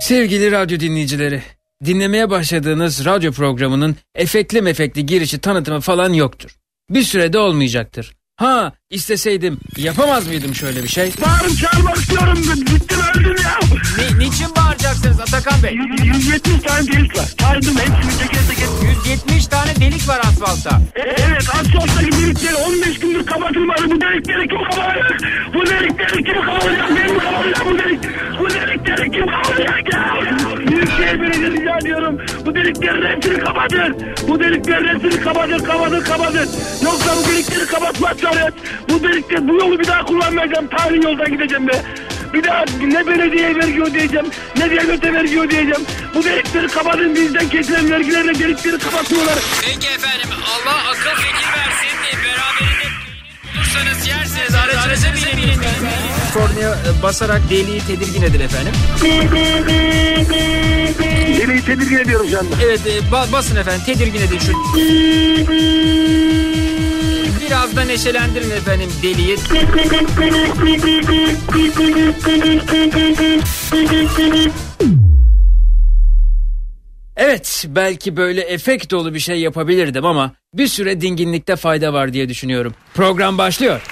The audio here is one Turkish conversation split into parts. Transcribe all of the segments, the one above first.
Sevgili radyo dinleyicileri, dinlemeye başladığınız radyo programının efekli mefekli girişi tanıtımı falan yoktur. Bir sürede olmayacaktır. Ha isteseydim yapamaz mıydım şöyle bir şey? Bağırıp çağırmak istiyorum. Bittim öldüm ya. Ni, niçin bağıracaksınız Atakan Bey? 170 tane delik var. Saydım hepsini teker teker. 170 tane delik var asfaltta. E, evet asfalttaki delikleri 15 gündür kapatılmadı. Bu delikleri kim kapatacak? Bu delikleri kim kapatacak? Ben mi kapatacağım bu delik? Bu delikleri kim kapatacak ya? Büyükşehir Belediyesi rica ediyorum. Bu deliklerin hepsini kapatın. Bu deliklerin hepsini kapatın, kapatın, kapatın. Yoksa bu delikleri kapatmazsanız bu delikleri, bu yolu bir daha kullanmayacağım. Tarihi yoldan gideceğim be. Bir daha ne belediye vergi ödeyeceğim, ne devlete vergi ödeyeceğim. Bu delikleri kapatın bizden kesilen vergilerle delikleri kapatıyorlar. Peki efendim Allah akıl fikir versin. Beraberinde bulursanız yersiniz aracınıza binin. Kornaya e, basarak deliği tedirgin edin efendim. Deliği tedirgin ediyorum şu anda. Evet e, ba- basın efendim tedirgin edin şu. Biraz da neşelendirin efendim deliği. Evet belki böyle efekt dolu bir şey yapabilirdim ama bir süre dinginlikte fayda var diye düşünüyorum. Program başlıyor.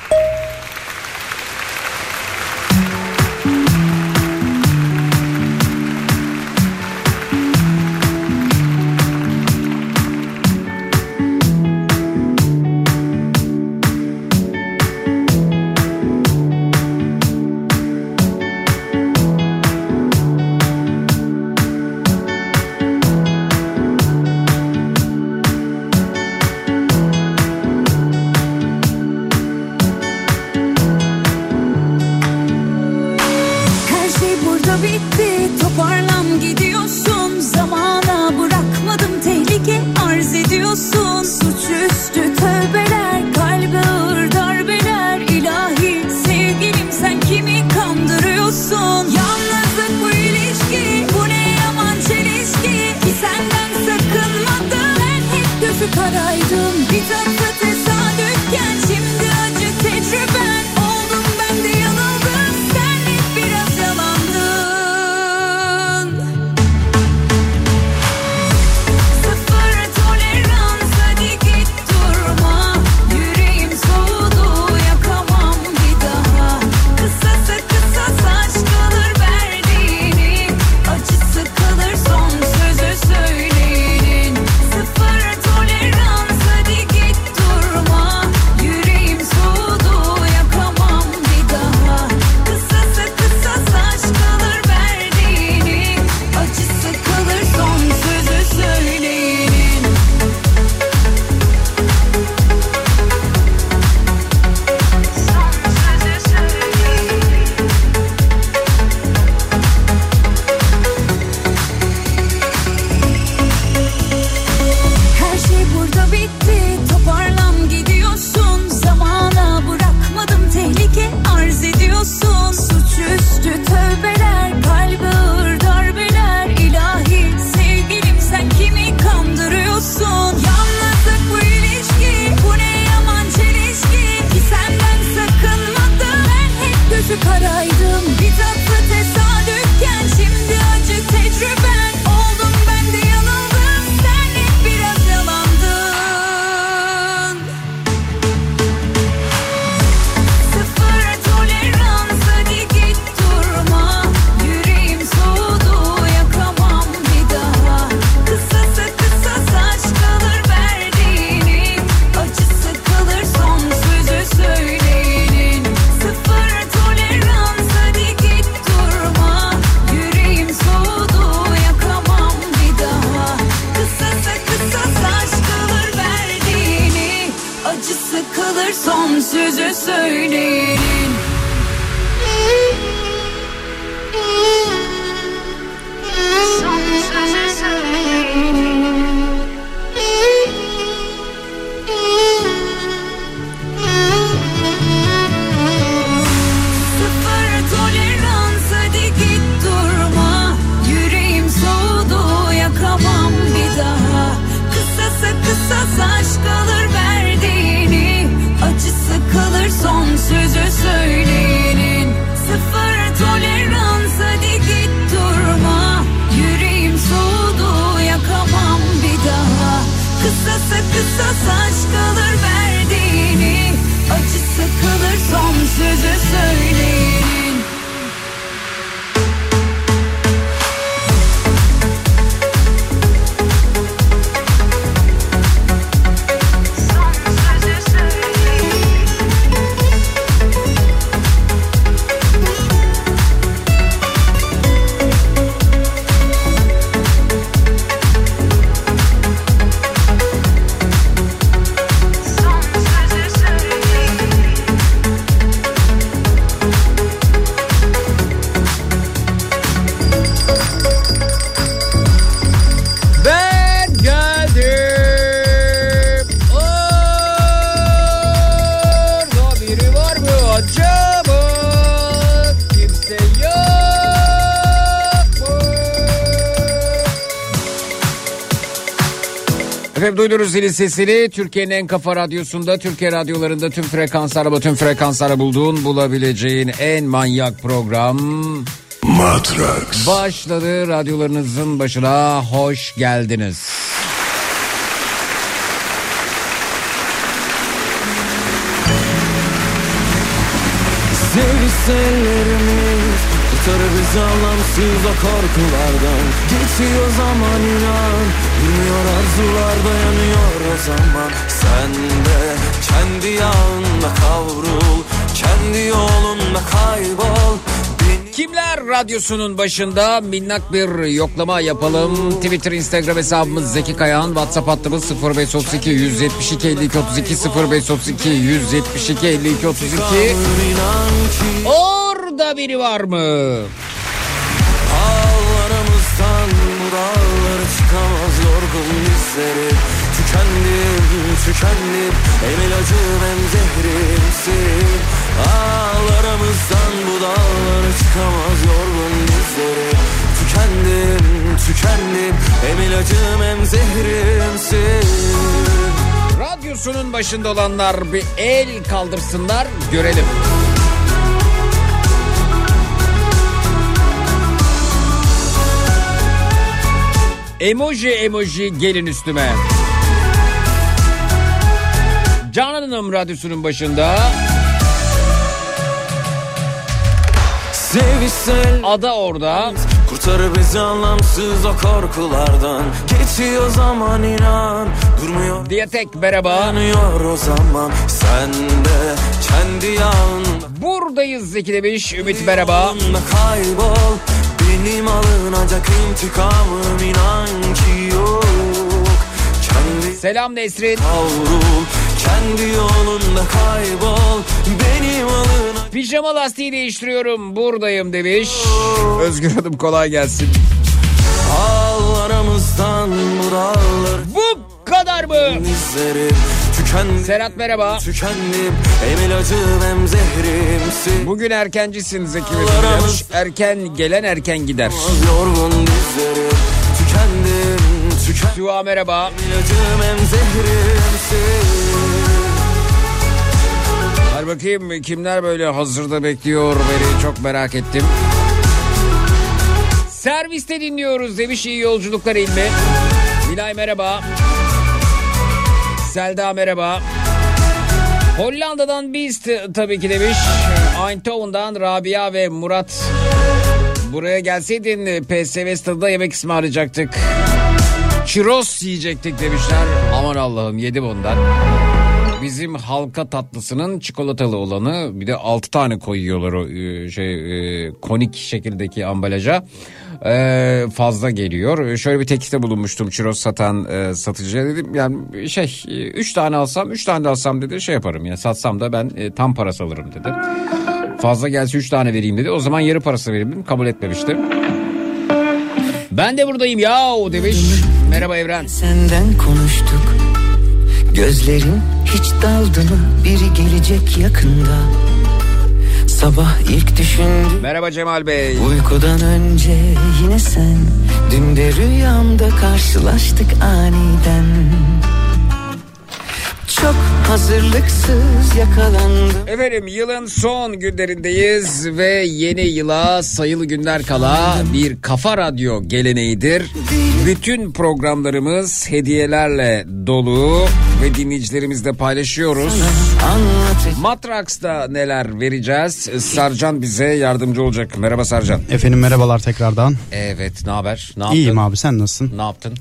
Duydunuz zilin sesini Türkiye'nin en kafa radyosunda Türkiye radyolarında tüm frekanslara bütün frekanslara bulduğun bulabileceğin en manyak program Matrax. başladı. Radyolarınızın başına hoş geldiniz. Sevişsellerimiz Bizi anlamsız o korkulardan Geçiyor zaman inan Bilmiyor arzular dayanıyor o zaman Sen de kendi yağında kavrul Kendi yolunda kaybol Kimler radyosunun başında minnak bir yoklama yapalım. Twitter, Instagram hesabımız Zeki Kayağan. WhatsApp hattımız 0532 172 52 32 0532 172 52 32. inan Orada biri var mı? Ağlarımızdan bu dağlara çıkamaz yorgun dizleri Tükendim, tükendim Hem ilacım hem zehrimsin Ağlarımızdan bu dağlara çıkamaz yorgun dizleri Tükendim, tükendim Hem ilacım hem zehrimsin Radyosunun başında olanlar bir el kaldırsınlar görelim. Emoji emoji gelin üstüme. Canan Hanım radyosunun başında. Sevişsel Ada orada. Kurtarır bizi anlamsız o korkulardan Geçiyor zaman inan Durmuyor Diyatek merhaba. yanıyor o zaman Sen de kendi yağında Buradayız Zeki demiş. Ümit merhaba. Kaybol Benim alınacak intikamım inan ki yok Kendi Selam Nesrin. kavrul Kendi yolunda kaybol Benim alınacak Pijama lastiği değiştiriyorum. Buradayım demiş. Özgür Hanım kolay gelsin. Al aramızdan bu dağları Bu kadar mı? Tükendim Serhat merhaba. Tükendim Hem ilacım hem zehrimsin Bugün erkencisin Zeki demiş. Erken gelen erken gider. Yorgun dizleri Tükendim Tükendim Suha merhaba. İlacım hem zehrimsin Hadi bakayım kimler böyle hazırda bekliyor beni çok merak ettim. Serviste dinliyoruz demiş iyi yolculuklar ilmi. Bilay merhaba. Selda merhaba. Hollanda'dan biz tabii ki demiş. Eindhoven'dan Rabia ve Murat. Buraya gelseydin PSV stadında yemek ısmarlayacaktık. Churros yiyecektik demişler. Aman Allah'ım yedim ondan. Bizim halka tatlısının çikolatalı olanı bir de 6 tane koyuyorlar o e, şey e, konik şekildeki ambalaja. E, fazla geliyor. Şöyle bir teklifte bulunmuştum churros satan satıcıya dedim yani şey 3 tane alsam 3 tane de alsam dedi şey yaparım ya satsam da ben tam parası alırım dedi. Fazla gelse 3 tane vereyim dedi. O zaman yarı parası vereyim dedim. Kabul etmemişti. Ben de buradayım ya demiş. Merhaba Evren. Senden konuştuk Gözlerin hiç daldı mı? Biri gelecek yakında. Sabah ilk düşündüm. Merhaba Cemal Bey. Uykudan önce yine sen. Dün de rüyamda karşılaştık aniden Çok hazırlıksız yakalandım Efendim yılın son günlerindeyiz ve yeni yıla sayılı günler kala bir kafa radyo geleneğidir. Bütün programlarımız hediyelerle dolu ve dinleyicilerimizle paylaşıyoruz. Matrax'ta neler vereceğiz? Sarcan bize yardımcı olacak. Merhaba Sarcan. Efendim merhabalar tekrardan. Evet ne haber? Ne yaptın? İyiyim abi sen nasılsın? Ne yaptın?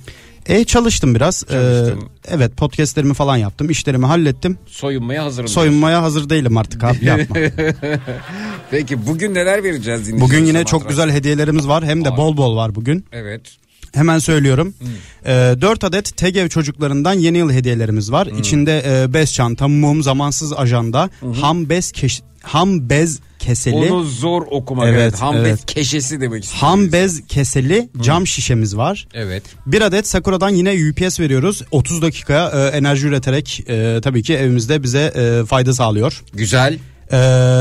E çalıştım biraz. Ee, Çalıştım. evet podcastlerimi falan yaptım. İşlerimi hallettim. Soyunmaya hazırım. Soyunmaya hazır değilim artık abi yapma. Peki bugün neler vereceğiz Bugün yine çok güzel hediyelerimiz var. Hem de Aa. bol bol var bugün. Evet. Hemen söylüyorum. Hmm. Ee, 4 adet TEGEV çocuklarından yeni yıl hediyelerimiz var. Hmm. İçinde e, bez çanta, mum, zamansız ajanda, ham bez keş- ham bez keseli, Onu zor okumak. Evet. Evet, Ham evet. bez keşesi demek istiyorum. ham bez keseli cam şişemiz var. Evet. Bir adet Sakura'dan yine UPS veriyoruz. 30 dakikaya e, enerji üreterek e, tabii ki evimizde bize e, fayda sağlıyor. Güzel. Ee,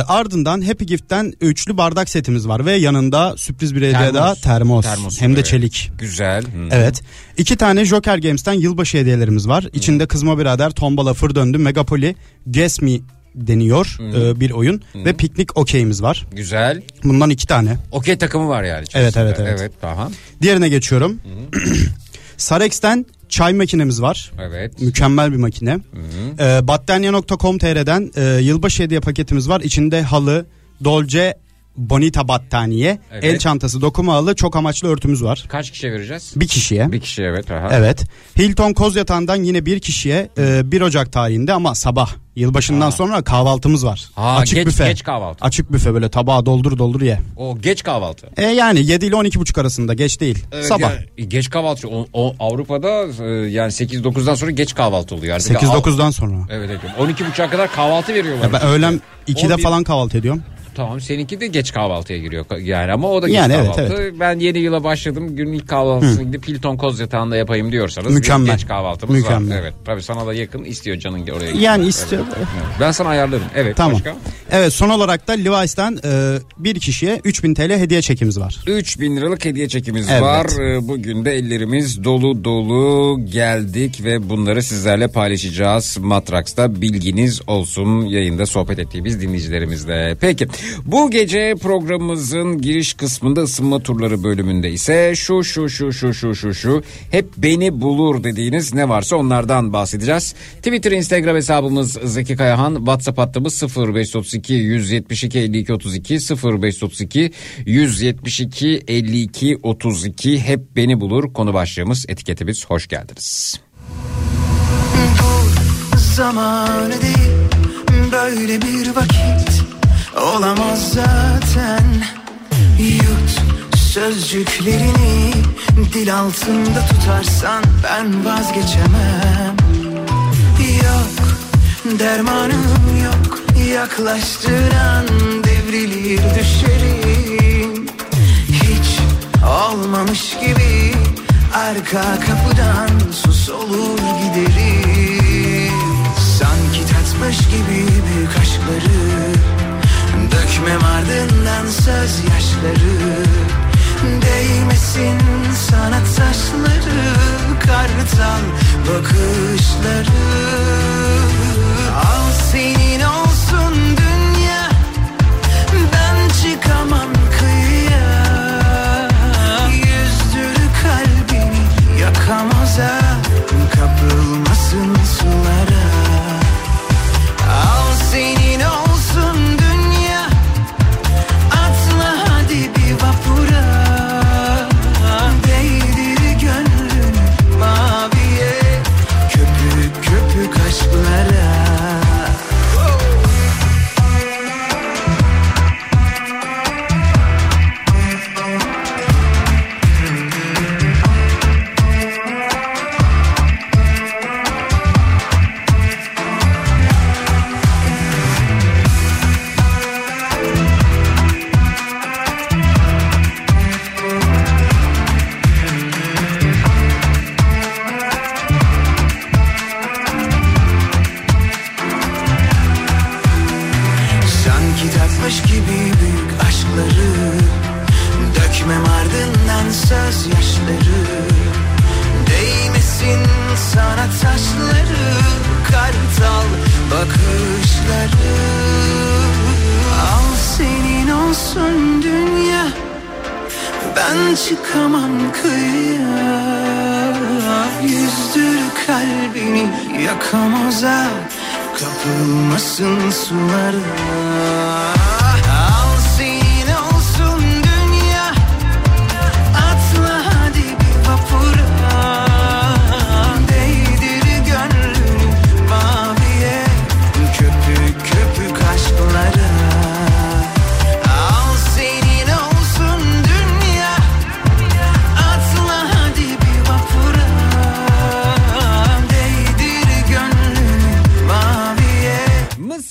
ardından Happy Gift'ten üçlü bardak setimiz var ve yanında sürpriz bir hediye daha termos. Termos, Hem de evet. çelik. Güzel. Hı. Evet. İki tane Joker Games'ten yılbaşı hediyelerimiz var. İçinde Kızma Birader, Tombala, Fır Döndü, Megapoli, Guess Me deniyor e, bir oyun ve piknik okeyimiz var. Güzel. Bundan iki tane. Okey takımı var yani. Evet, evet, evet. Evet tamam. Diğerine geçiyorum. Sarex'ten çay makinemiz var. Evet. Mükemmel bir makine. Ee, Battaniye.com.tr'den e, yılbaşı hediye paketimiz var. İçinde halı, dolce, bonita battaniye, Evet. el çantası, dokuma halı, çok amaçlı örtümüz var. Kaç kişiye vereceğiz? Bir kişiye. Bir kişi evet. Aha. Evet. Hilton Koz Yatağı'ndan yine bir kişiye e, 1 Ocak tarihinde ama sabah yılbaşından sonra kahvaltımız var. Ha, Açık geç- büfe. geç kahvaltı. Açık büfe böyle tabağı doldur doldur ye. O geç kahvaltı. E yani 7 ile 12 buçuk arasında geç değil. Sabah. Yani geç kahvaltı. O, o Avrupa'da e, yani 8-9'dan sonra geç kahvaltı oluyor. Artık 8-9'dan sonra. Evet evet. 12.30'a kadar kahvaltı veriyorlar. Ben öğlen 2'de 11 falan kahvaltı ediyorum. Tamam seninki de geç kahvaltıya giriyor yani ama o da geç Yani evet, kahvaltı. Ben yeni yıla başladım. Günün ilk kahvaltısını gidip Hilton Koz Yatağı'nda yapayım diyorsanız Mükemmel. geç kahvaltımız Mükemmel. var. Evet. Tabii sana da yakın istiyor canın oraya. gitmek. Yani istiyor. Evet. Ben sana ayarlarım. Evet. Tamam. Başka? Evet son olarak da Levi's'ten e, bir kişiye 3000 TL hediye çekimiz var. 3000 liralık hediye çekimiz Evet. var. Ee, Bugün de ellerimiz dolu dolu geldik ve bunları sizlerle paylaşacağız. Matraks'ta bilginiz olsun yayında sohbet ettiğimiz dinleyicilerimizle. Peki bu gece programımızın giriş kısmında ısınma turları bölümünde ise şu şu şu şu şu şu şu hep beni bulur dediğiniz ne varsa onlardan bahsedeceğiz. Twitter Instagram hesabımız Zeki Kayahan WhatsApp hattımız 0532 172 52 32 0532 172 52 32 hep beni bulur konu başlığımız etiketimiz hoş geldiniz. zamanı değil Böyle bir vakit olamaz zaten. Yut sözcüklerini dil altında tutarsan ben vazgeçemem. Yok dermanım yok. Yaklaştığın an devrilir düşerim. Hiç olmamış gibi arka kapıdan sus olur giderim Sanki tatmış gibi büyük aşkları Dökmem ardından söz yaşları. Değmesin sana taşları Kartal bakışları. Al senin olsun dünya Ben çıkamam kıyıya. Yüzdür kalbini yakamaz bakışları Al senin olsun dünya. Ben çıkamam kıyıya. Yüzdür kalbini yakamaz ha. Kapılmasın sulara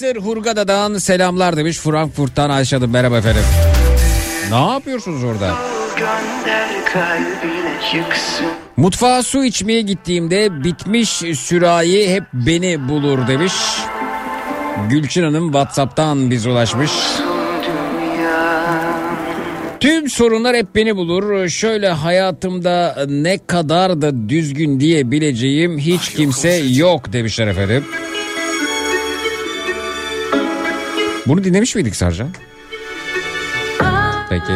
Mısır Hurgada'dan selamlar demiş Frankfurt'tan Ayşe Hanım merhaba efendim. Ne yapıyorsunuz orada? Mutfağa su içmeye gittiğimde bitmiş sürahi hep beni bulur demiş. Gülçin Hanım Whatsapp'tan biz ulaşmış. Tüm sorunlar hep beni bulur. Şöyle hayatımda ne kadar da düzgün diyebileceğim hiç kimse yok demişler efendim. Bunu dinlemiş miydik Sarcan? Peki.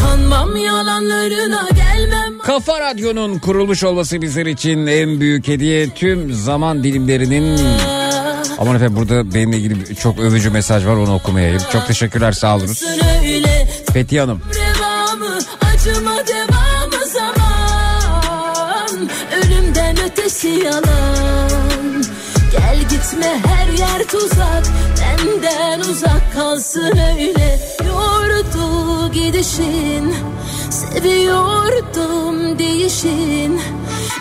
Kanmam yalanlarına gelmem Kafa Radyo'nun kurulmuş olması bizler için en büyük hediye. Tüm zaman dilimlerinin... Aman efendim burada benimle ilgili çok övücü mesaj var onu okumayayım. Çok teşekkürler sağ olunuz. öyle Fethi Hanım. Devamı acıma devamı Ötesi yalan. Gel gitme her yer tuzak. Benden uzak kalsın öyle. Yordu gidişin Seviyordum değişin.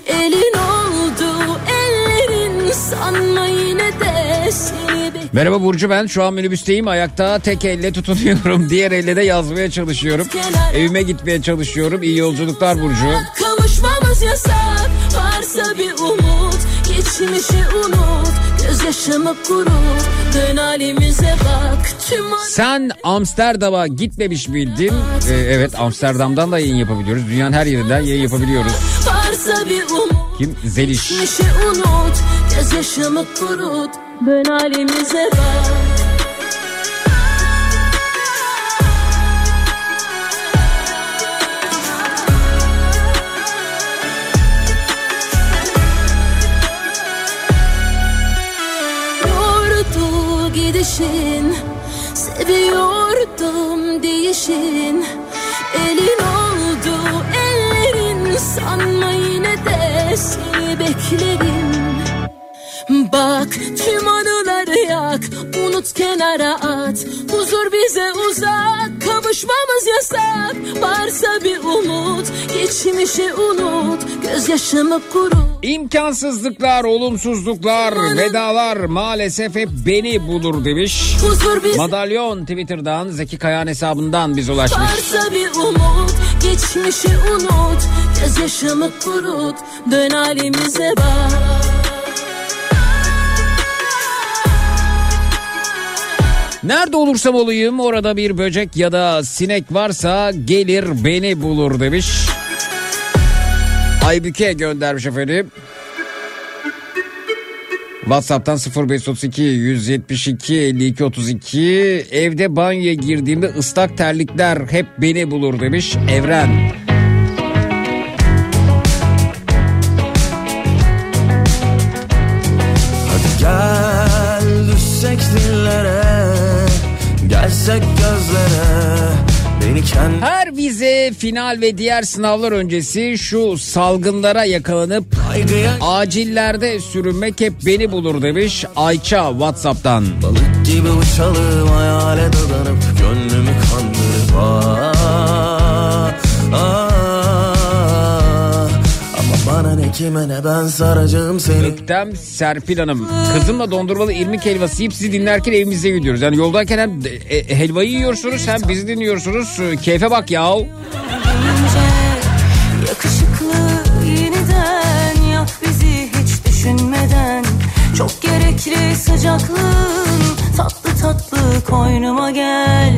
Elin oldu ellerin Sanma yine de seni Merhaba Burcu ben şu an minibüsteyim. Ayakta tek elle tutunuyorum. Diğer elle de yazmaya çalışıyorum. Evime gitmeye çalışıyorum. İyi yolculuklar Burcu. Kavuşmamız yasak Varsa bir umut Geçmişi unut Gözyaşımı kurut Dön halimize bak Tüm Sen Amsterdam'a gitmemiş miydin? Ee, evet Amsterdam'dan da yayın yapabiliyoruz. Dünyanın her yerinden yayın yapabiliyoruz. Varsa bir umut Kim? Zeliş. Geçmişi unut Gözyaşımı kurut Dön halimize bak gidişin Seviyordum değişin. Elin oldu ellerin Sanma yine de seni beklerim. Bak tüm anıları yak Unut kenara at. Huzur bize uzak Kavuşmamız yasak. Varsa bir umut Geçmişi unut. Gözyaşımı kurut İmkansızlıklar, olumsuzluklar, vedalar maalesef hep beni bulur demiş. Madalyon Twitter'dan Zeki Kayan hesabından biz ulaşmış. Varsa bir umut Geçmişi unut. Gözyaşımı kurut Dön halimize bak Nerede olursam olayım orada bir böcek ya da sinek varsa gelir beni bulur demiş. Aybüke göndermiş efendim. WhatsApp'tan 0532 172 52 32 evde banyoya girdiğimde ıslak terlikler hep beni bulur demiş Evren. Gelsek gözlere Her vize, final ve diğer sınavlar öncesi şu salgınlara yakalanıp acillerde sürünmek hep beni bulur demiş Ayça WhatsApp'tan. Balık gibi uçalım hayale dadanıp Gönlümü kandırıp kime ne ben saracağım seni Öktem Serpil Hanım. Kızımla dondurmalı irmik helvası yiyip sizi dinlerken evimize gidiyoruz. Yani yoldayken hem e, helvayı yiyorsunuz hem bizi dinliyorsunuz. E, Keyfe bak yahu. Yakışıklı yeniden Yap bizi hiç düşünmeden Çok gerekli sıcaklığın Tatlı tatlı koynuma gel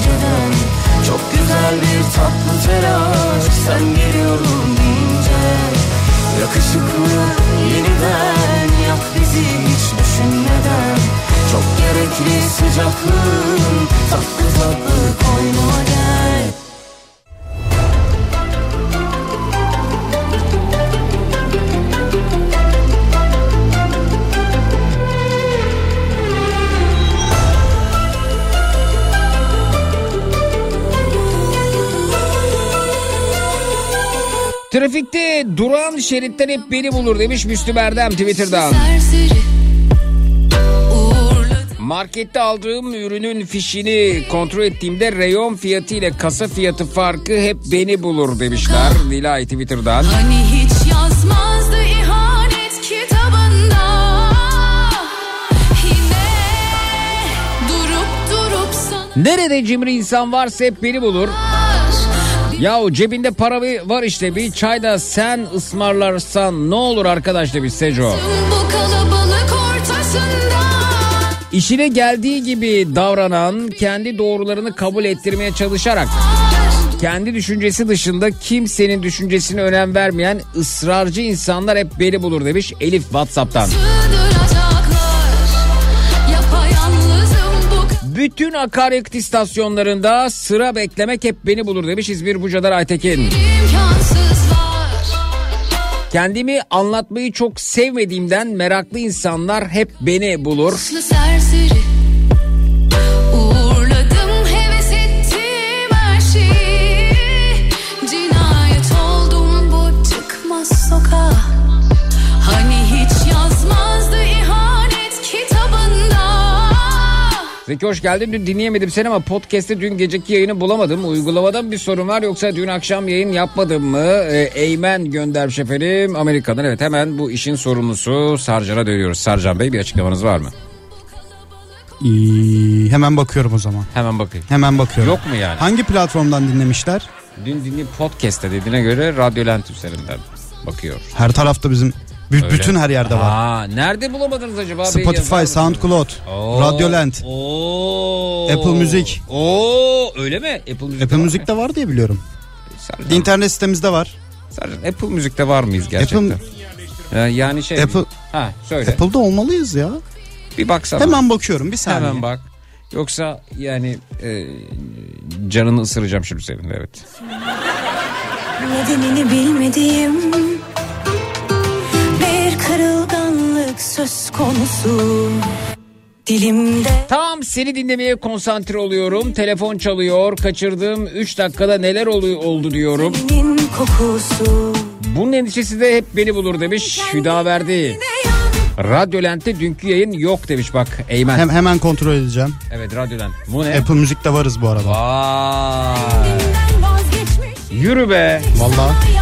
Çok güzel bir tatlı telaş. Sen geliyorum deyince Yakışıklı yeniden Yak bizi hiç düşünmeden. Çok gerekli sıcaklığın Tatlı tatlı koynuma gel Trafikte duran şeritten hep beni bulur demiş Müslüm Erdem Twitter'dan. Markette aldığım ürünün fişini kontrol ettiğimde reyon fiyatı ile kasa fiyatı farkı hep beni bulur demişler. Nilay Twitter'dan. Hani hiç yazmazdı ihanet kitabında Yine durup durup sana Nerede cimri insan varsa hep beni bulur. Yahu cebinde para var işte bir çay da sen ısmarlarsan ne olur arkadaş demiş Seco. İşine geldiği gibi davranan kendi doğrularını kabul ettirmeye çalışarak kendi düşüncesi dışında kimsenin düşüncesine önem vermeyen ısrarcı insanlar hep beni bulur demiş Elif Whatsapp'tan. Sığdıracaklar Bütün akaryakıt istasyonlarında sıra beklemek hep beni bulur demiş İzmir Buca'dan Aytekin. Kendimi anlatmayı çok sevmediğimden meraklı insanlar hep beni bulur. Serseri Zeki hoş geldin. Dün dinleyemedim seni ama podcast'te dün geceki yayını bulamadım. Uygulamadan bir sorun var yoksa dün akşam yayın yapmadım mı? Ee, Eymen göndermiş efendim Amerika'dan. Evet hemen bu işin sorumlusu Sarcan'a dönüyoruz. Sarcan Bey bir açıklamanız var mı? İyi, hemen bakıyorum o zaman. Hemen bakayım. Hemen bakıyorum. Yok mu yani? Hangi platformdan dinlemişler? Dün dinleyip podcast'te dediğine göre Radyo Lent üzerinden bakıyor. Her tarafta bizim b- Öyle. bütün her yerde var. Aa, nerede bulamadınız acaba? Spotify? SoundCloud, Oo, Radyoland, Oo. Apple Müzik. Oo, öyle mi? Apple Müzik'te Apple var Müzik'te var diye biliyorum. mı? Sarcan, İnternet sitemizde var. Sarcan, Apple Müzik'te var mıyız gerçekten? Apple- Ee, yani şey. Apple- Ha söyle. Apple'da olmalıyız ya. Bir baksana. Hemen bakıyorum bir saniye. Hemen bak. Yoksa yani e, canını ısıracağım şimdi senin de evet. Nedenini bilmediğim söz konusu Dilimde Tam seni dinlemeye konsantre oluyorum. Telefon çalıyor. Kaçırdığım 3 dakikada neler oluyor oldu diyorum. Bunun endişesi de hep beni bulur demiş Hüdaverdi. Radyo Lent'te dünkü yayın yok demiş bak Eymen. Hem, hemen kontrol edeceğim. Evet Radyo Lent. Bu ne? Apple Müzik'te varız bu arada. Vay. Yürü be. Vallahi.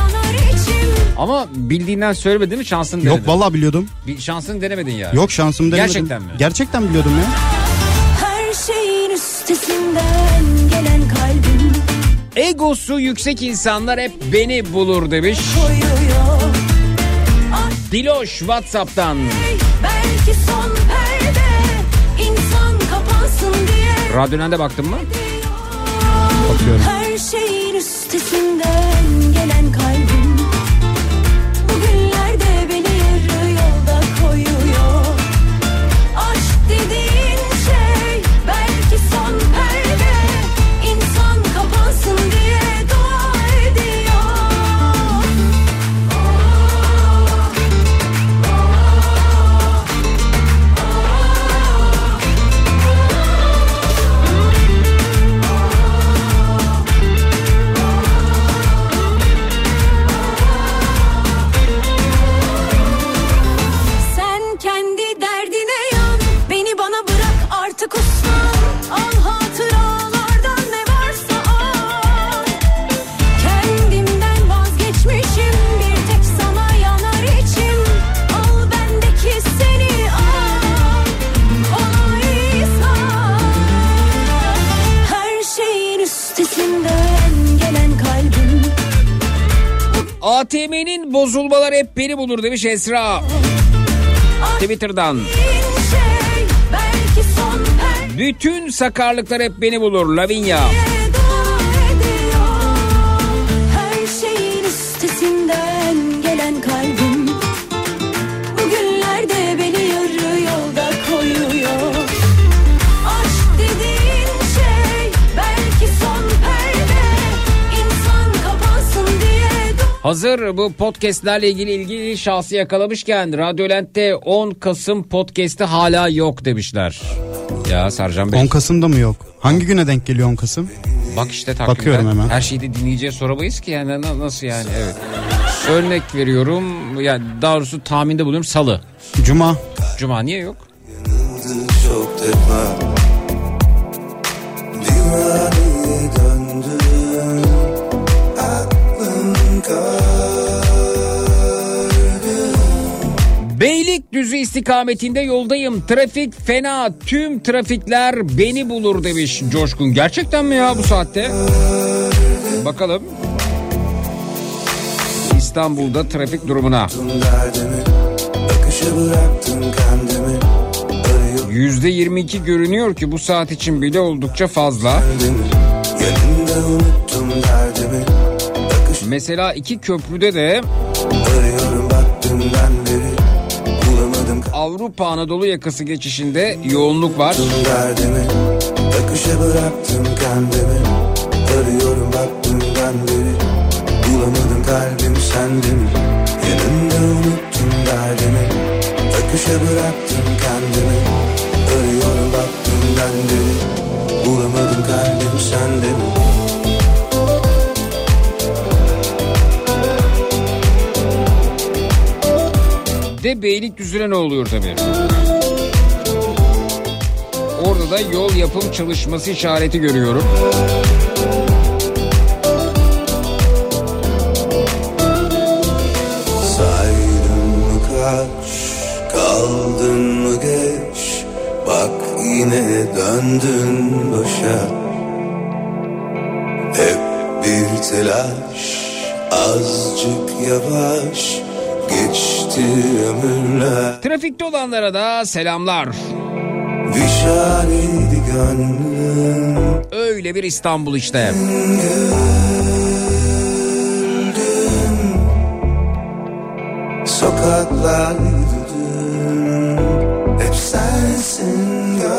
Ama bildiğinden söylemedin mi şansını denedin. Yok vallahi biliyordum. Bir şansını denemedin ya. Yok şansımı denemedim. Gerçekten mi? Gerçekten biliyordum ya. Her şeyin üstesinden gelen kalbim Egosu yüksek insanlar hep beni bulur demiş. koyuyor Diloş Whatsapp'tan. Belki son perde insan kapansın diye Radyo Lent'e baktın mı? Bakıyorum. Her şeyin üstesinden gelen kalbim ATM'nin bozulmaları hep beni bulur demiş Esra. Twitter'dan. şey Bütün sakarlıklar hep beni bulur Lavinia. dua Hazır bu podcastlerle ilgili ilgili şahsı yakalamışken Radyolent'te 10 Kasım podcast'i hala yok demişler. Ya Sercan Bey 10 Kasım'da mı yok? Hangi güne denk geliyor 10 Kasım? bak işte takvimden Bakıyorum hemen. her şeyi de dinleyiciye soramayız ki yani na- nasıl yani evet. Örnek veriyorum yani daha doğrusu tahminde buluyorum salı. Cuma. Cuma niye yok? çok defa Beylikdüzü istikametinde yoldayım. Trafik fena. Tüm trafikler beni bulur demiş Coşkun. Gerçekten mi ya bu saatte? Bakalım. İstanbul'da trafik durumuna. Yüzde 22 görünüyor ki bu saat için bile oldukça fazla. Yanımda unuttum derdimi Mesela iki köprüde de Avrupa Anadolu yakası geçişinde yoğunluk var. derdimi Akışa bıraktım kendimi. Arıyorum baktığımdan beri. Bulamadım kalbim sende mi Yanımda unuttum derdimi. Akışa bıraktım kendimi. Arıyorum baktığımdan beri. Bulamadım kalbim sende De Beylikdüzü'ne ne oluyor tabii. Orada da yol yapım çalışması işareti görüyorum. Saydın mı kaç Kaldın mı geç Bak yine döndün başa Hep bir telaş Azıcık yavaş Geçti ömürler Trafikte olanlara da selamlar. Gönlüm Öyle bir İstanbul işte. Sokaklar yürüdüm Hep sensin gör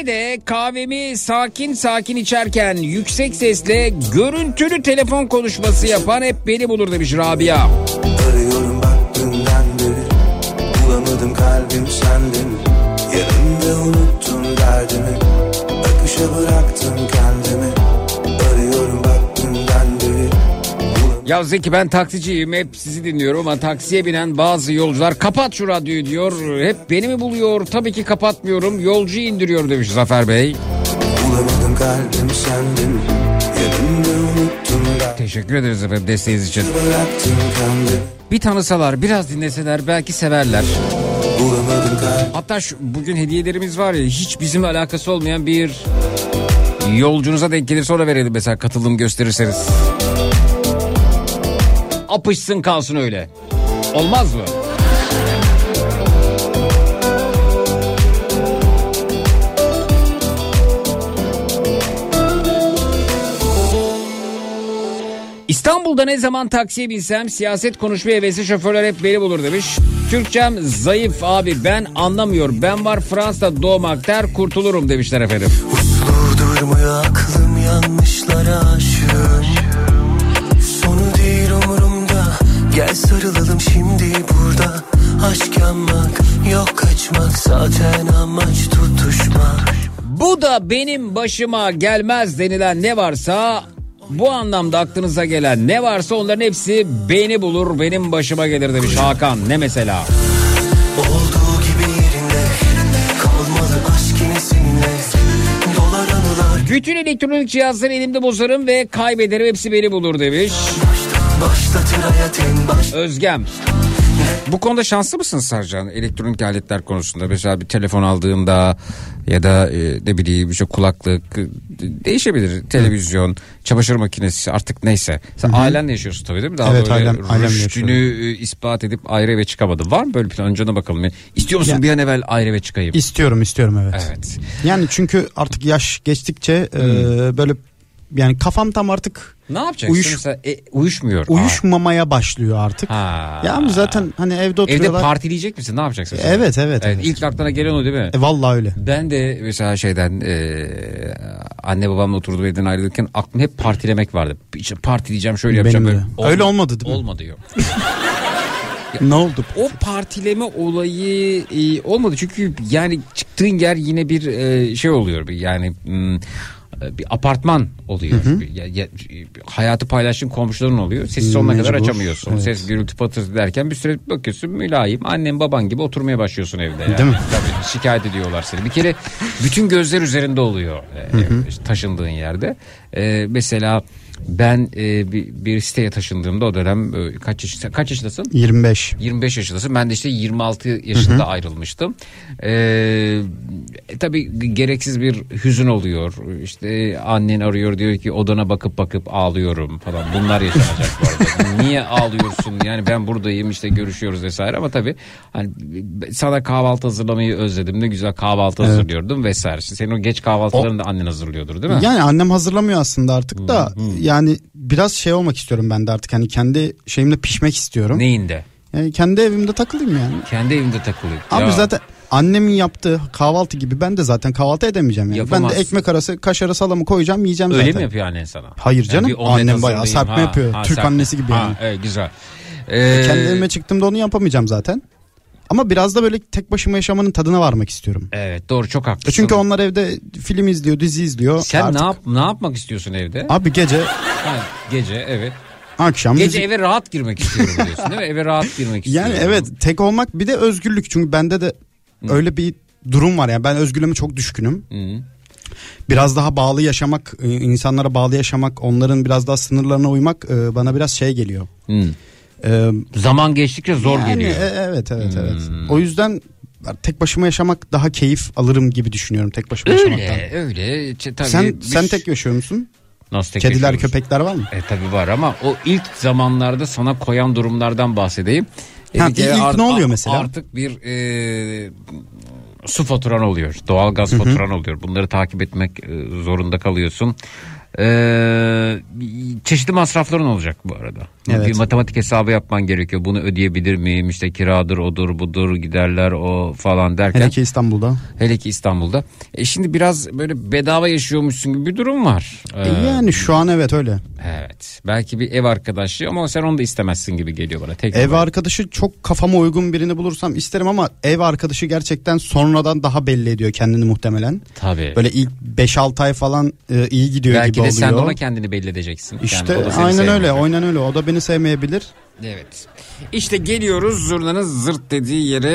Kafede kahvemi sakin sakin içerken yüksek sesle görüntülü telefon konuşması yapan hep beni bulur demiş Rabia. Arıyorum baktığımdan beri. Bulamadım kalbim sende mi Yanımda unuttum derdimi. Akışa bıraktım kendimi Ya Zeki ben taksiciyim hep sizi dinliyorum ama taksiye binen bazı yolcular kapat şu radyoyu diyor. Hep beni mi buluyor? Tabii ki kapatmıyorum. Yolcuyu indiriyor demiş Zafer Bey. Bulamadım kalbim derdimi Teşekkür ederiz efendim desteğiniz için. Bir tanısalar biraz dinleseler belki severler. Hatta şu, bugün hediyelerimiz var ya hiç bizimle alakası olmayan bir yolcunuza denk gelir sonra verelim mesela katılım gösterirseniz. Apışsın kalsın öyle. Olmaz mı? İstanbul'da ne zaman taksiye binsem siyaset konuşma hevesi şoförler hep beni bulur demiş. Türkçem zayıf abi ben anlamıyor. Ben var Fransa'da doğmak der kurtulurum demişler efendim. Uslu durmuyor aklım yanlışlara aşığım Gel sarılalım şimdi burada Aşk yanmak yok kaçmak Zaten amaç tutuşmak Bu da benim başıma gelmez denilen ne varsa bu anlamda aklınıza gelen ne varsa onların hepsi beni bulur benim başıma gelir demiş Hakan. Ne mesela? Olduğu gibi yerinde Kalmalı aşk yine seninle Bütün elektronik cihazları elimde bozarım ve kaybederim hepsi beni bulur demiş. Başlatır hayat en baş Özgem. Bu konuda şanslı mısın Sarcan? Elektronik aletler konusunda mesela bir telefon aldığımda ya da e, ne bileyim işte kulaklık e, değişebilir. Televizyon, çamaşır makinesi artık neyse. Sen ailenle yaşıyorsun tabii değil mi? Daha Evet, böyle ailem- ailemle rüştünü e, ispat edip ayrı eve çıkamadın. Var mı böyle plan? Önce ona bakalım. İstiyor musun Ya- bir an evvel ayrı eve çıkayım? İstiyorum istiyorum evet. Evet. Yani çünkü artık yaş geçtikçe e, böyle yani kafam tam artık Ne yapacaksın? Uyuş- Mesela, e, uyuşmuyor. Aa. uyuşmamaya başlıyor artık. Ha. Ya ama zaten hani evde Evde oturuyorlar. partileyecek misin? Ne yapacaksın? sen? Evet, evet, evet. İlk aklına gelen o değil mi? E, vallahi öyle. Ben de mesela şeyden e, anne babamla oturduğum evden ayrılırken aklım hep partilemek vardı. İşte partileyeceğim şöyle yapacağım Benim böyle. de. Öyle olmadı değil mi? Olmadı yok. Ne oldu? O partileme olayı e, olmadı çünkü yani çıktığın yer yine bir e, şey oluyor yani hmm, e, bir apartman oluyor. Bir- ya- ya- hayatı paylaştığın komşuların oluyor. Sesi sonuna kadar açamıyorsun. evet. Ses gürültü patırtı derken bir süre bakıyorsun mülayim annem baban gibi oturmaya başlıyorsun evde. Yani. Değil mi? Tabii şikayet ediyorlar seni. Bir kere bütün gözler üzerinde oluyor e, ev- işte taşındığın yerde. E, mesela ben e, bir, bir siteye taşındığımda o dönem e, kaç yaş, kaç yaşındasın? 25. 25 yaşındasın. Ben de işte 26 yaşında ayrılmıştım. Ee, e, tabii gereksiz bir hüzün oluyor. İşte annen arıyor diyor ki odana bakıp bakıp ağlıyorum falan. Bunlar yaşanacak bu arada. Niye ağlıyorsun? Yani ben buradayım işte görüşüyoruz vesaire ama tabii hani sana kahvaltı hazırlamayı özledim. Ne güzel kahvaltı hazırlıyordum vesaire. Senin o geç kahvaltılarını da annen hazırlıyordur değil mi? Yani annem hazırlamıyor aslında artık da yani biraz şey olmak istiyorum ben de artık hani kendi şeyimde pişmek istiyorum. Neyinde? Yani kendi evimde takılayım yani. Kendi evinde takılıyor. Abi Ya. zaten annemin yaptığı kahvaltı gibi ben de zaten kahvaltı edemeyeceğim yani. Ben Yapamazsın. de ekmek arası kaşarı salamı koyacağım yiyeceğim Öyle zaten. mi yapıyor annen sana? Hayır canım, omlet annem bayağı serpme yapıyor. Türk annesi gibi Ha, yani. evet, güzel. Ee, Kendi evime çıktığımda onu yapamayacağım zaten. Ama biraz da böyle tek başıma yaşamanın tadına varmak istiyorum. Evet doğru çok haklısın. Çünkü onlar evde film izliyor, dizi izliyor. Sen Artık- ne yap ne yapmak istiyorsun evde? Abi gece, Ha, gece evet. akşam Gece müzik- eve rahat girmek istiyorum diyorsun değil mi? Eve rahat girmek istiyorum. Yani evet tek olmak bir de özgürlük. Çünkü bende de öyle bir durum var yani ben özgürlüğüme çok düşkünüm. Hı. Biraz daha bağlı yaşamak, e, insanlara bağlı yaşamak, onların biraz daha sınırlarına uymak e, bana biraz şey geliyor. Hı. E, Zaman geçtikçe zor yani, geliyor. e, evet evet evet. Hmm. O yüzden tek başıma yaşamak daha keyif alırım gibi düşünüyorum tek başıma yaşamaktan. öyle öyle. Tabii Sen bir- sen tek yaşıyor musun? Nasıl tek Kediler, yaşıyoruz? köpekler var mı? E tabi var ama o ilk zamanlarda sana koyan durumlardan bahsedeyim. E, Ha, kere ilk ne oluyor mesela? Artık bir e, su faturan oluyor. Doğal gaz faturan oluyor. Bunları takip etmek e, zorunda kalıyorsun. E, çeşitli masrafların olacak bu arada. Evet. Bir matematik hesabı yapman gerekiyor. Bunu ödeyebilir miyim? İşte kiradır, odur, budur, giderler o falan derken. Hele ki İstanbul'da. Hele ki İstanbul'da. E şimdi biraz böyle bedava yaşıyormuşsun gibi bir durum var. E, Ee, yani şu an evet öyle. Evet. Belki bir ev arkadaşı ama sen onu da istemezsin gibi geliyor bana. Tek Ev olarak. arkadaşı çok kafama uygun birini bulursam isterim ama ev arkadaşı gerçekten sonradan daha belli ediyor kendini muhtemelen. Tabii. Böyle ilk 5-6 ay falan e, iyi gidiyor Belki gibi de oluyor. sen de ona kendini belli edeceksin. Yani İşte seni aynen öyle, aynen öyle. O da beni sevmeyebilir. Evet. İşte geliyoruz zurnanın zırt dediği yere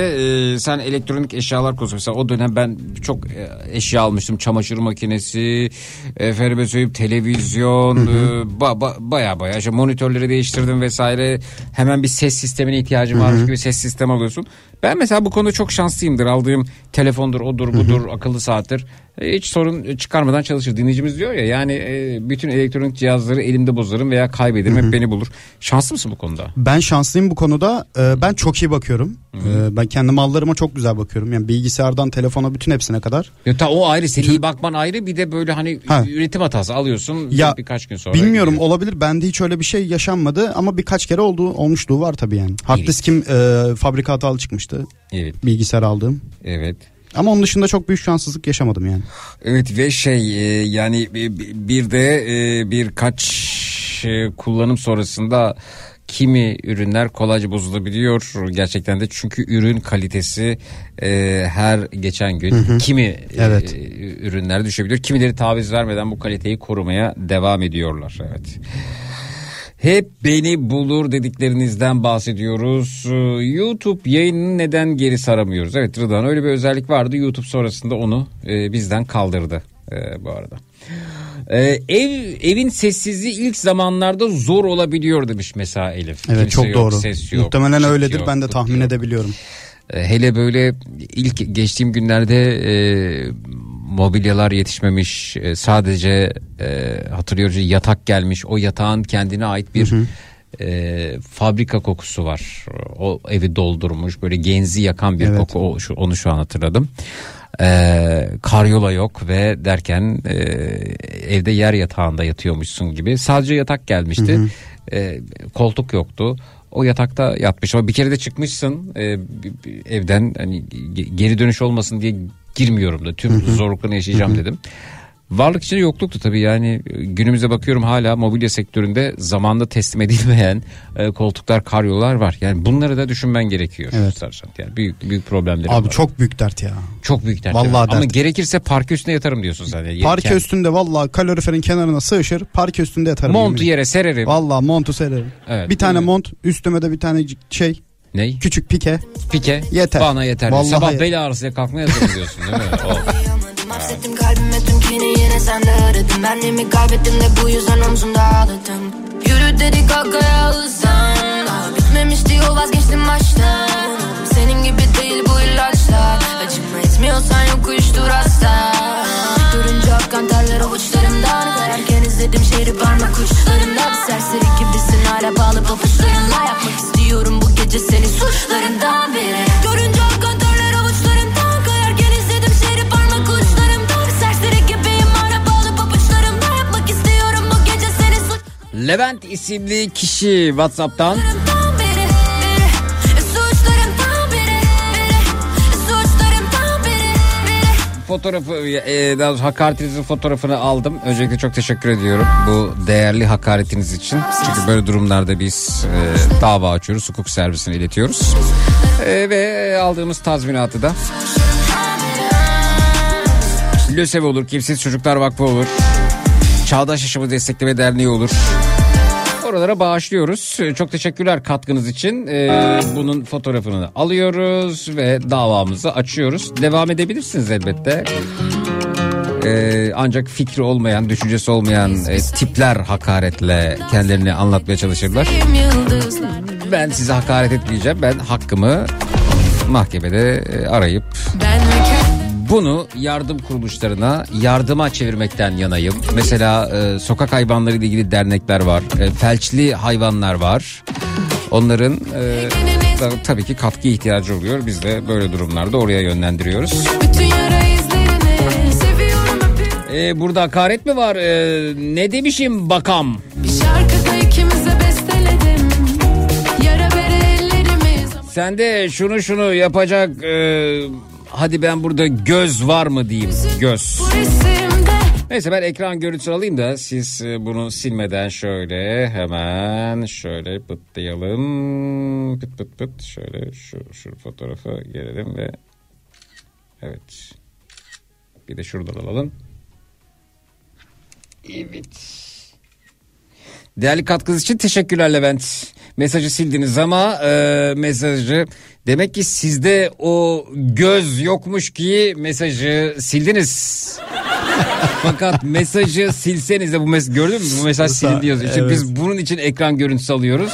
e, sen elektronik eşyalar konusu mesela o dönem ben çok e, eşya almıştım çamaşır makinesi efendime söyleyeyim televizyon e, ba, ba, baya baya işte monitörleri değiştirdim vesaire hemen bir ses sistemine ihtiyacım varmış gibi ses sistemi alıyorsun. Ben mesela bu konuda çok şanslıyımdır aldığım telefondur odur budur akıllı saattir hiç sorun çıkarmadan çalışır dinleyicimiz diyor ya yani e, bütün elektronik cihazları elimde bozarım veya kaybederim hep beni bulur. Şanslı mısın bu konuda? Ben şanslıyım bu konuda. Ee, ben çok iyi bakıyorum. Ee, ben kendi mallarıma çok güzel bakıyorum. Yani bilgisayardan telefona bütün hepsine kadar. Ya ta o ayrı senin iyi bakman ayrı bir de böyle hani Ha. üretim hatası alıyorsun Ya, birkaç gün sonra. Bilmiyorum gidiyor. olabilir. Bende hiç öyle bir şey yaşanmadı ama birkaç kere oldu olmuşluğu var tabii yani. Hard Evet. diskim e, fabrika hatalı çıkmıştı. Evet Bilgisayar aldığım. evet. Ama onun dışında çok büyük şanssızlık yaşamadım yani. Evet ve şey e, yani bir- de e, birkaç e, kullanım sonrasında kimi ürünler kolayca bozulabiliyor gerçekten de çünkü ürün kalitesi e, her geçen gün kimi Evet. e, ürünler düşebiliyor kimileri taviz vermeden bu kaliteyi korumaya devam ediyorlar evet. Hep beni bulur dediklerinizden bahsediyoruz. Ee, YouTube yayınını neden geri saramıyoruz? Evet Rıdvan öyle bir özellik vardı. YouTube sonrasında onu e, bizden kaldırdı e, bu arada. E, ev evin sessizliği ilk zamanlarda zor olabiliyor demiş mesela Elif. Evet Kimse çok yok, doğru. ses yok, Muhtemelen öyledir. yok, ben de tahmin yok. edebiliyorum. E, Hele böyle ilk geçtiğim günlerde e, mobilyalar yetişmemiş e, sadece e, hatırlıyoruz yatak gelmiş o yatağın kendine ait bir e, fabrika kokusu var. O evi doldurmuş böyle genzi yakan bir Evet. koku o, şu, onu şu an hatırladım. E, karyola yok ve derken e, evde yer yatağında yatıyormuşsun gibi sadece yatak gelmişti. E, koltuk yoktu o yatakta yatmış. Ama bir kere de çıkmışsın e, evden hani ge- geri dönüş olmasın diye girmiyorum da tüm zorluklarını yaşayacağım dedim. Varlık içinde yokluktu tabii yani günümüze bakıyorum hala mobilya sektöründe zamanda teslim edilmeyen e, koltuklar karyolar var. Yani bunları da düşünmen gerekiyor. Evet. Sarsan. Yani büyük büyük problemleri Abi var. çok büyük dert ya. çok büyük dert. Vallahi evet. Ama dert. gerekirse parke üstüne yatarım diyorsun sen. Parke Kend- üstünde vallahi kaloriferin kenarına sığışır. Parke üstünde yatarım. Montu yemin yere sererim. Vallahi montu sererim. Evet. Bir tane mont üstüme de bir tane şey Ney? küçük pike. Pike. Yeter. Bana yeter. Vallahi Sabah yeter. bel ağrısıyla kalkmaya hazırım diyorsun değil mi? kini yine sende aradım Benliğimi kaybettim de bu yüzden omzumda ağladım Yürü dedik kakaya hızlan Daha bitmemişti yol vazgeçtim baştan. Senin gibi değil bu ilaçlar. Acıma etmiyorsan yok uyuştur hasta. Durunca akan terler avuçlarımdan. Kararken izledim şehri parmak uçlarımda Bir serseri gibisin hala bağlı papuçlarınla. Yapmak istiyorum bu gece seni suçlarından biri. Görünce Levent isimli kişi WhatsApp'tan fotoğrafı e, daha hakaretinizin fotoğrafını aldım. Öncelikle çok teşekkür ediyorum bu değerli hakaretiniz için. Çünkü böyle durumlarda biz e, dava açıyoruz, hukuk servisine iletiyoruz. E, ve aldığımız tazminatı da LÖSEV olur, Kimsiz Çocuklar Vakfı olur. Çağdaş Yaşamı Destekleme Derneği olur. Oralara bağışlıyoruz. Çok teşekkürler katkınız için. Ee, bunun fotoğrafını alıyoruz ve davamızı açıyoruz. Devam edebilirsiniz elbette. Ee, ancak fikri olmayan, düşüncesi olmayan e, tipler hakaretle kendilerini anlatmaya çalışırlar. Ben size hakaret etmeyeceğim. Ben hakkımı mahkemede e, arayıp Ben bunu yardım kuruluşlarına yardıma çevirmekten yanayım. Mesela e, sokak hayvanları ile ilgili dernekler var. E, felçli hayvanlar var. Onların e, da, tabii ki katkı ihtiyacı oluyor. Biz de böyle durumlarda oraya yönlendiriyoruz. Bütün yara izlerini Seviyorum öpüyorum E, burada hakaret mi var? E, ne demişim bakam? Sen de şunu şunu yapacak e, hadi ben burada göz var mı diyeyim göz. Neyse ben ekran görüntüsü alayım da siz e, bunu silmeden şöyle hemen şöyle pıtlayalım. Pıt pıt pıt şöyle şu, şu fotoğrafa gelelim ve evet bir de şuradan alalım. Evet. Değerli katkınız için teşekkürler Levent. Mesajı sildiniz ama e, mesajı demek ki sizde o göz yokmuş ki mesajı sildiniz. Fakat mesajı silseniz de bu mes gördün mü bu mesaj silindi yazıyor. İşte Evet. biz bunun için ekran görüntüsü alıyoruz.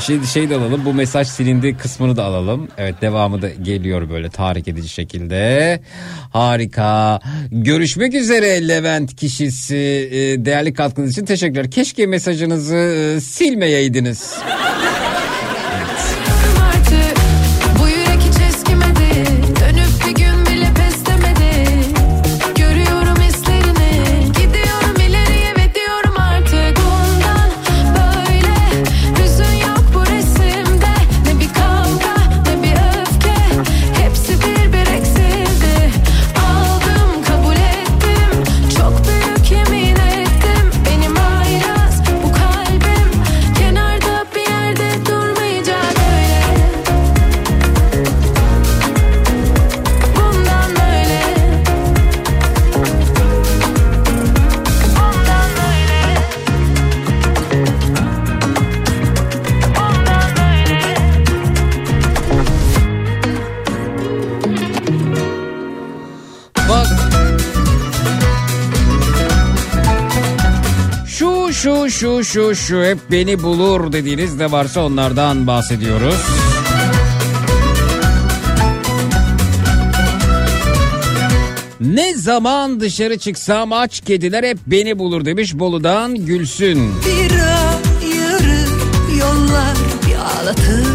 Şey, şey de alalım bu mesaj silindi kısmını da alalım. Evet devamı da geliyor böyle tahrik edici şekilde. Harika. Görüşmek üzere Levent kişisi. Ee, Değerli katkınız için teşekkürler. Keşke mesajınızı e, silmeyeydiniz. Şu şu şu hep beni bulur dediğiniz ne varsa onlardan bahsediyoruz. Ne zaman dışarı çıksam aç kediler hep beni bulur demiş Bolu'dan Gülsün. Bir yarı yollar ağlatır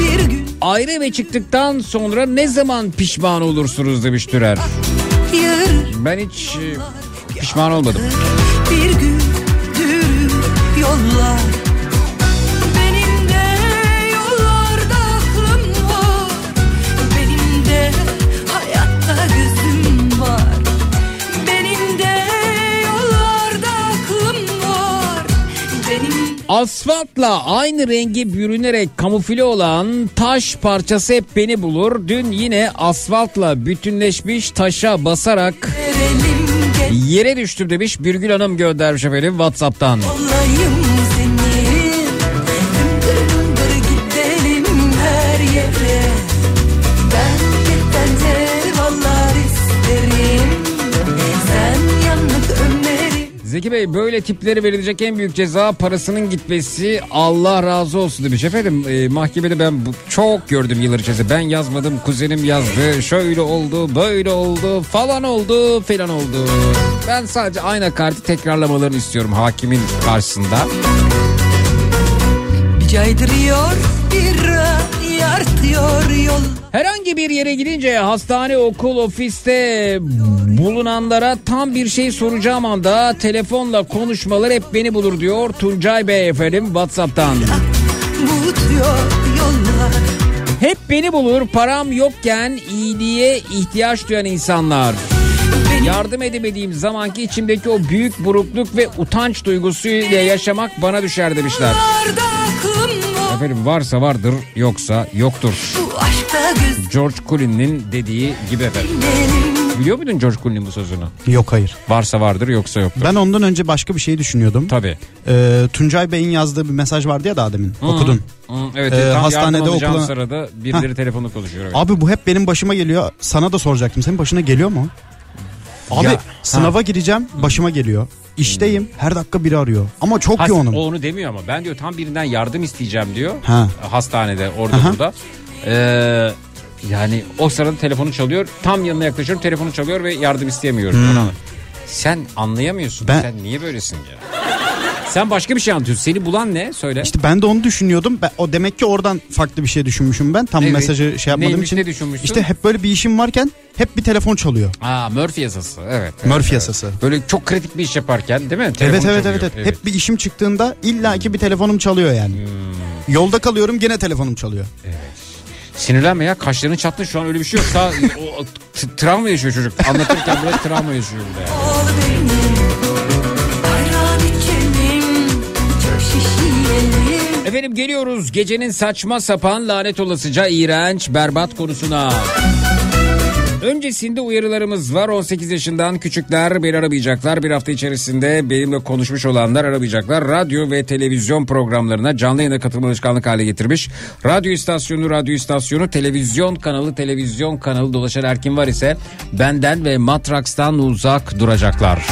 bir gün Ayrı ve çıktıktan sonra ne zaman pişman olursunuz demiş Türer. yarı Ben hiç e, pişman olmadım. bir güldür yollar. Asfaltla aynı rengi bürünerek kamufle olan taş parçası hep beni bulur. Dün yine asfaltla bütünleşmiş taşa basarak... Verelim yere düştüm demiş Birgül Hanım göndermiş efendim Whatsapp'tan. Olayım Zeki Bey böyle tiplere verilecek en büyük ceza parasının gitmesi Allah razı olsun demiş. Efendim e, mahkemede ben bu, çok gördüm yıllar içerisinde. Ben yazmadım kuzenim yazdı. Şöyle oldu böyle oldu falan oldu falan oldu. Ben sadece aynı kartı tekrarlamalarını istiyorum hakimin karşısında. Caydırıyor bir ay artıyor yol Herhangi bir yere gidince hastane, okul, ofiste bulunanlara tam bir şey soracağım anda telefonla konuşmalar hep beni bulur diyor Tuncay Bey efendim Whatsapp'tan. Hep beni bulur param yokken iyiliğe ihtiyaç duyan insanlar. Yardım edemediğim zamanki içimdeki o büyük burukluk ve utanç duygusuyla yaşamak bana düşer demişler. Aklım var Efendim varsa vardır yoksa yoktur. George Clooney'nin dediği gibi efendim. Biliyor muydun George Clooney'in bu sözünü? Yok hayır. Varsa vardır yoksa yoktur. Ben ondan önce başka bir şey düşünüyordum. Tabii. Ee, Tuncay Bey'in yazdığı bir mesaj vardı ya daha demin. Okudun. Hı, evet, Ee, tam hastanede okula- sırada birileri telefonu konuşuyor. Evet. Abi bu hep benim başıma geliyor. Sana da soracaktım. Senin başına geliyor mu? Abi Ya, sınava gireceğim başıma geliyor. İşteyim her dakika biri arıyor. Ama çok Has- yoğunum. o onu demiyor ama ben diyor tam birinden yardım isteyeceğim diyor. Ha. Hastanede orada Aha. burada. Ee, yani o sırada telefonu çalıyor. Tam yanına yaklaşıyorum telefonu çalıyor ve yardım isteyemiyorum. Hmm. Sen anlayamıyorsun. Ben- Sen niye böylesin ya? Sen başka bir şey anlatıyorsun. Seni bulan ne? Söyle. İşte ben de onu düşünüyordum. Ben, o demek ki oradan farklı bir şey düşünmüşüm ben. Tam Evet. mesajı şey yapmadığım Neymiş, için. ne düşünmüştün? İşte hep böyle bir işim varken hep bir telefon çalıyor. Aa Murphy yasası. Evet. evet, Murphy evet. yasası. Böyle çok kritik bir iş yaparken değil mi? Evet Telefon evet çalıyor. evet, evet. Hep bir işim çıktığında illaki bir telefonum çalıyor yani. Hmm. Yolda kalıyorum gene telefonum çalıyor. Sinirlenme ya kaşların çattı şu an öyle bir şey yok. Sağ, o, travma yaşıyor çocuk. Anlatırken böyle travma yaşıyor burada yani. Efendim geliyoruz gecenin saçma sapan lanet olasıca iğrenç berbat konusuna. Öncesinde uyarılarımız var. 18 yaşından küçükler beni aramayacaklar. Bir hafta içerisinde benimle konuşmuş olanlar aramayacaklar. Radyo ve televizyon programlarına canlı yayına katılma alışkanlık hale getirmiş. Radyo istasyonu, radyo istasyonu, televizyon kanalı, televizyon kanalı dolaşan her kim var ise benden ve Matraks'tan uzak duracaklar.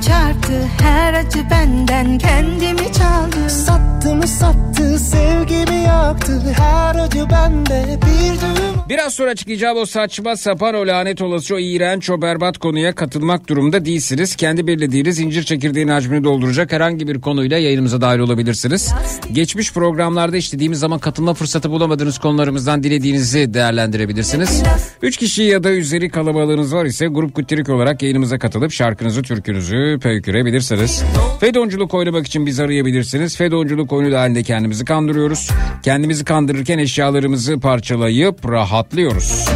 Çarptı Her acı benden kendimi çaldı Sattı mı sattı sevgimi yaktı Her acı bende bir düğüm Biraz sonra açıklayacağım o saçma sapan o lanet olası o iğrenç o berbat konuya katılmak durumunda değilsiniz. Kendi belirlediğiniz incir çekirdeğinin hacmini dolduracak herhangi bir konuyla yayınımıza dahil olabilirsiniz. Geçmiş programlarda işlediğimiz zaman katılma fırsatı bulamadığınız konularımızdan dilediğinizi değerlendirebilirsiniz. Üç kişi ya da üzeri kalabalığınız var ise grup kuttirik olarak yayınımıza katılıp şarkınızı türkünüzü pöykürebilirsiniz. Fedonculuk oynamak için bizi arayabilirsiniz. Fedonculuk oyunu da halinde kendimizi kandırıyoruz. Kendimizi kandırırken eşyalarımızı parçalayıp rahatlıyoruz.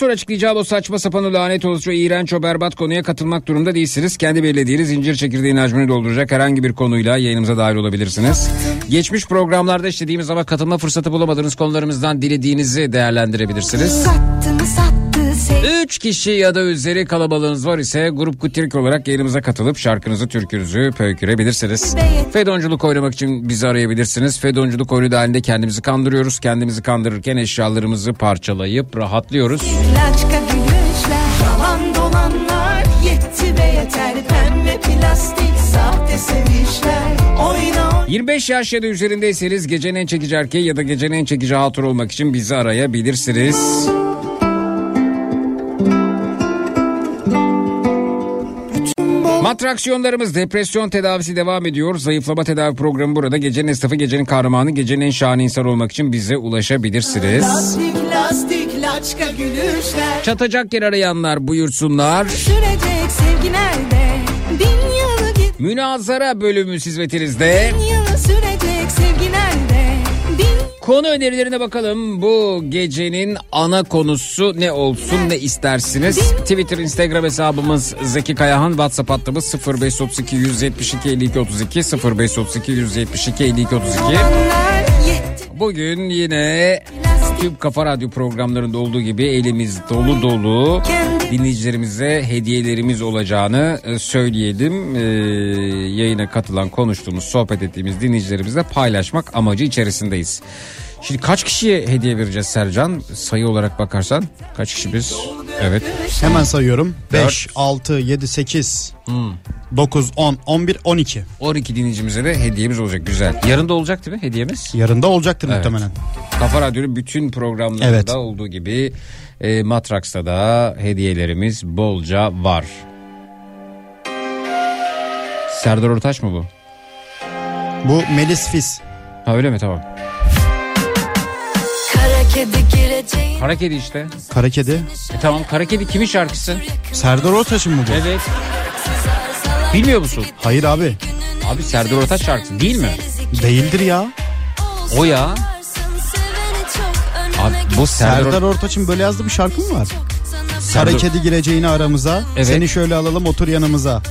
sonra açıklayacağım o saçma sapan o lanet olası o iğrenç o berbat konuya katılmak durumda değilsiniz. Kendi belirlediğiniz zincir çekirdeğin hacmini dolduracak herhangi bir konuyla yayınımıza dahil olabilirsiniz. Geçmiş programlarda işlediğimiz ama katılma fırsatı bulamadığınız konularımızdan dilediğinizi değerlendirebilirsiniz. Sattın, sattın. 3 kişi ya da üzeri kalabalığınız var ise grup kutirik olarak yayınımıza katılıp şarkınızı, türkünüzü pöykürebilirsiniz. Fedonculuk oynamak için bizi arayabilirsiniz. Fedonculuk oyunu halinde kendimizi kandırıyoruz. Kendimizi kandırırken eşyalarımızı parçalayıp rahatlıyoruz. İlaçka gülüşler, yalan dolanlar yetti be yeter. Pembe plastik, sahte sevişler, 25 yaş ya da üzerindeyseniz gecenin en çekici erkeği ya da gecenin en çekici hatır olmak için bizi arayabilirsiniz. Matraksiyonlarımız depresyon tedavisi devam ediyor. Zayıflama tedavi programı burada. Gecenin esnafı, gecenin kahramanı, gecenin en şahane insan olmak için bize ulaşabilirsiniz. Lastik lastik laçka gülüşler Çatacak yer arayanlar buyursunlar. Sürecek sevgi nerede Bin git Münazara bölümü hizmetinizde. Bin yılı konu önerilerine bakalım. Bu gecenin ana konusu ne olsun ne istersiniz? Twitter, Instagram hesabımız Zeki Kayahan. WhatsApp hattımız 0532 172 52 32 0532 172 52 32. Bugün yine tüm Kafa Radyo programlarında olduğu gibi elimiz dolu dolu dinleyicilerimize hediyelerimiz olacağını e, söyleyelim. Ee, yayına katılan, konuştuğumuz, sohbet ettiğimiz dinleyicilerimizle paylaşmak amacı içerisindeyiz. Şimdi kaç kişiye hediye vereceğiz Sercan? Sayı olarak bakarsan kaç kişi biz? Evet. Hemen sayıyorum. Dört. 5, 6, 7, 8, 9, 10, 11, 12. 12 dinleyicimize de hediyemiz olacak güzel. Yarın da olacak değil mi hediyemiz? Yarın da olacaktır Evet. muhtemelen. Kafa Radyo'nun bütün programlarında Evet. olduğu gibi e, Matraks'ta da hediyelerimiz bolca var. Serdar Ortaç mı bu? Bu Melis Fis. Ha öyle mi tamam. Kara Kedi işte. Kara Kedi. E tamam Kara Kedi kimin şarkısı? Serdar Ortaç'ın mı bu? Evet. Bilmiyor musun? Hayır abi. Abi Serdar Ortaç şarkısı değil mi? Değildir ya. O ya. Abi bu Serdar, Serdar Ortaç'ın böyle yazdığı bir şarkı mı var? Serdar- Kara kedi gireceğini aramıza. Evet. Seni şöyle alalım otur yanımıza.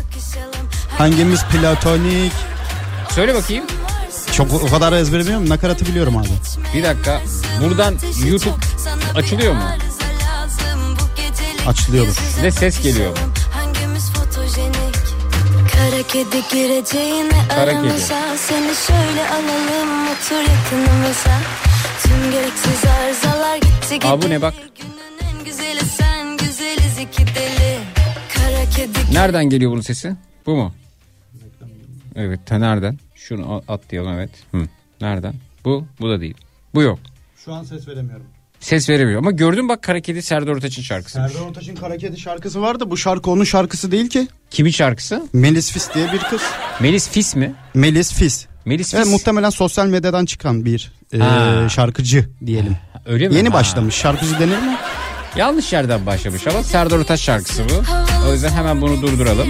Hangimiz platonik? Söyle bakayım. Çok o kadar ezbere bilmiyorum. Nakaratı biliyorum abi. Bir dakika. Buradan YouTube açılıyor mu? Açılıyordur. Ve ses geliyor. Kara kedi gireceğine Kara kedi. aramıza Seni şöyle alalım otur yakınımıza Tüm gereksiz arızalar gitti gitti Aa bu ne bak. En güzeli sen güzeliz iki deli Kara kedi Nereden geliyor bunun sesi? Bu mu? Evet ta nereden? Şunu atlayalım evet. Hı. Nereden? Bu? Bu da değil. Bu yok. Şu an ses veremiyorum. Ses veremiyor ama gördün bak Kara Kedi Serdar Ortaç'ın şarkısı. Serdar Ortaç'ın Kara Kedi şarkısı var da bu şarkı onun şarkısı değil ki. Kimin şarkısı? Melis Fis diye bir kız. Melis Fis mi? Melis Fis. Melis Evet, Fis. muhtemelen sosyal medyadan çıkan bir e, şarkıcı diyelim. Öyle mi? Yeni Ha. başlamış. Şarkıcı denir mi? Yanlış yerden başlamış ama Serdar Ortaç şarkısı bu. O yüzden hemen bunu durduralım.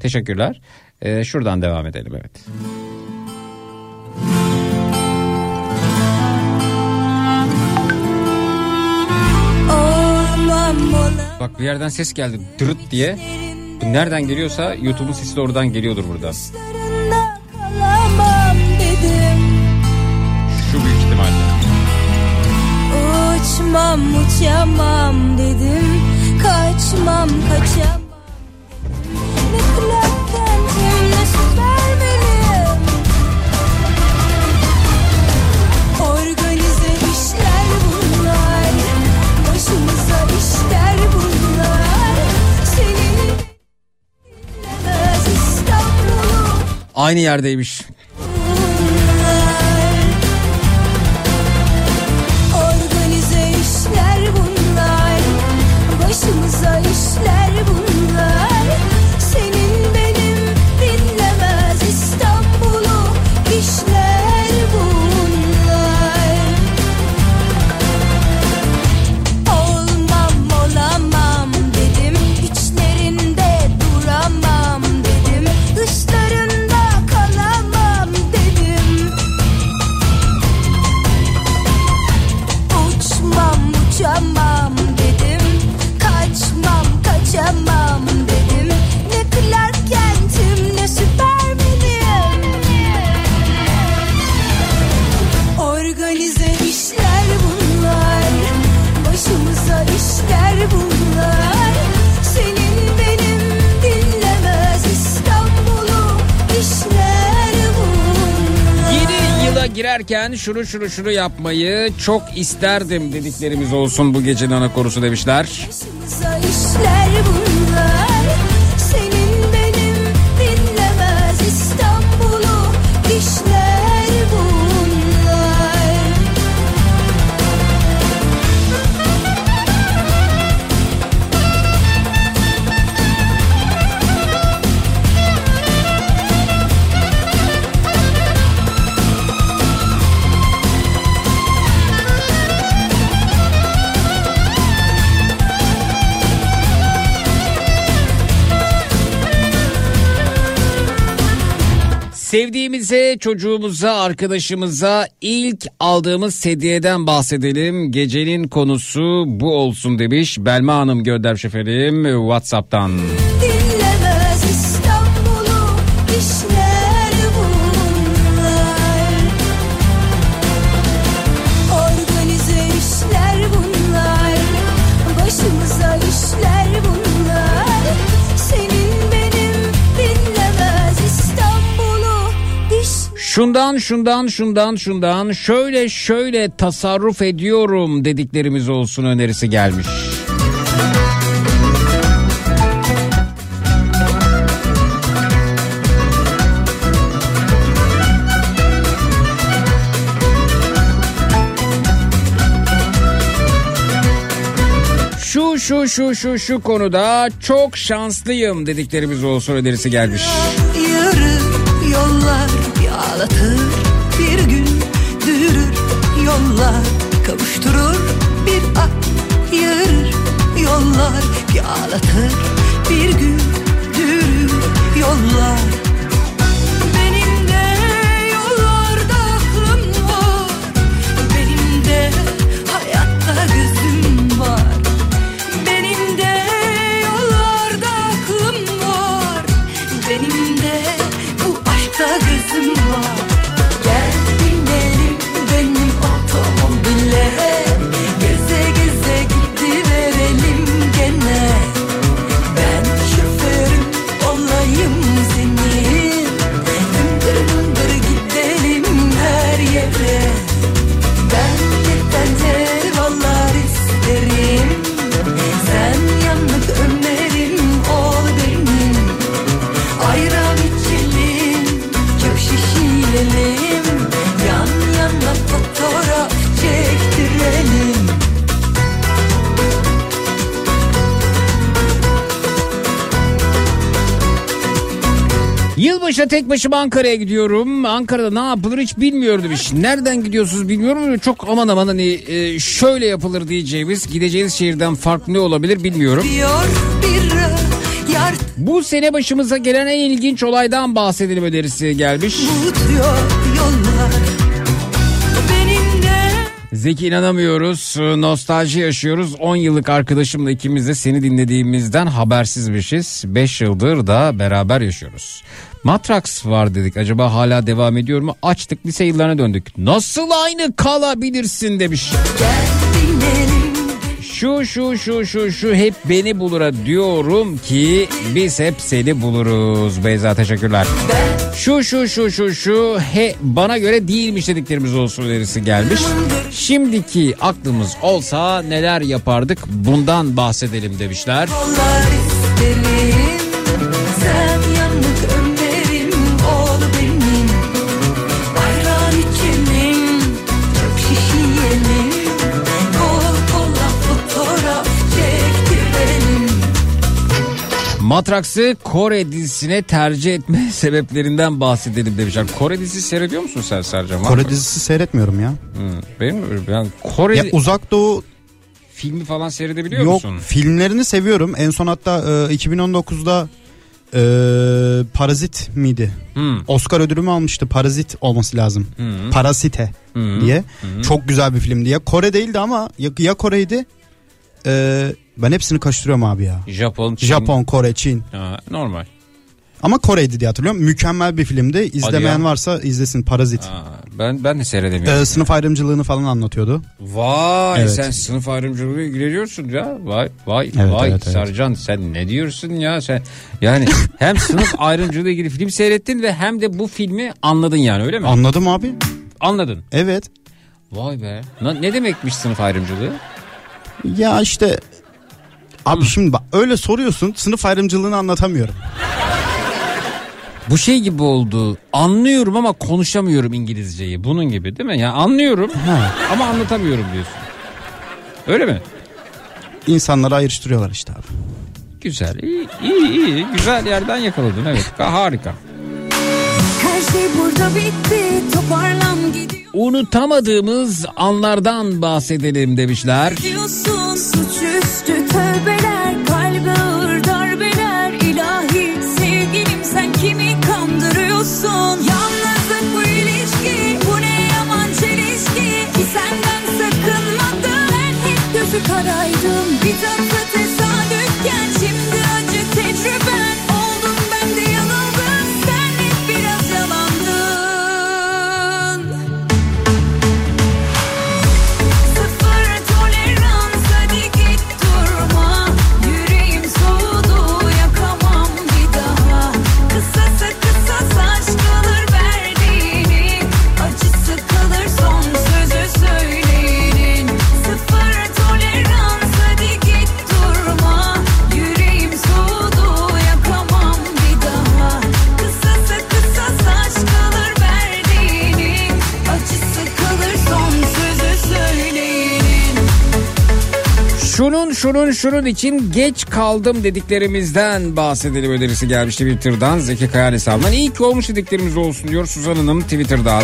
Teşekkürler. Ee, şuradan devam edelim evet. Bak bir yerden ses geldi dırıt diye. Nereden geliyorsa YouTube'un sesi de oradan geliyordur burada. Dedim Şu büyük ihtimalle. Uçmam uçamam dedim Kaçmam kaçamam Ne Clark Aynı yerdeymiş. Yıla girerken şunu şunu şunu yapmayı çok isterdim dediklerimiz olsun bu gecenin ana konusu demişler. Bunlar Sevdiğimize, çocuğumuza, arkadaşımıza ilk aldığımız hediyeden bahsedelim. Gecenin konusu bu olsun demiş Belma Hanım göndermiş efendim Whatsapp'tan. Dinlemez Şundan şundan şundan şundan şöyle şöyle tasarruf ediyorum dediklerimiz olsun önerisi gelmiş. Şu şu şu şu şu konuda çok şanslıyım dediklerimiz olsun önerisi gelmiş. Yarı yollar ağlatır. Bir gün dürür yollar kavuşturur. Bir ah yarır yollar bir ağlatır. Bir gün dürür yollar Yılbaşı tek başıma Ankara'ya gidiyorum. Ankara'da ne yapılır hiç bilmiyordum iş. Nereden gidiyorsunuz bilmiyorum çok aman aman hani e, şöyle yapılır diyeceğimiz gideceğiniz şehirden farklı ne olabilir bilmiyorum. Bu sene başımıza gelen en ilginç olaydan bahsedelim önerisi gelmiş. yollar Zeki inanamıyoruz. Nostalji yaşıyoruz. 10 yıllık arkadaşımla ikimiz de seni dinlediğimizden habersizmişiz. 5 yıldır da beraber yaşıyoruz. Matrax var dedik. Acaba hala devam ediyor mu? Açtık lise yıllarına döndük. Nasıl aynı kalabilirsin demiş. Şu şu şu şu şu hep beni bulura diyorum ki biz hep seni buluruz. Beyza teşekkürler. Şu şu şu şu şu he bana göre değilmiş dediklerimiz olsun önerisi gelmiş. Şimdiki aklımız olsa neler yapardık bundan bahsedelim demişler. yollar isterim Matraks'ı Kore dizisine tercih etme sebeplerinden bahsedelim demişler. Kore dizisi seyrediyor musun sen Sercan? Kore dizisi seyretmiyorum ya. Hı, benim yani Kore Ya uzak doğu filmi falan seyredebiliyor yok musun? filmlerini seviyorum. En son hatta e, 2019'da e, Parazit miydi? Hmm. Oscar ödülü mü almıştı? Parazit olması lazım. Hmm. Parasite Hmm. diye. Hmm. Çok güzel bir filmdi ya. Kore değildi ama ya, ya Kore'ydi. E, ben hepsini karıştırıyorum abi ya. Japon, Çin. Japon, Kore, Çin. Ha, normal. Ama Kore'ydi diye hatırlıyorum. Mükemmel bir filmdi. İzlemeyen ya. varsa izlesin Parazit. Ha, ben ben de seyredemiyorum. E, sınıf ayrımcılığını falan anlatıyordu. Vay Evet. sen sınıf ayrımcılığına ilgileniyorsun ya. Vay vay Evet, vay evet, evet. Sercan sen ne diyorsun ya sen yani hem sınıf ayrımcılığı ilgili film seyrettin ve hem de bu filmi anladın yani öyle mi? Anladım abi. Anladın. Evet. Vay be. Ne demekmiş sınıf ayrımcılığı? Ya işte abi şimdi bak öyle soruyorsun sınıf ayrımcılığını anlatamıyorum. Bu şey gibi oldu. Anlıyorum ama konuşamıyorum İngilizceyi. Bunun gibi değil mi? Ya anlıyorum ama anlatamıyorum diyorsun. Öyle mi? İnsanları ayrıştırıyorlar işte abi. Güzel. iyi iyi iyi. Güzel yerden yakaladın evet. Harika. Her şey burada bitti toparlan gidiyor Unutamadığımız anlardan bahsedelim demişler. diyorsun Üstü tövbeler şunun şunun için geç kaldım dediklerimizden bahsedelim önerisi gelmiş Twitter'dan. Zeki Kayan hesabından. İyi ki olmuş dediklerimiz olsun diyor Suzan Hanım Twitter'dan.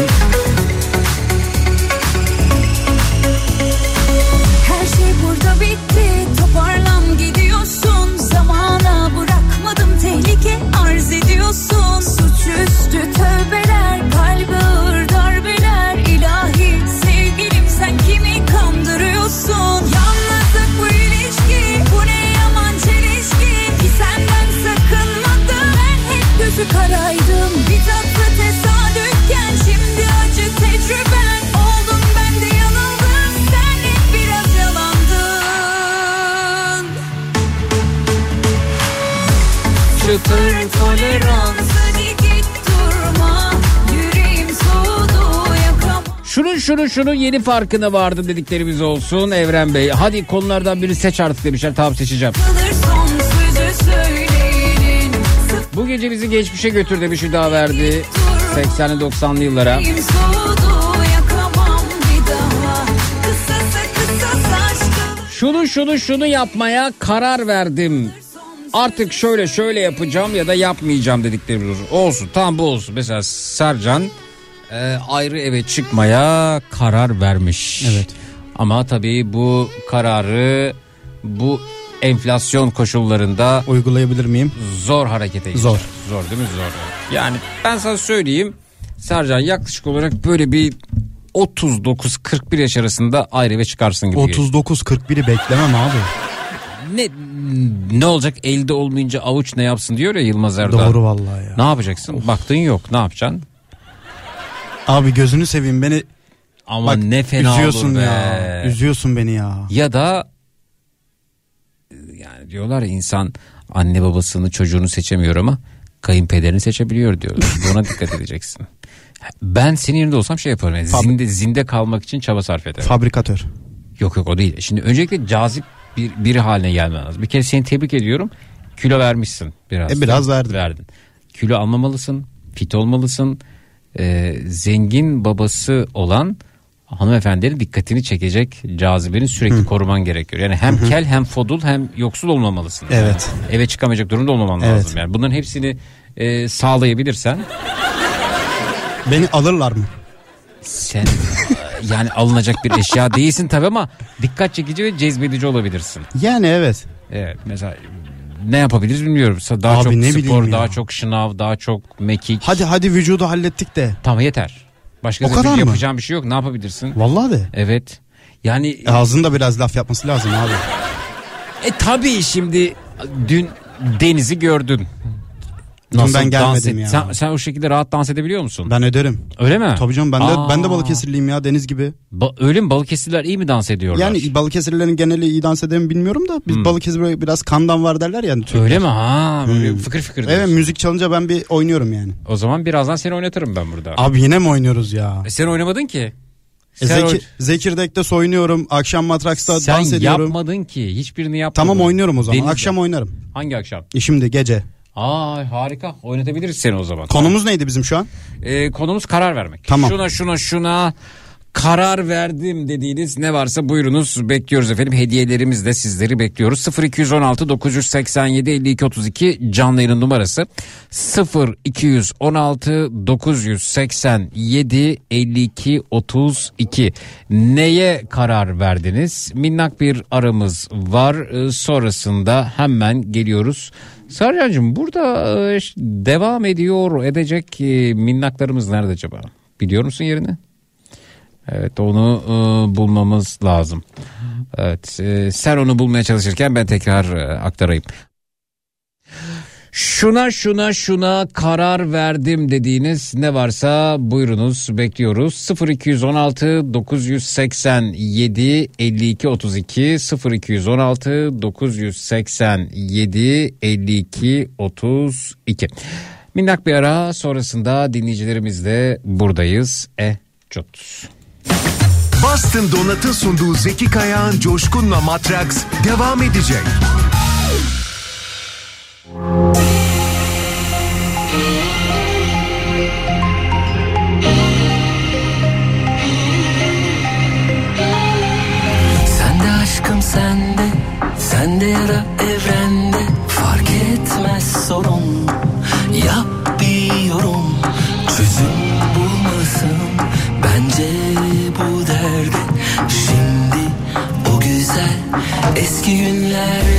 Çıtır tolerans Şunun şunun şunun yeni farkına vardı dediklerimiz olsun Evren Bey. Hadi konulardan biri seç artık demişler tamam seçeceğim. Bu gece bizi geçmişe götür demiş Hüda verdi. 80'li 90'lı yıllara. Şunu şunu şunu yapmaya karar verdim. Artık şöyle şöyle yapacağım ya da yapmayacağım dediklerimiz olsun. Olsun tamam bu olsun. Mesela Sercan e, ayrı eve çıkmaya karar vermiş. Evet. Ama tabii bu kararı bu enflasyon koşullarında Uygulayabilir miyim? zor harekete geçer. Zor. Zor değil mi zor. Yani ben sana söyleyeyim Sercan yaklaşık olarak böyle bir 39-41 yaş arasında ayrı eve çıkarsın gibi geliyor. 39-41'i beklemem abi. Ne ne olacak elde olmayınca avuç ne yapsın diyor ya Yılmaz Erdoğan. Doğru vallahi ya. Ne yapacaksın? Baktın yok ne yapacaksın? Abi gözünü seveyim beni Ama bak ne fena üzüyorsun olur be. ya. Üzüyorsun beni ya. Ya da yani diyorlar ya insan anne babasını çocuğunu seçemiyor ama kayınpederini seçebiliyor diyorlar. Buna dikkat edeceksin. Ben senin yerinde olsam şey yaparım. Yani Fab- zinde, zinde kalmak için çaba sarf ederim. Fabrikatör. Yok yok o değil. Şimdi öncelikle cazip bir, biri haline gelmen lazım. Bir kere seni tebrik ediyorum. Kilo vermişsin biraz. E, biraz verdim. Verdin. Kilo almamalısın. Fit olmalısın. Ee, zengin babası olan hanımefendilerin dikkatini çekecek cazibeni sürekli koruman gerekiyor. Yani hem kel hem fodul hem yoksul olmamalısın. Evet. Yani eve çıkamayacak durumda olmaman Evet. lazım. Yani bunların hepsini e, sağlayabilirsen Beni alırlar mı? Sen yani alınacak bir eşya değilsin tabii ama dikkat çekici ve cezbedici olabilirsin. Yani evet. Evet mesela ne yapabiliriz bilmiyorum. Daha Abi çok ne spor, bileyim ya. daha çok şınav, daha çok mekik. Hadi hadi vücudu hallettik de. Tamam yeter. Başka O kadar yapacağım bir şey yok. Ne yapabilirsin? Vallahi de. Evet. Yani E, Ağzında biraz laf yapması lazım abi. e tabii şimdi dün Deniz'i gördün. Dün ben gelmedim ya. Sen, sen o şekilde rahat dans edebiliyor musun? Ben ederim. Öyle mi? Tabii canım ben de Aa. ben de Balıkesirliyim ya deniz gibi. Ba- öyle mi? Balıkesirliler iyi mi dans ediyorlar? Yani Balıkesirlilerin geneli iyi dans eder mi bilmiyorum da biz Hmm. Balıkesir böyle biraz kandan var derler yani. Türkler. Öyle mi? Ha, böyle Hmm. fıkır fıkır Evet diyorsun. müzik çalınca ben bir oynuyorum yani. O zaman birazdan seni oynatırım ben burada. Abi yine mi oynuyoruz ya? E sen oynamadın ki. E, Sen, Zeki, Zekirdek'te soyunuyorum. Akşam Matraks'ta sen dans ediyorum. yapmadın ki. Hiçbirini yapmadın. Tamam oynuyorum o zaman. Denizde. Akşam oynarım. Hangi akşam? E şimdi gece. Aa harika. Oynatabiliriz seni o zaman. Konumuz neydi bizim şu an? Ee, konumuz karar vermek. Tamam. Şuna şuna şuna karar verdim dediğiniz ne varsa buyurunuz bekliyoruz efendim. Hediyelerimiz de sizleri bekliyoruz. 0216 987 52 32 canlı yayın numarası 0216 987 52 32 neye karar verdiniz? Minnak bir aramız var. Ee, Sonrasında hemen geliyoruz. Sarıcancığım burada e, devam ediyor edecek e, minnaklarımız nerede acaba? Biliyor musun yerini? Evet onu e, bulmamız lazım. Evet e, sen onu bulmaya çalışırken ben tekrar e, aktarayım. Şuna şuna şuna karar verdim dediğiniz ne varsa buyurunuz bekliyoruz. 0216 987 52 32 0216 987 52 32 Minnak bir ara sonrasında dinleyicilerimizle buradayız. E cut. Boston Donat'ın sunduğu Zeki Kayağan Coşkun'la Matraks devam edecek. Sende aşkım sende, sende ya da evrende fark etmez sorun. Yap bir yorum, çözüm bulmasın bence bu derdi. Şimdi o güzel eski günler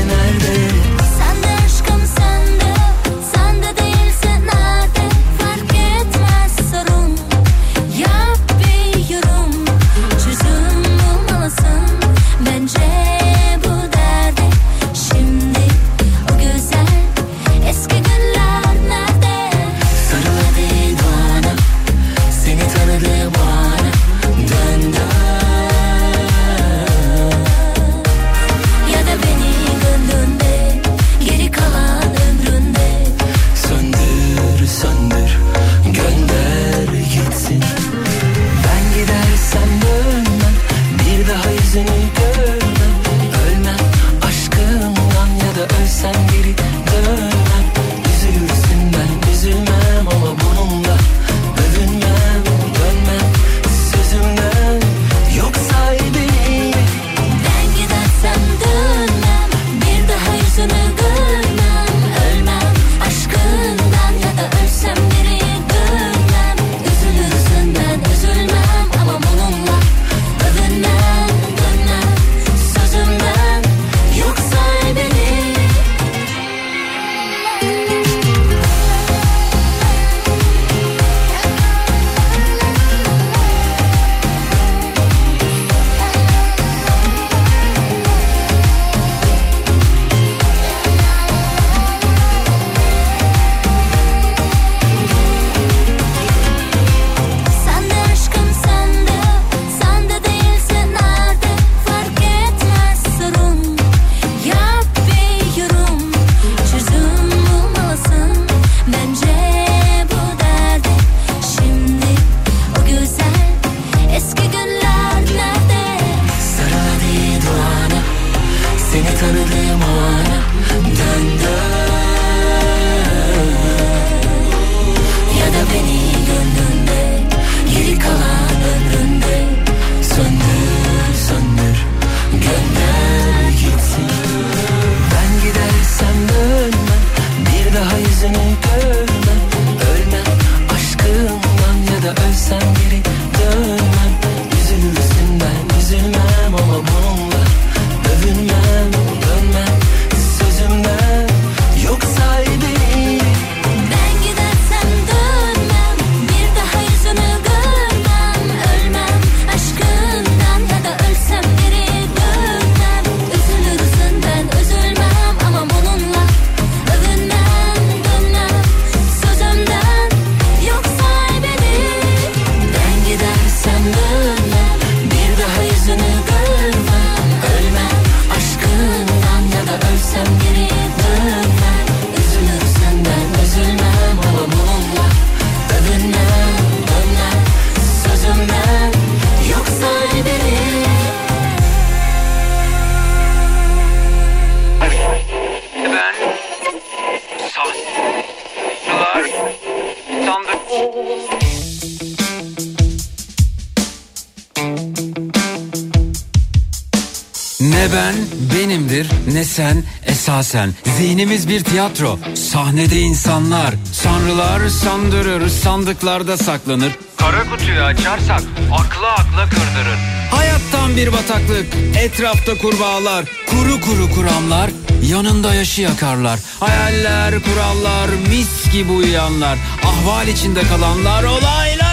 ben benimdir ne sen esasen. Zihnimiz bir tiyatro Sahnede insanlar. Sanrılar sandırır sandıklarda saklanır. Kara kutuyu açarsak akla akla kırdırır. Hayattan bir bataklık Etrafta kurbağalar. Kuru kuru kuramlar Yanında yaşı yakarlar. Hayaller kurallar Mis gibi uyuyanlar Ahval içinde kalanlar Olaylar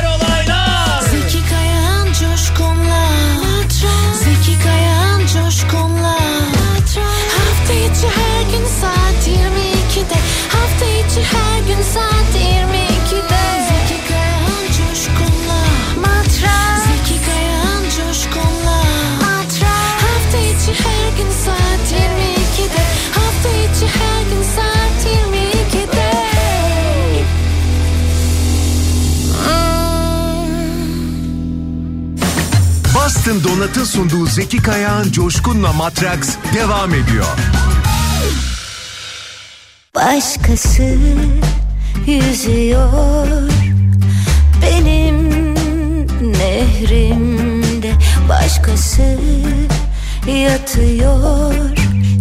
içi her gün saat 22'de Hafta içi her gün saat 22'de Zeki Kayan Coşkun'la. Matras. Zeki Kayan Coşkun'la. Matras. Hafta içi her gün saat 22'de Hafta içi her gün saat 22'de Boston Donat'ın sunduğu Zeki Kayağan Coşkun'la Matraks devam ediyor. Başkası yüzüyor. Benim nehrimde başkası yatıyor.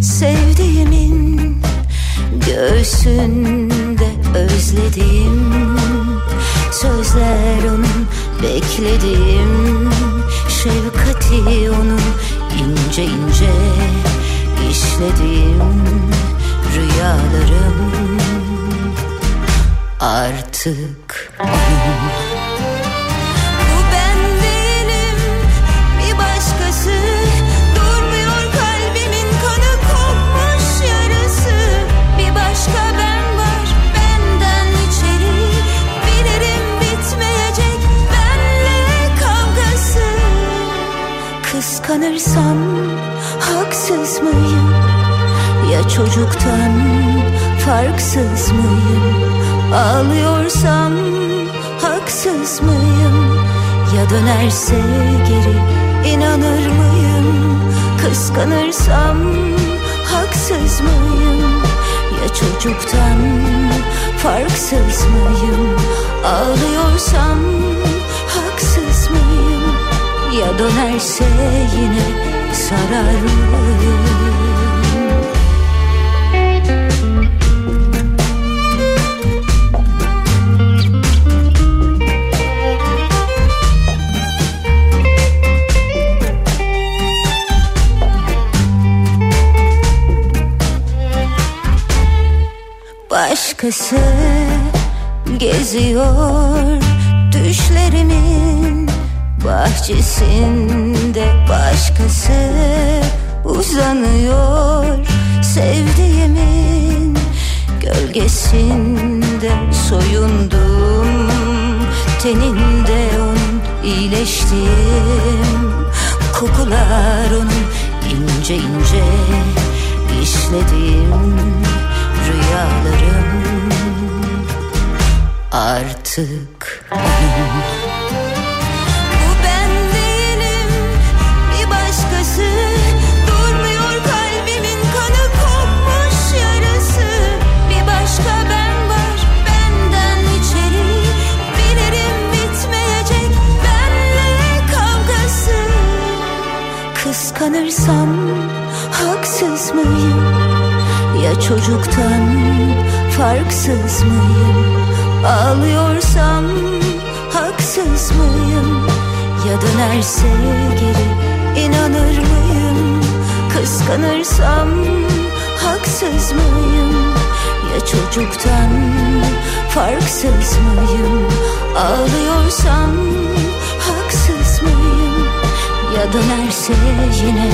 Sevdiğimin göğsünde özlediğim sözler onun beklediğim şefkati onun ince ince işlediğim rüyalarım. Artık kavgası. Kıskanırsam haksız mıyım ya çocuktan farksız mıyım? Ağlıyorsam haksız mıyım? Ya dönerse geri inanır mıyım? Kıskanırsam haksız mıyım? Ya çocuktan farksız mıyım? Ağlıyorsam haksız mıyım? Ya dönerse yine sarar mıyım Başkası geziyor. Düşlerimin bahçesinde Başkası uzanıyor. Sevdiğimin gölgesinde soyundum. Teninde onun iyileştim. Kokular onun ince ince işlediğim rüyalarım. Artık Bu ben değilim bir başkası. Durmuyor kalbimin kanı kopmuş yarısı Bir başka ben var benden içeri. Bilirim bitmeyecek benle kavgası. Kıskanırsam haksız mıyım ya çocuktan farksız mıyım? Ağlıyorsam haksız mıyım? Ya dönerse geri inanır mıyım? Kıskanırsam haksız mıyım? Ya çocuktan farksız mıyım? Ağlıyorsam haksız mıyım? Ya dönerse yine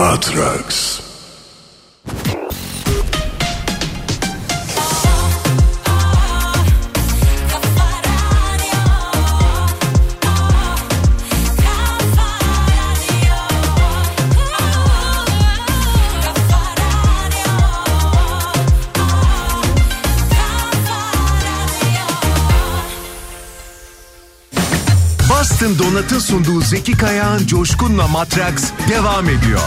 Matrax. Boston Donat'ın sunduğu Zeki Kayağan Coşkun'la Matraks devam ediyor.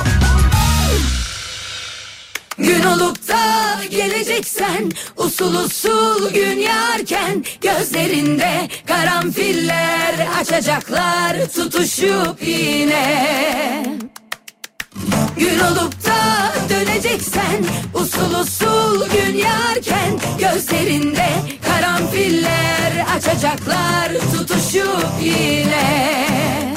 Gün olup da geleceksen usul usul gün yarken gözlerinde karanfiller açacaklar tutuşup yine. Gün olup da döneceksen usul usul gün yarken gözlerinde açacaklar tutuşup yine.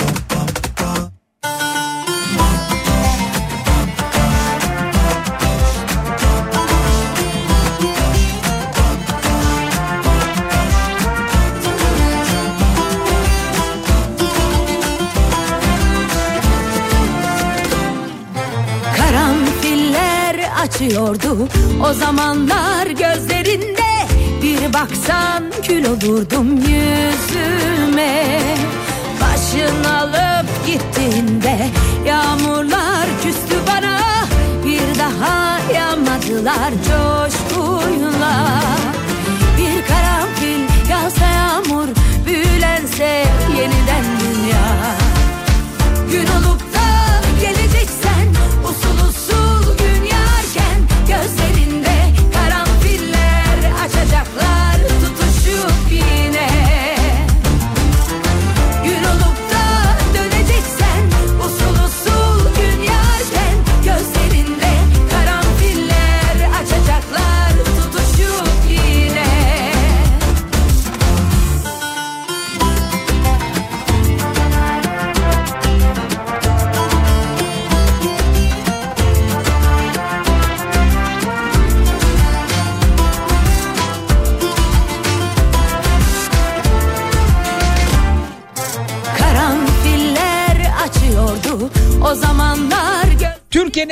Karanfiller açıyordu o zamanlar baksan kül olurdum yüzüme. Başın alıp gittiğinde yağmurlar küstü bana. Bir daha yağmadılar coşkuyla. Bir karanfil yağsa yağmur büyülense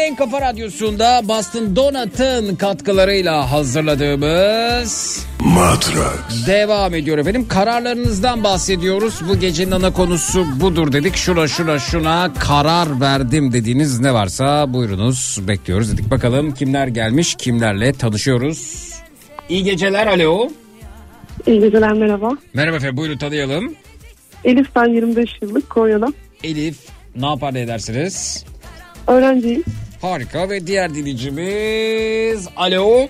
en kafa radyosunda Boston Donut'ın katkılarıyla hazırladığımız Matrax. devam ediyor efendim. Kararlarınızdan bahsediyoruz. Bu gecenin ana konusu budur dedik. Şuna şuna şuna karar verdim dediğiniz ne varsa buyurunuz bekliyoruz dedik. Bakalım kimler gelmiş kimlerle tanışıyoruz. İyi geceler alo. İyi geceler merhaba. Merhaba efendim buyurun tanıyalım. Elif ben 25 yıllık Konya'dan. Elif ne yapar ne edersiniz? Öğrenciyim. Harika ve diğer dinleyicimiz alo.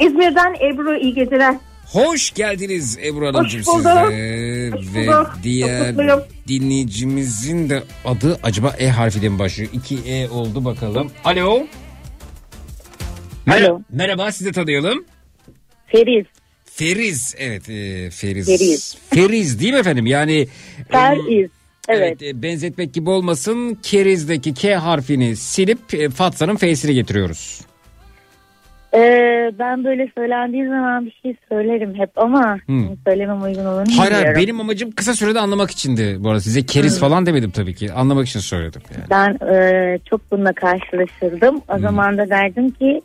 İzmir'den Ebru iyi geceler. Hoş geldiniz Ebru Hanımcığım size. Hoş Ve bulduk. diğer dinleyicimizin de adı acaba E harfiyle mi başlıyor? 2 E oldu bakalım. Alo. Mer- Alo. Merhaba sizi tanıyalım. Feriz. Feriz evet e, Feriz. Feriz. Feriz değil mi efendim? Yani Feriz. Evet. e, benzetmek gibi olmasın. Keriz'deki K harfini silip e, Fatsa'nın F'sini getiriyoruz. Ee, ben böyle söylendiği zaman bir şey söylerim hep ama Hmm. söylemem uygun olur Hayır hayır benim amacım kısa sürede anlamak içindi bu arada. Size keriz Hmm. falan demedim tabii ki. Anlamak için söyledim yani. Ben e, çok bununla karşılaşırdım. Hmm. O zaman da derdim ki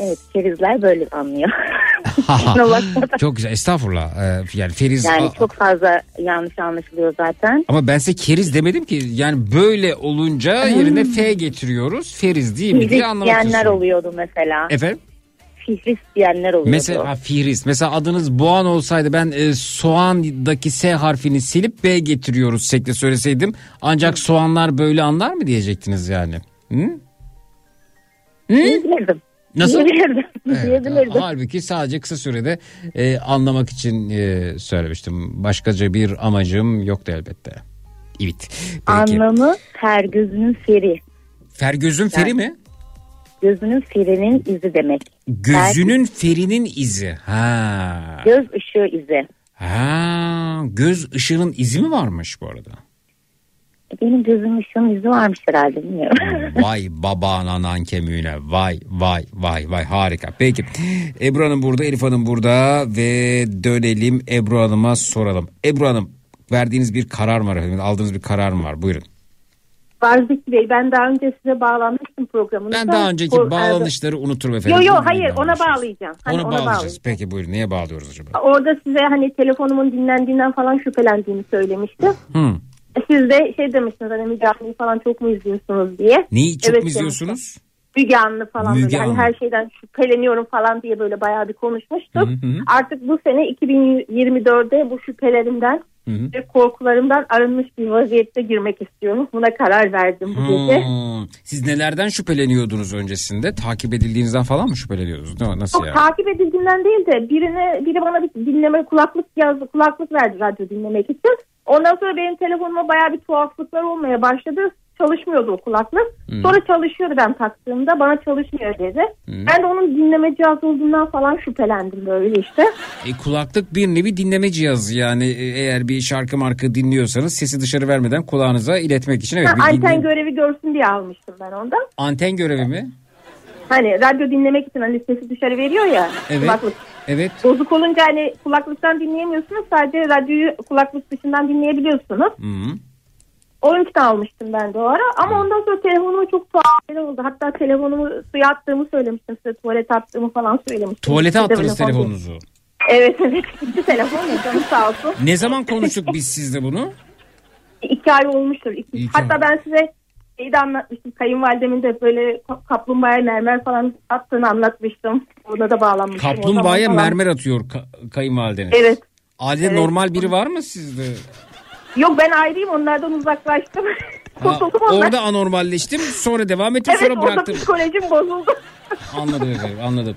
evet kerizler böyle anlıyor. Çok güzel estağfurullah. Ee, yani Feriz yani çok fazla yanlış anlaşılıyor zaten. ama ben size keriz demedim ki. Yani böyle olunca Hmm. yerine F getiriyoruz. Feriz değil mi diye Fihris anlamak diyenler oluyordu mesela. Efendim? Fihris diyenler oluyordu. Mesela Fihris. Mesela adınız Boğan olsaydı ben e, soğandaki S harfini silip B getiriyoruz şekli söyleseydim. Ancak soğanlar böyle anlar mı diyecektiniz yani. Hı? Diyebilirdim. Nasıl? Diyebilirdim. Evet, Diyebilirdim. halbuki sadece kısa sürede e, anlamak için e, söylemiştim. Başkaca bir amacım yoktu elbette. Evet. Peki. Anlamı fer gözünün feri. Fergöz'ün feri mi? Gözünün ferinin izi demek. Gözünün ferinin izi. Ha. Göz ışığı izi. Ha. Göz ışığının izi mi varmış bu arada? Benim gözümün ışığının izi varmış herhalde bilmiyorum. Vay baban anan kemiğine. Vay vay vay vay harika. Peki Ebru Hanım burada Elif Hanım burada ve dönelim Ebru Hanım'a soralım. Ebru Hanım verdiğiniz bir karar mı var efendim? Aldığınız bir karar mı var? Buyurun. Varziki Bey ben daha önce size bağlanmıştım programınızda. Ben daha önceki Bu- bağlanışları unuturum efendim. Yo yo Buyurun, hayır ona bağlayacağım. Hani Ona ona bağlayacağız. bağlayacağım. Peki buyurun. Neye bağlıyoruz acaba? Orada size hani telefonumun dinlendiğinden falan şüphelendiğini söylemiştim. Hı. Siz de şey demiştiniz hani Müge Anlı'yı falan çok mu izliyorsunuz diye. Neyi çok Evet mu izliyorsunuz? Müge Anlı falan Müge Anlı. her şeyden şüpheleniyorum falan diye böyle bayağı bir konuşmuştuk. Hı hı. Artık bu sene 2024'de bu şüphelerimden ve korkularımdan arınmış bir vaziyette girmek istiyorum. Buna karar verdim bu gece. Siz nelerden şüpheleniyordunuz öncesinde? Takip edildiğinizden falan mı şüpheleniyorsunuz? Ne- Nasıl Çok yani? takip edildiğinden değil de birine biri bana bir dinleme kulaklık yazdı kulaklık verdi radyo dinlemek için. Ondan sonra benim telefonuma bayağı bir tuhaflıklar olmaya başladı. Çalışmıyordu o kulaklık. Hmm. Sonra çalışıyordu ben taktığımda bana çalışmıyor dedi. Hmm. Ben de onun dinleme cihazı olduğundan falan şüphelendim böyle işte. E, kulaklık bir nevi dinleme cihazı yani e, eğer bir şarkı marka dinliyorsanız sesi dışarı vermeden kulağınıza iletmek için. Evet, Ha, anten dinle- görevi görsün diye almıştım ben ondan. anten görevi mi? Hani radyo dinlemek için hani sesi dışarı veriyor ya Evet. kulaklık. Evet. Bozuk olunca hani kulaklıktan dinleyemiyorsunuz. Sadece radyoyu kulaklık dışından dinleyebiliyorsunuz. Hı. Onun için almıştım ben de o ara. Ama ondan sonra telefonuma çok tuhaf oldu. Hatta telefonumu suya attığımı söylemiştim size. Tuvalete attığımı falan söylemiştim. Tuvalete attınız telefon. telefonunuzu. Evet evet. Gitti telefon. ya, Canım sağ olsun. Ne zaman konuştuk biz sizle bunu? İki ay olmuştur. İki. Hatta ben size şeyi de anlatmıştım. Kayınvalidemin de böyle ka- kaplumbağaya mermer falan attığını anlatmıştım. Ona da bağlanmıştım. Kaplumbağaya mermer atıyor ka- kayınvalideniz. Evet. Ailede Evet. normal biri var mı sizde? Yok ben ayrıyım onlardan uzaklaştım. Ha, orada anormalleştim sonra devam ettim Evet sonra bıraktım. psikolojim bozuldu. Anladım efendim anladım.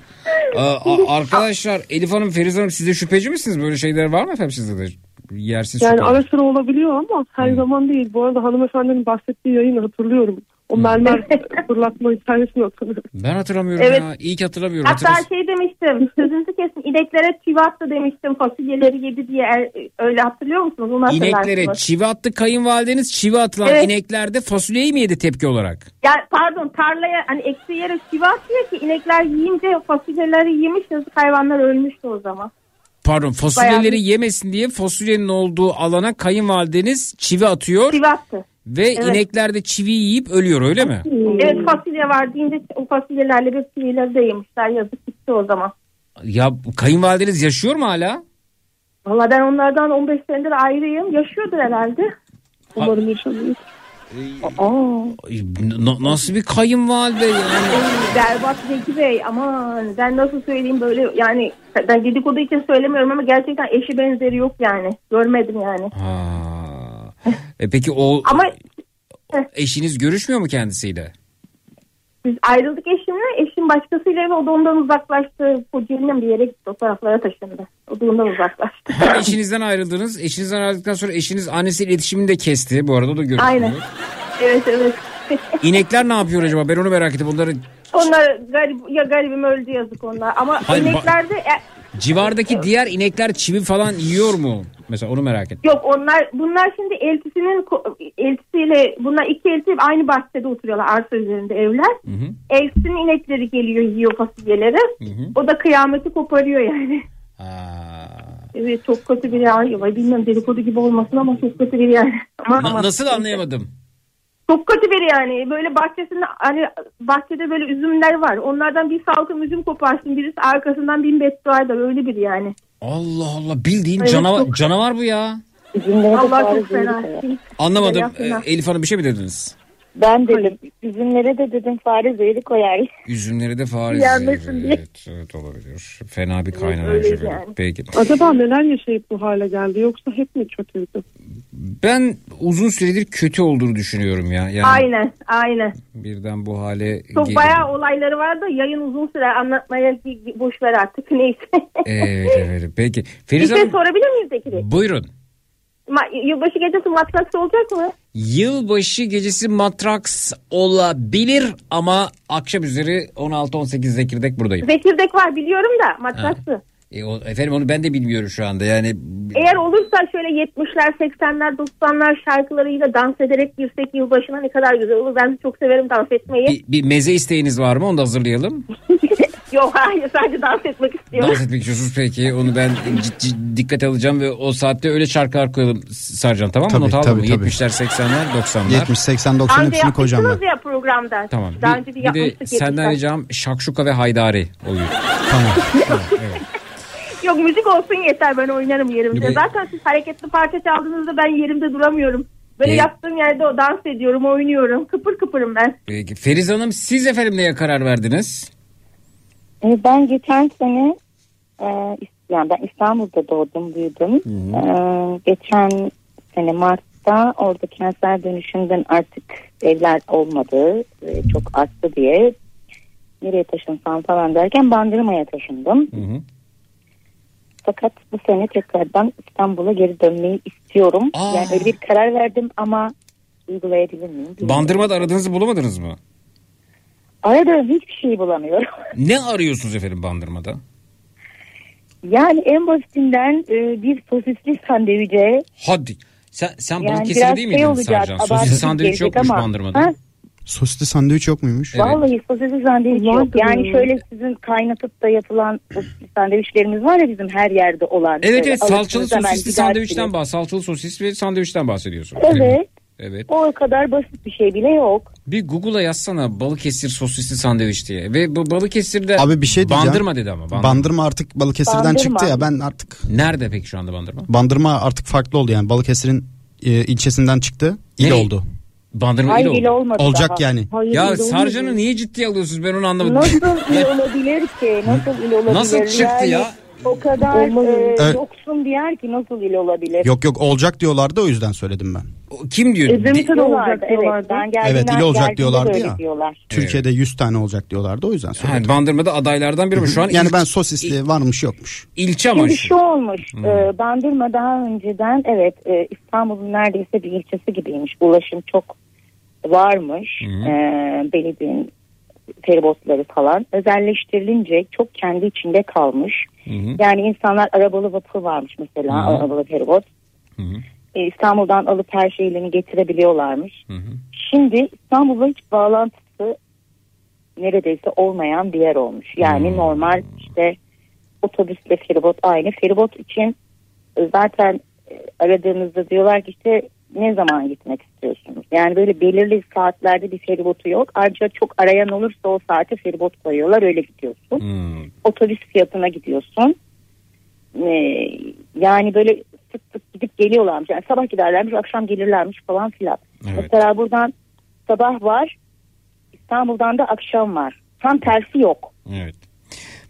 A- arkadaşlar Elif Hanım Feriz Hanım siz de şüpheci misiniz? Böyle şeyler var mı efendim sizde de? Yersiz Yani ara sıra olabiliyor ama her zaman değil. Bu arada hanımefendinin bahsettiği yayını hatırlıyorum. O mermer fırlatma hikayesini hatırlıyorum. Ben hatırlamıyorum Evet. ya. İyi ki hatırlamıyorum. Hatta Hatırlas- şey demiştim. Sözünüzü kesin. İneklere çivi attı demiştim. Fasulyeleri yedi diye Er- öyle hatırlıyor musunuz? Onu. İneklere çivi attı kayınvalideniz çivi atılan Evet. ineklerde fasulyeyi mi yedi tepki olarak? Ya pardon tarlaya hani eksi yere çivi atıyor ki inekler yiyince fasulyeleri yemiş yazık hayvanlar ölmüştü o zaman. Pardon fasulyeleri Bayağı yemesin diye fasulyenin olduğu alana kayınvalideniz çivi atıyor Çivi attı. ve Evet. inekler de çivi yiyip ölüyor öyle mi? Evet fasulye var deyince o fasulyelerle bir çivileri de yemişler yazık gitti o zaman. Ya kayınvalideniz yaşıyor mu hala? Valla ben onlardan 15 senedir ayrıyım. Yaşıyordur herhalde. Umarım yaşamıyor. N- nasıl bir kayınvalide yani? Berbat Zeki Bey aman ben nasıl söyleyeyim böyle yani ben dedikodu için söylemiyorum ama gerçekten eşi benzeri yok yani. Görmedim yani. Ha. E peki o Ama eşiniz görüşmüyor mu kendisiyle? biz ayrıldık eşimle. Eşim başkasıyla ve o da ondan uzaklaştı. Kocaeli'nin bir yere gitti. O taraflara taşındı. O da ondan uzaklaştı. Hem eşinizden ayrıldınız. Eşinizden ayrıldıktan sonra eşiniz annesiyle iletişimini de kesti. Bu arada o da görüşmüyor. Aynen. Evet evet. İnekler ne yapıyor acaba? Ben onu merak ettim. Onları Onlar garip, ya garibim öldü yazık onlar. Ama Hayır, ineklerde e, civardaki diğer inekler çivi falan yiyor mu? Mesela onu merak ettim. Yok onlar bunlar şimdi eltisinin eltisiyle bunlar iki elti aynı bahçede oturuyorlar arsa üzerinde evler. Eltisinin inekleri geliyor yiyor fasulyeleri. O da kıyameti koparıyor yani. Evet çok kötü bir. Ay, Bilmiyorum dedikodu gibi olmasın ama çok kötü bir yani. Ama, Na- ama- nasıl anlayamadım? Çok kötü bir yani. Böyle bahçesinde hani bahçede böyle üzümler var. Onlardan bir salkım üzüm koparsın. Birisi arkasından bin beddua eder. Öyle bir yani. Allah Allah bildiğin Evet, canavar, çok- canavar bu ya. Allah çok fena. Anlamadım. Ee, Elif Hanım bir şey mi dediniz? Ben dedim. Üzümlere de dedim fare zehri koyar. Üzümleri de fare zehri. diye. Evet, evet olabilir. Fena bir kaynağı. öyle şeker. yani. Peki. Acaba neler yaşayıp bu hale geldi yoksa hep mi kötüydü? Ben uzun süredir kötü olduğunu düşünüyorum ya. Yani Aynen aynen. birden bu hale Çok geldi. bayağı olayları var da yayın uzun süre anlatmaya boş ver artık neyse. Evet evet. Peki. Bir Feriz şey Hanım sorabilir miyiz Bekir'e? buyurun. Ma- yılbaşı gecesi matraks olacak mı? Yılbaşı gecesi Matrax olabilir ama akşam üzeri 16-18 Zekirdek buradayım. Zekirdek var biliyorum da matraksı. E, o, efendim onu ben de bilmiyorum şu anda yani Eğer olursa şöyle 70'ler 80'ler 90'lar şarkılarıyla dans ederek girsek yılbaşına ne kadar güzel olur. Ben çok severim dans etmeyi. bir, bir meze isteğiniz var mı onu da hazırlayalım. Yok hayır sadece dans etmek istiyorum. Dans etmek istiyorsunuz peki onu ben cid- cid- dikkate alacağım ve o saatte öyle şarkılar koyalım Sarcan tamam mı? Tabii, Not mı? tabii, tabii. 70'ler 80'ler 90'lar. 70, 80, 90 Daha önce hepsini koyacağım ben. ya programda. Tamam. Daha önce bir bir de senden 70'ler. ricam Şakşuka ve Haydari oluyor. Yok müzik olsun yeter ben oynarım yerimde. Bir- Zaten siz hareketli parça çaldığınızda ben yerimde duramıyorum. Böyle E- yattığım yerde o dans ediyorum, oynuyorum. Kıpır kıpırım ben. Peki Feriz Hanım siz efendim neye karar verdiniz? E, ben geçen sene e, yani ben İstanbul'da doğdum büyüdüm. Ee, geçen sene Mart'ta orada kentsel dönüşümden artık evler olmadı. e, çok arttı diye nereye taşınsam falan derken Bandırma'ya taşındım. Fakat bu sene tekrardan İstanbul'a geri dönmeyi istiyorum. Aa. Yani öyle bir karar verdim ama uygulayabilir miyim? bilmiyorum. Bandırmada aradığınızı bulamadınız mı? Arada hiçbir şey bulamıyorum. Ne arıyorsunuz efendim bandırmada? Yani en basitinden e, bir sosisli sandviçe Hadi. Sen, sen Yani Balıkesir'de biraz değil şey miydin olacak, Sercan? abartı Sosis sandviç yokmuş ama- bandırmada. Ha? Sosisli sandviç yok muymuş? Vallahi sosisli sandviç yok. Vardır Yani ya. şöyle sizin kaynatıp da yapılan sosisli sandviçlerimiz var ya bizim her yerde olan. Evet evet salçalı sosisli sandviçten bahs. Salçalı sosis ve sandviçten bahsediyorsun. Evet. Evet. O kadar basit bir şey bile yok. Bir Google'a yazsana Balıkesir sosisli sandviç diye. Ve bu Balıkesir'de Abi bir şey diyeceğim. Bandırma dedi ama. Bandırma. Bandırma artık Balıkesir'den Bandırma. çıktı ya ben artık Nerede peki şu anda Bandırma? Bandırma artık farklı oldu yani Balıkesir'in e, ilçesinden çıktı. İl Ne? oldu. Bandırma Hayır il oldu. olmadı Olacak daha. yani. Hayır, Ya Sarcan'ı niye ciddiye alıyorsunuz ben onu anlamadım. Nasıl il olabilir ki? Nasıl il olabilir? Nasıl çıktı Yani ya? O kadar e, Evet. yoksun bir yer ki nasıl il olabilir? Yok yok olacak diyorlardı o yüzden söyledim ben. Kim diyor? Edremit'e de Diyorlardı, olacak evet. diyorlardı. Ben Evet, il olacak diyorlardı ya. Diyorlar. Türkiye'de 100 tane olacak diyorlardı o yüzden söyledim. Bandırma'da adaylardan biri mi? Şu an yani il- ben sosisli varmış yokmuş. ilçe ama Şimdi şu. şu olmuş. Hmm. e, Bandırma daha önceden evet e, İstanbul'un neredeyse bir ilçesi gibiymiş. Ulaşım çok varmış. Hmm. E, belediyenin feribotları falan özelleştirilince çok kendi içinde kalmış. Hı hı. Yani insanlar arabalı vapur varmış mesela Hı hı. arabalı feribot. Hı hı. E, İstanbul'dan alıp her şeylerini getirebiliyorlarmış. Hı hı. Şimdi İstanbul'la hiç bağlantısı neredeyse olmayan bir yer olmuş. Yani Hmm. normal işte otobüsle feribot aynı. Feribot için e, zaten e, aradığınızda diyorlar ki işte ne zaman gitmek istiyorsunuz? Yani böyle belirli saatlerde bir feribotu yok. Ayrıca çok arayan olursa o saate feribot koyuyorlar öyle gidiyorsun. Hmm. Otobüs fiyatına gidiyorsun. Ee, yani böyle sık sık gidip geliyorlarmış. Yani sabah giderlermiş akşam gelirlermiş falan filan. Evet. Mesela buradan sabah var İstanbul'dan da akşam var. Tam tersi yok. Evet.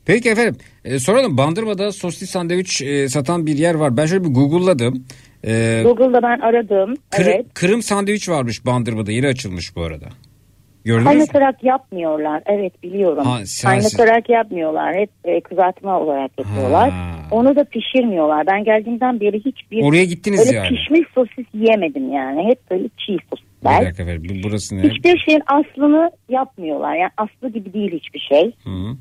Peki efendim e, soralım Bandırma'da sosisli sandviç e, satan bir yer var. Ben şöyle bir Google'ladım. E, Google'da ben aradım. Kır- evet. Kırım sandviç varmış Bandırma'da yeni açılmış bu arada. Gördünüz mü? Kaynatarak yapmıyorlar. Evet biliyorum. Ha, sen- Kaynatarak yapmıyorlar. Hep e, kızartma olarak yapıyorlar. Ha. Onu da pişirmiyorlar. Ben geldiğimden beri hiçbir Oraya gittiniz öyle yani. pişmiş sosis yiyemedim yani. Hep böyle çiğ Bir sosisler. dakika efendim bu- burası ne? Hiçbir şeyin aslını yapmıyorlar. Yani aslı gibi değil hiçbir şey. Hı.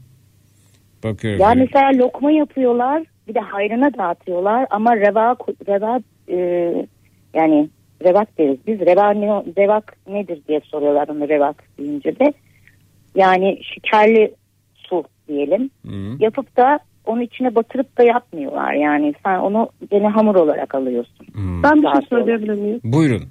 Bakıyorum. Ya efendim. mesela lokma yapıyorlar. Bir de hayrına dağıtıyorlar ama reva reva e, yani revak deriz biz. Reva revak nedir diye soruyorlar onu revak deyince de. Yani şekerli su diyelim. Hı. Yapıp da onun içine batırıp da yapmıyorlar. Yani sen onu gene hamur olarak alıyorsun. Hı. Ben bir şey söyleyebilir miyim? Buyurun.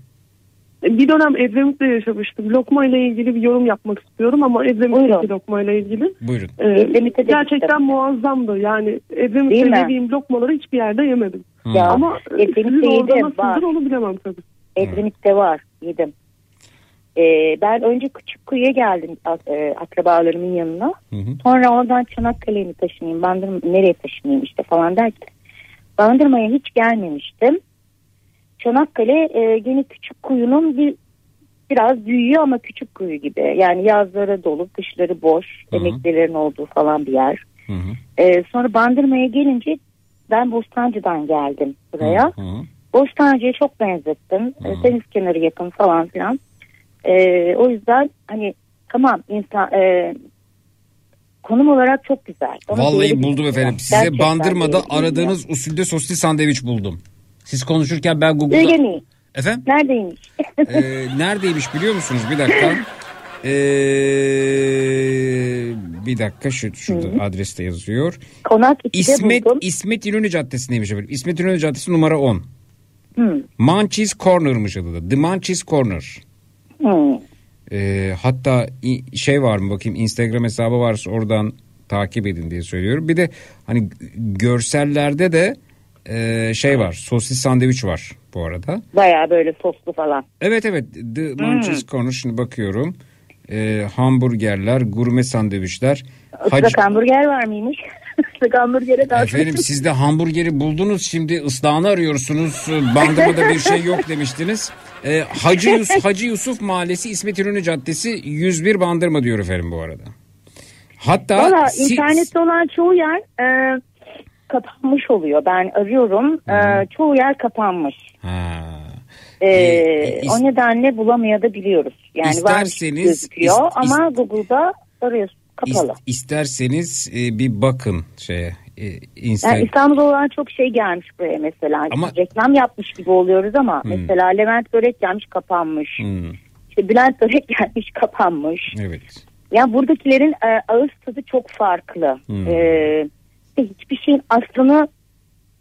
Bir dönem Edremit'te yaşamıştım. Lokma ile ilgili bir yorum yapmak istiyorum ama Edremit'teki lokma ile ilgili. Buyurun. Ee, de gerçekten muazzamdı. Yani Edremit'te mi? yediğim lokmaları hiçbir yerde yemedim. Ya, Ama e, Edremit'te sizin orada yedim, nasıldır var. onu bilemem tabii. Edremit'te var. Yedim. Ee, ben önce Küçükkuyu'ya geldim e, akrabalarımın yanına. Hı hı. Sonra oradan Çanakkale'ye mi taşınayım, Bandırma, nereye taşınayım işte falan derken. Bandırma'ya hiç gelmemiştim. Çanakkale e, gene küçük kuyunun bir biraz büyüyor ama küçük kuyu gibi. Yani yazları dolu, kışları boş, Hı hı. emeklilerin olduğu falan bir yer. Hı hı. E, sonra Bandırma'ya gelince ben Bostancı'dan geldim buraya. Hı hı. Bostancı'ya çok benzettim. E, Deniz kenarı yakın falan filan. E, o yüzden hani tamam insan e, konum olarak çok güzel. Ona Vallahi buldum bilmiyorum. efendim. Size Gerçekten Bandırma'da bilmiyorum. aradığınız usulde sosisli sandviç buldum. Siz konuşurken ben Google'da... Öyle mi? Efendim? Neredeymiş? Ee, neredeymiş biliyor musunuz? Bir dakika. Ee, bir dakika şu, şurada adreste yazıyor. Konak 2'de İsmet buldum. İsmet İnönü Caddesi'ndeymiş efendim. İsmet İnönü Caddesi numara 10. Hı. Munchies Corner'mış adı da. The Munchies Corner. Hı. Ee, hatta şey var mı bakayım Instagram hesabı varsa oradan takip edin diye söylüyorum. Bir de hani görsellerde de e, şey var sosis sandviç var bu arada. Baya böyle soslu falan. Evet evet The Munchies Corner şimdi bakıyorum. Ee, hamburgerler, gurme sandviçler. Islak hamburger var mıymış? açlık hamburgere daha Efendim siz de hamburgeri buldunuz şimdi ıslahını arıyorsunuz. Bandırmada bir şey yok demiştiniz. Ee, Hacı, Yus Hacı Yusuf Mahallesi İsmet İnönü Caddesi 101 Bandırma diyor efendim bu arada. Hatta Valla internette olan çoğu yer e, kapanmış oluyor. Ben arıyorum. E, çoğu yer kapanmış. E, Ee, is- o nedenle bulamayabiliyoruz. Yani İsterseniz- gözüküyor is- ama Google'da arıyorsun kapalı. is- isterseniz e, bir bakın şeye e, Yani İstanbul'da olan çok şey gelmiş buraya mesela. Ama- Reklam yapmış gibi oluyoruz ama Hmm. mesela Levent Börek gelmiş kapanmış. Hmm, İşte Bülent Börek gelmiş kapanmış. evet. Ya buradakilerin e, ağız tadı çok farklı. Hmm. E, ve hiçbir şeyin aslını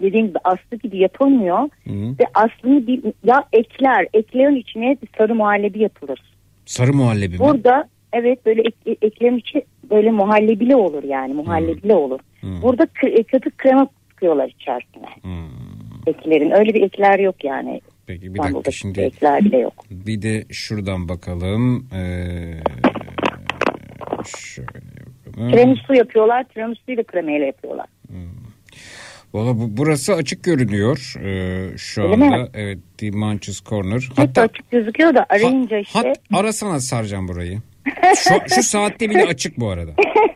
dediğim gibi aslı gibi yapılmıyor. Hmm. Ve aslını bir ya ekler, eklerin içine bir sarı muhallebi yapılır. Sarı muhallebi mi? Burada evet böyle ek, eklerin içi böyle muhallebili olur yani muhallebili olur. Hmm. Burada kı- katı krema sıkıyorlar içerisine. Eklerin öyle bir ekler yok yani. Peki bir dakika şimdi ekler bile yok. bir de şuradan bakalım. Ee, şöyle bakalım. Tiramisu yapıyorlar. Tiramisu'yu da kremayla yapıyorlar. Valla bu, burası açık görünüyor ee, şu Öyle anda. mi? Evet The Manches Corner. Hep Hatta açık gözüküyor da arayınca işte. hat, arasana Sarcan burayı. Şu, şu saatte bile açık bu arada.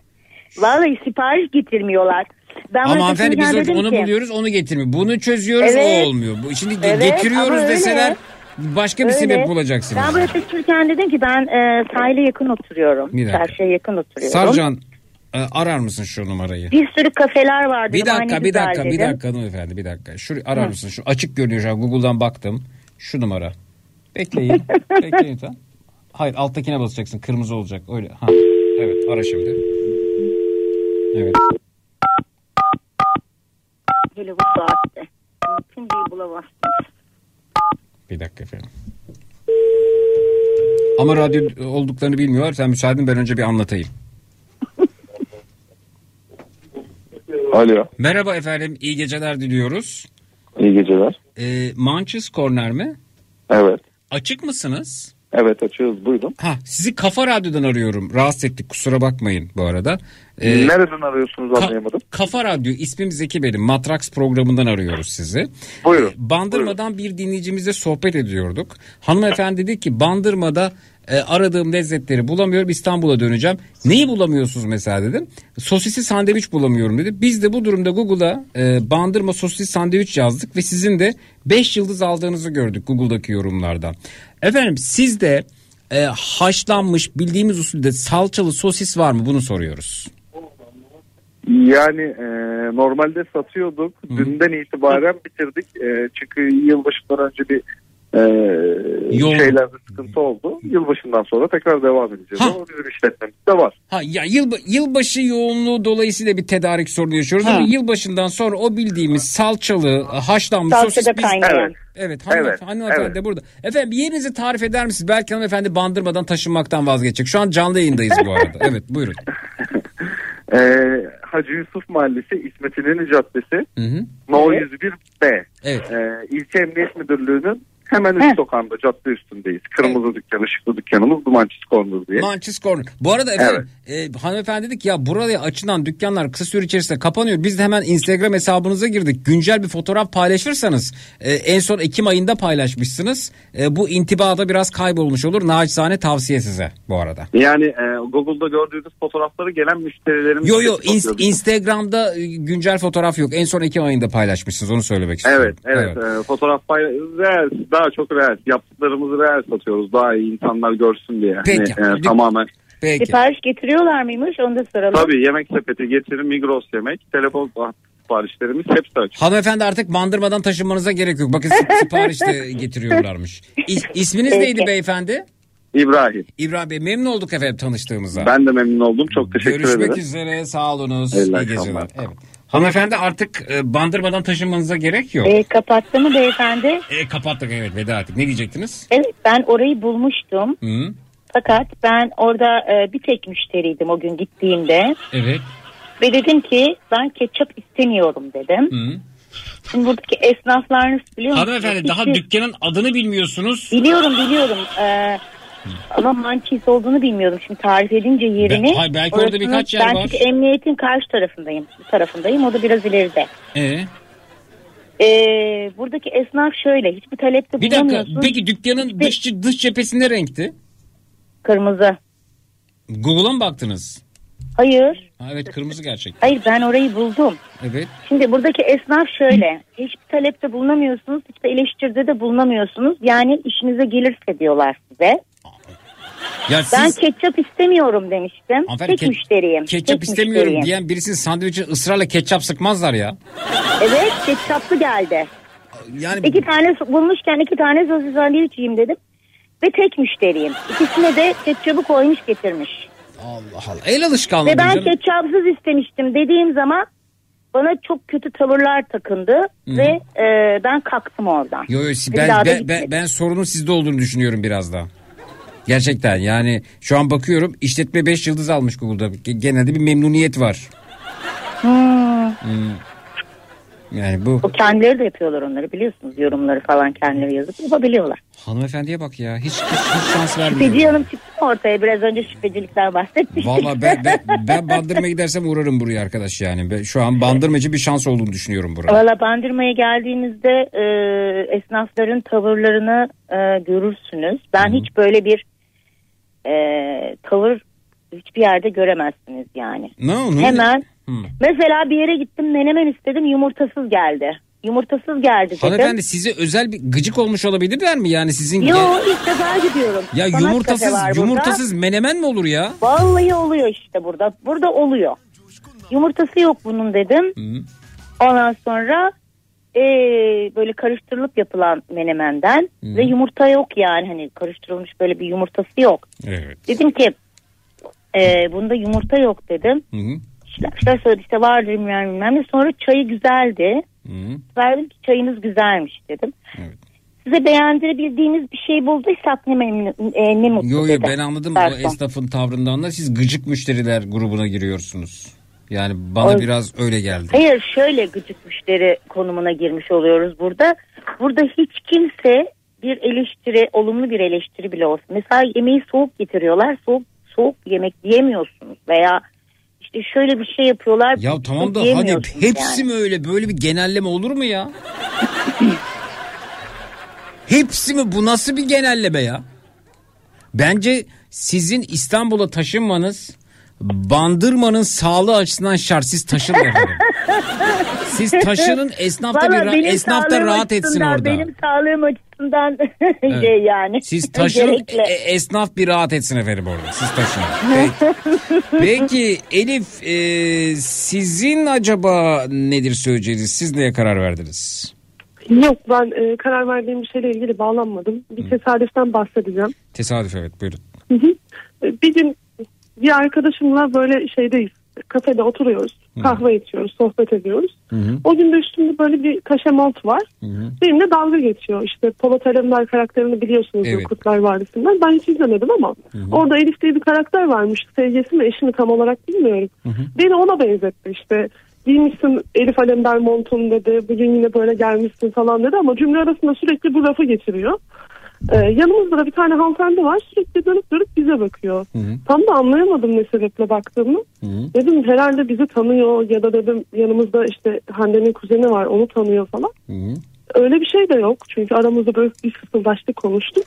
Vallahi sipariş getirmiyorlar. Ben Ama hanımefendi biz onu dedim ki, buluyoruz onu getirmiyor. Bunu çözüyoruz Evet. o olmuyor. Bu, şimdi Evet, getiriyoruz ama öyle. deseler başka bir Öyle. sebep bulacaksınız. Ben buraya taşırken dedim ki ben e, sahile yakın oturuyorum. Dakika. Çarşıya yakın oturuyorum. Sarcan arar mısın şu numarayı? Bir sürü kafeler var. Bir dakika bir dakika bir dakika hanımefendi bir dakika. Şu arar Hı. mısın? Şu açık görünüyor şu an Google'dan baktım. Şu numara. Bekleyin. Bekleyin lütfen. Hayır alttakine basacaksın. Kırmızı olacak. Öyle. Ha. Evet ara şimdi. Evet. Hele bu saatte. Mümkün değil bulamazsınız. Bir dakika efendim. Ama radyo olduklarını bilmiyorlar. Sen müsaaden ben önce bir anlatayım. Alo. Merhaba efendim. iyi geceler diliyoruz. İyi geceler. Ee, Manches Corner mi? Evet. Açık mısınız? Evet açıyoruz buyurun. Ha, sizi Kafa Radyo'dan arıyorum. Rahatsız ettik kusura bakmayın bu arada. Ee, Nereden arıyorsunuz Ka- anlayamadım. Kafa Radyo ismim Zeki benim. Matrax programından arıyoruz sizi. Buyurun. Ee, Bandırma'dan bir dinleyicimizle sohbet ediyorduk. Hanımefendi dedi ki Bandırma'da e, aradığım lezzetleri bulamıyorum İstanbul'a döneceğim. Neyi bulamıyorsunuz mesela dedim. Sosisli sandviç bulamıyorum dedi. Biz de bu durumda Google'a e, Bandırma sosisli sandviç yazdık ve sizin de 5 yıldız aldığınızı gördük Google'daki yorumlarda. Efendim sizde e, haşlanmış bildiğimiz usulde salçalı sosis var mı bunu soruyoruz. Yani e, normalde satıyorduk. Dünden itibaren bitirdik. E, çünkü yılbaşından önce bir e, Yoğun. şeylerde sıkıntı oldu. Yılbaşından sonra tekrar devam edeceğiz. Ha. Ama bizim işletmemizde var. Ha ya yıl, yılbaşı yoğunluğu dolayısıyla bir tedarik sorunu yaşıyoruz Ha. ama yılbaşından sonra o bildiğimiz salçalı, haşlanmış Salçada sosis biz... kaynayan. Evet. Evet, hanımef- Evet, hanımefendi evet. de burada. Efendim yerinizi tarif eder misiniz? Belki hanımefendi bandırmadan taşınmaktan vazgeçecek. Şu an canlı yayındayız bu arada. Evet buyurun. E, Hacı Yusuf Mahallesi İsmet İnönü Caddesi Hı hı. No Evet. 101B. Evet. E, İlçe Emniyet Müdürlüğü'nün hemen üst sokağında cadde üstündeyiz. Kırmızı dükkan, ışıklı dükkanımız Dumançız Corner diye. Manchis Corner. Bu arada efendim e, hanımefendi dedik ya buraya açılan dükkanlar kısa süre içerisinde kapanıyor. Biz de hemen Instagram hesabınıza girdik. Güncel bir fotoğraf paylaşırsanız e, en son Ekim ayında paylaşmışsınız. E, bu intibada biraz kaybolmuş olur. Naçizane tavsiye size bu arada. Yani e, Google'da gördüğünüz fotoğrafları gelen müşterilerimiz... Yo yo bakıyor ins- bizim. Instagram'da e, güncel fotoğraf yok. En son Ekim ayında paylaşmışsınız onu söylemek istiyorum. Evet, evet. E, fotoğraf pay real, daha çok real. Yaptıklarımızı real satıyoruz. Daha iyi insanlar görsün diye. Peki. Hani, e, tamamen. Peki. Sipariş getiriyorlar mıymış onu da soralım. Tabii yemek sepeti getirin, Migros yemek, telefon siparişlerimiz hepsi açık. Hanımefendi artık bandırmadan taşınmanıza gerek yok. Bakın si- sipariş de getiriyorlarmış. İs- isminiz Peki. neydi beyefendi? İbrahim. İbrahim Bey memnun olduk efendim tanıştığımıza. Ben de memnun oldum. Çok teşekkür Görüşmek ederim. üzere sağ olunuz. Eyvallah, İyi geceler. Evet. Hanımefendi artık e, bandırmadan taşınmanıza gerek yok. E, kapattı mı beyefendi? E, kapattık evet veda ettik. Ne diyecektiniz? Evet ben orayı bulmuştum. Hı, Fakat ben orada e, bir tek müşteriydim o gün gittiğimde. evet. Ve dedim ki ben ketçap istemiyorum dedim. Hı. Şimdi buradaki esnaflar nasıl biliyor musunuz? Hanımefendi daha Hiçbir- dükkanın adını bilmiyorsunuz. Biliyorum biliyorum. Ee, Ama Mançiz olduğunu bilmiyordum. Şimdi tarif edince yerini. Ben- hayır, belki orada birkaç yer ben var. çünkü emniyetin karşı tarafındayım. Bu tarafındayım. O da biraz ileride. Ee, Ee, buradaki esnaf şöyle. Hiçbir talepte bir dakika bulamıyorsun. peki dükkanın dış, dış cephesi ne renkti? Kırmızı. Google'a mı baktınız? Hayır. Ha, evet kırmızı gerçek. Hayır ben orayı buldum. Evet. Şimdi buradaki esnaf şöyle. Hiçbir talepte bulunamıyorsunuz. Hiçbir eleştiride de bulunamıyorsunuz. Yani işinize gelirse diyorlar size. Ya Ben siz ketçap istemiyorum demiştim. Hanımefendi, Tek ke- müşteriyim. ketçap Tek istemiyorum müşteriyim. diyen birisinin sandviçine ısrarla ketçap sıkmazlar ya. Evet ketçaplı geldi. Yani İki tane bulmuşken iki tane sosis sandviç yiyeyim dedim. Ve tek müşteriyim. İkisine de ketçabı koymuş getirmiş. Allah Allah. El alışkanlığı Ve ben canım. ketçapsız istemiştim dediğim zaman bana çok kötü tavırlar takındı. Hı. Ve e, ben kalktım oradan. Yo, yo, ben, daha ben, ben, ben sorunun sizde olduğunu düşünüyorum biraz da. Gerçekten yani şu an bakıyorum işletme 5 yıldız almış Google'da. Ge- Genelde bir memnuniyet var. Hmm. Hmm. Yani bu O kendileri de yapıyorlar onları biliyorsunuz. Yorumları falan kendileri yazıp yapabiliyorlar. hanımefendiye bak ya hiç, hiç, hiç şans vermiyor. Şüpheci hanım çıktı mı ortaya biraz önce şüphecilikten bahsetmiştik. Valla ben, ben, ben bandırmaya gidersem uğrarım buraya arkadaş yani. Ben şu an bandırmacı bir şans olduğunu düşünüyorum burada. Valla bandırmaya geldiğinizde e, esnafların tavırlarını e, görürsünüz. Ben hiç böyle bir e, tavır hiçbir yerde göremezsiniz yani. Ne o? Ne? Hemen Hmm. mesela bir yere gittim menemen istedim yumurtasız geldi. Yumurtasız geldi dedim. Hanımefendi size özel bir gıcık olmuş olabilirler mi yani sizin? Yo ilk defa gidiyorum. Ya Sanat var yumurtasız burada. yumurtasız menemen mi olur ya? Vallahi oluyor işte burada. Burada oluyor. Yumurtası yok bunun dedim. Ondan sonra e, böyle karıştırılıp yapılan menemenden ve yumurta yok yani hani karıştırılmış böyle bir yumurtası yok. Evet. Dedim ki e, bunda yumurta yok dedim. Hı. İşte, işte söyledi işte vardır bilmem bilmem. Sonra çayı güzeldi. Hı. Verdim ki çayınız güzelmiş dedim. Size beğendirebildiğiniz bir şey bulduysak ne, e, ne mutlu Yo yo ben anladım Garson. o esnafın tavrından da siz gıcık müşteriler grubuna giriyorsunuz. Yani bana O- biraz öyle geldi. Hayır şöyle gıcık müşteri konumuna girmiş oluyoruz burada. Burada hiç kimse bir eleştiri, olumlu bir eleştiri bile olsun. Mesela yemeği soğuk getiriyorlar. Soğuk soğuk yemek yiyemiyorsunuz veya işte şöyle bir şey yapıyorlar. Ya tamam da hadi yiyemiyorsunuz hepsi yani. mi öyle böyle bir genelleme olur mu ya? hepsi mi bu nasıl bir genelleme ya? Bence sizin İstanbul'a taşınmanız bandırmanın sağlığı açısından şart. Siz taşının efendim. Siz taşının esnafta bir Vallahi ra- benim esnafta sağlığım rahat etsin açısından, orada. Benim sağlığım açısından Evet. şey yani. Siz taşının Gerekli. e- esnaf bir rahat etsin efendim orada. Siz taşının. Peki, Peki Elif e, sizin acaba nedir söyleyeceğiniz? Siz neye karar verdiniz? Yok ben e, karar verdiğim bir şeyle ilgili bağlanmadım. Bir tesadüften bahsedeceğim. Tesadüf evet buyurun. Hı hı. E, Bir gün bir arkadaşımla böyle şeydeyiz. Kafede oturuyoruz. Kahve içiyoruz, sohbet ediyoruz. O gün de üstümde böyle bir kaşe mont var. Benimle dalga geçiyor. İşte Polat Alemdar karakterini biliyorsunuz Evet. Kurtlar Vadisi'nden. Ben hiç izlemedim ama orada Elif diye bir karakter varmış. Sevgisi mi eşi mi tam olarak bilmiyorum. Beni ona benzetti işte. Giymişsin Elif Alemdar montunu dedi. Bugün yine böyle gelmişsin falan dedi ama cümle arasında sürekli bu lafı geçiriyor. Ee, yanımızda da bir tane hanımefendi var sürekli dönüp dönüp bize bakıyor. Tam da anlayamadım ne sebeple baktığımı. Dedim herhalde bizi tanıyor ya da dedim yanımızda işte Hande'nin kuzeni var onu tanıyor falan. Öyle bir şey de yok çünkü aramızda böyle bir fısıldaştık konuştuk.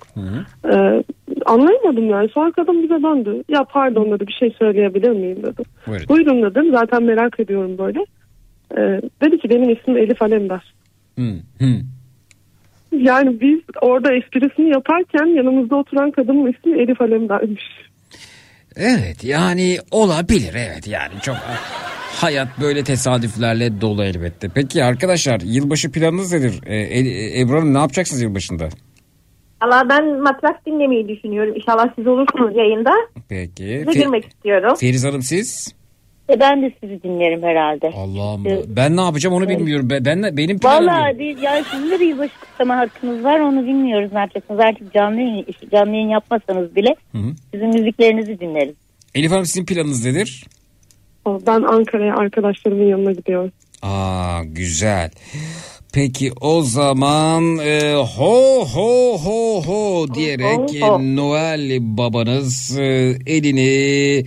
Ee, anlayamadım yani sonra kadın bize döndü. Ya pardon dedi bir şey söyleyebilir miyim dedi. Buyurun. Buyurun dedim zaten merak ediyorum böyle. Ee, dedi ki benim ismim Elif Alemdar. Hı, hı. Yani biz orada esprisini yaparken yanımızda oturan kadının ismi Elif Alemdar'mış. Evet yani olabilir evet yani çok hayat böyle tesadüflerle dolu elbette. Peki arkadaşlar yılbaşı planınız nedir? Ee, E- Ebru Hanım ne yapacaksınız yılbaşında? Allah ben matrak dinlemeyi düşünüyorum. İnşallah siz olursunuz yayında. Peki. Size Fe- girmek istiyorum. Feriz Hanım siz? E ben de sizi dinlerim herhalde. Allah'ım ben ne yapacağım onu bilmiyorum. Ben, ben benim planım Valla yok. biz yani sizin de bir yılbaşı kutlama hakkınız var onu bilmiyoruz ne yapacaksınız. Artık canlı yayın, canlı yayın yapmasanız bile Hı hı. sizin müziklerinizi dinleriz. Elif Hanım sizin planınız nedir? Ben Ankara'ya arkadaşlarımın yanına gidiyorum. Aa güzel. Peki o zaman e, ho ho ho ho diyerek ho. e, Noel babanız e, elini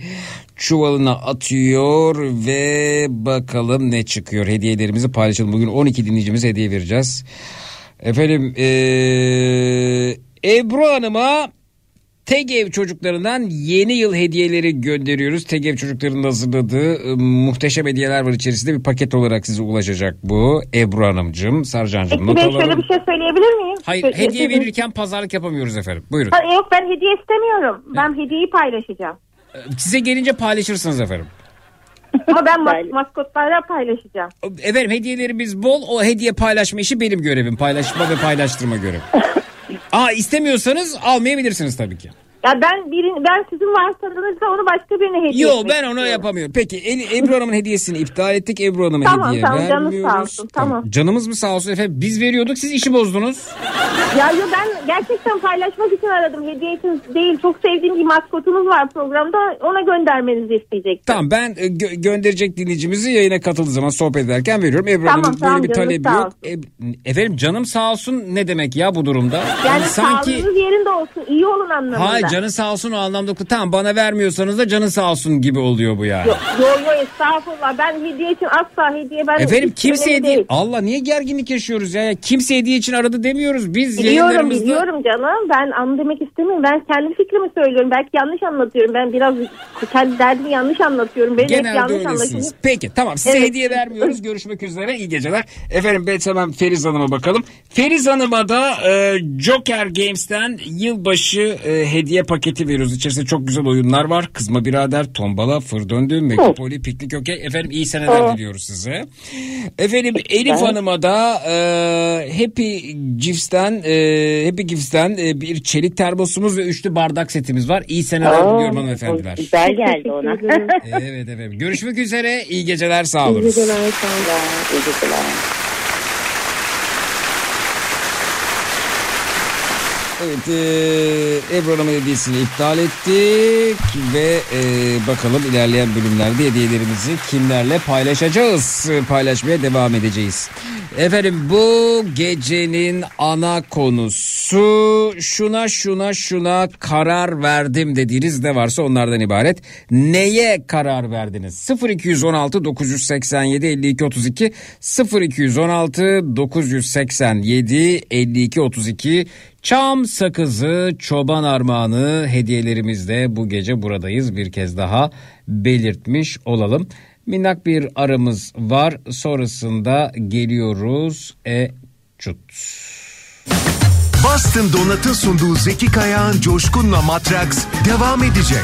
çuvalına atıyor ve bakalım ne çıkıyor. Hediyelerimizi paylaşalım. Bugün 12 dinleyicimize hediye vereceğiz. Efendim e, Ebru Hanım'a Tegev çocuklarından yeni yıl hediyeleri gönderiyoruz. Tegev çocuklarının hazırladığı e, muhteşem hediyeler var içerisinde bir paket olarak size ulaşacak bu. Ebru Hanımcığım, Sarcancığım not Peki ben şöyle alalım. bir şey söyleyebilir miyim? Hayır Şöyle- hediye verirken pazarlık yapamıyoruz efendim. Buyurun. Ha, yok ben hediye istemiyorum. Ben hediyeyi paylaşacağım. Size gelince paylaşırsınız efendim. Ama ben mas- maskotlarla paylaşacağım. Efendim hediyelerimiz bol. O hediye paylaşma işi benim görevim. Paylaşma ve paylaştırma görevi. Aa istemiyorsanız almayabilirsiniz tabii ki. Ya ben birin, ben sizin varsanızda onu başka birine hediye Yo etmek ben onu istiyorum. yapamıyorum. Peki El- Ebru Hanım'ın hediyesini iptal ettik. Ebru Hanım'a Tamam, hediye tamam, vermiyoruz. sağ olsun, tamam. Canımız mı sağ olsun efendim? Biz veriyorduk siz işi bozdunuz. Ya yo ben gerçekten paylaşmak için aradım. Hediye için değil. Çok sevdiğim bir maskotumuz var programda. Ona göndermenizi isteyecektim. Tamam ben e, gö- gönderecek dinleyicimizi yayına katıldığı zaman sohbet ederken veriyorum. Ebru Tamam, Hanım'ın tamam, böyle bir talebi yok. E- efendim canım sağ olsun ne demek ya bu durumda? Yani sanki sağlığınız yerinde olsun. iyi olun anlamında. Hayır canın sağ olsun o anlamda tamam bana vermiyorsanız da canın sağ olsun gibi oluyor bu yani. Yo yo, yo estağfurullah. Ben hediye için asla hediye ben Efendim kimse hediye... değil. Allah niye gerginlik yaşıyoruz ya? Kimse hediye için aradı demiyoruz. Biz Biliyorum yayınlarımızda... biliyorum canım. Ben anı demek istemiyorum. Ben kendi fikrimi söylüyorum. Belki yanlış anlatıyorum. Ben biraz kendi derdimi yanlış anlatıyorum. Benim Genelde yanlış öylesiniz. anlaşılıyor. Peki tamam size Evet. hediye vermiyoruz. Görüşmek üzere. iyi geceler. Efendim ben hemen Feriz Hanım'a bakalım. Feriz Hanım'a da e, Joker Games'ten yılbaşı e, hediye paketi veriyoruz. İçerisinde çok güzel oyunlar var. Kızma Birader, Tombala, Fır Döndü, Megapoli, Piknik Okey. Efendim iyi seneler diliyoruz size. Efendim Elif Hanım'a da e, Happy Gifts'ten e, Happy Gifts'ten e, bir çelik termosumuz ve üçlü bardak setimiz var. İyi seneler Aa, diliyorum hanımefendiler. Güzel geldi ona. Evet efendim. Görüşmek üzere. İyi geceler. Sağ olun. İyi geceler. İyi geceler. Evet e, Ebru hediyesini iptal ettik ve e, bakalım ilerleyen bölümlerde hediyelerimizi kimlerle paylaşacağız. E, Paylaşmaya devam edeceğiz. Efendim bu gecenin ana konusu şuna şuna şuna karar verdim dediğiniz ne varsa onlardan ibaret. Neye karar verdiniz? 0216 987 52 32 0216 987 52 32 Çam sakızı, çoban armağanı hediyelerimizle bu gece buradayız. Bir kez daha belirtmiş olalım. Minnak bir aramız var. Sonrasında geliyoruz. E çut. Boston Donat'ın sunduğu Zeki Kayağan Coşkun'la Matraks devam edecek.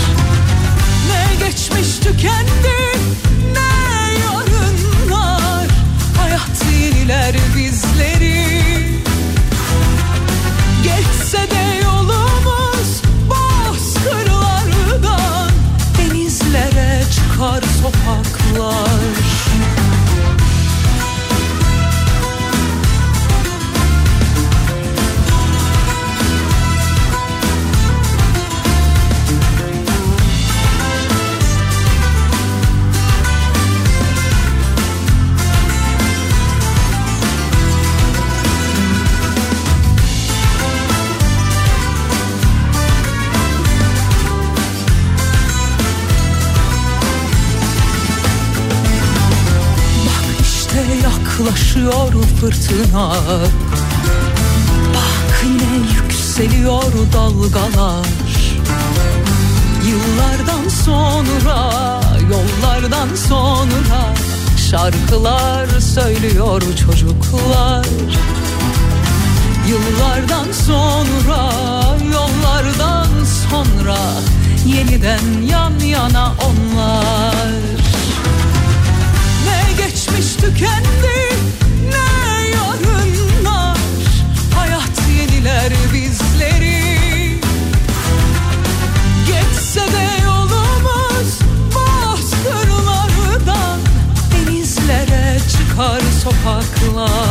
ne geçmiş tükendi ne yarınlar. Hayat yeniler bizleri. Geçse de yolumuz bozkırlardan. Denizlere çıkar sokaklar yaklaşıyor fırtına. Bak yine yükseliyor dalgalar. Yıllardan sonra, yollardan sonra Şarkılar söylüyor çocuklar. Yıllardan sonra, yollardan sonra Yeniden yan yana onlar geçmiş tükendi, ne yarınlar? Hayat yeniler bizleri. Geçse de yolumuz bozkırlardan Denizlere çıkar sokaklar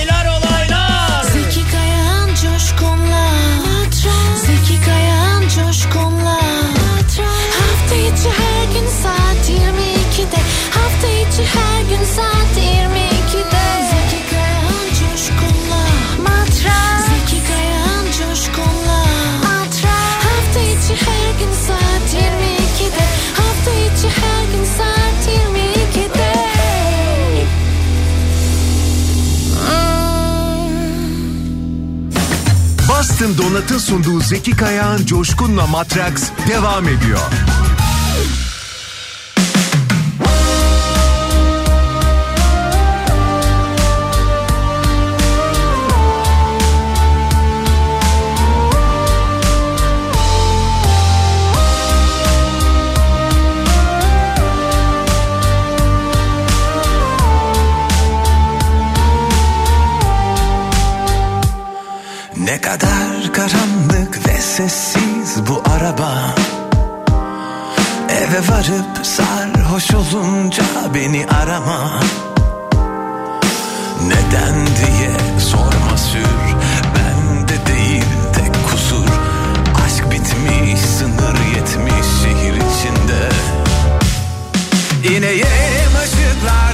Her gün saat 22'de Zeki Kayan Coşkun'la Zeki Kayan Coşkun'la Hafta içi her gün saat 22'de Hafta içi her gün saat 22'de Boston Donat'ın sunduğu Zeki Kayağan Coşkun'la Matraks devam ediyor. Sessiz bu araba. Eve varıp sarhoş olunca beni arama. Neden diye sorma sür. Bende değil tek kusur. Aşk bitmiş sınır yetmiş şehir içinde. İneyim ışıklarda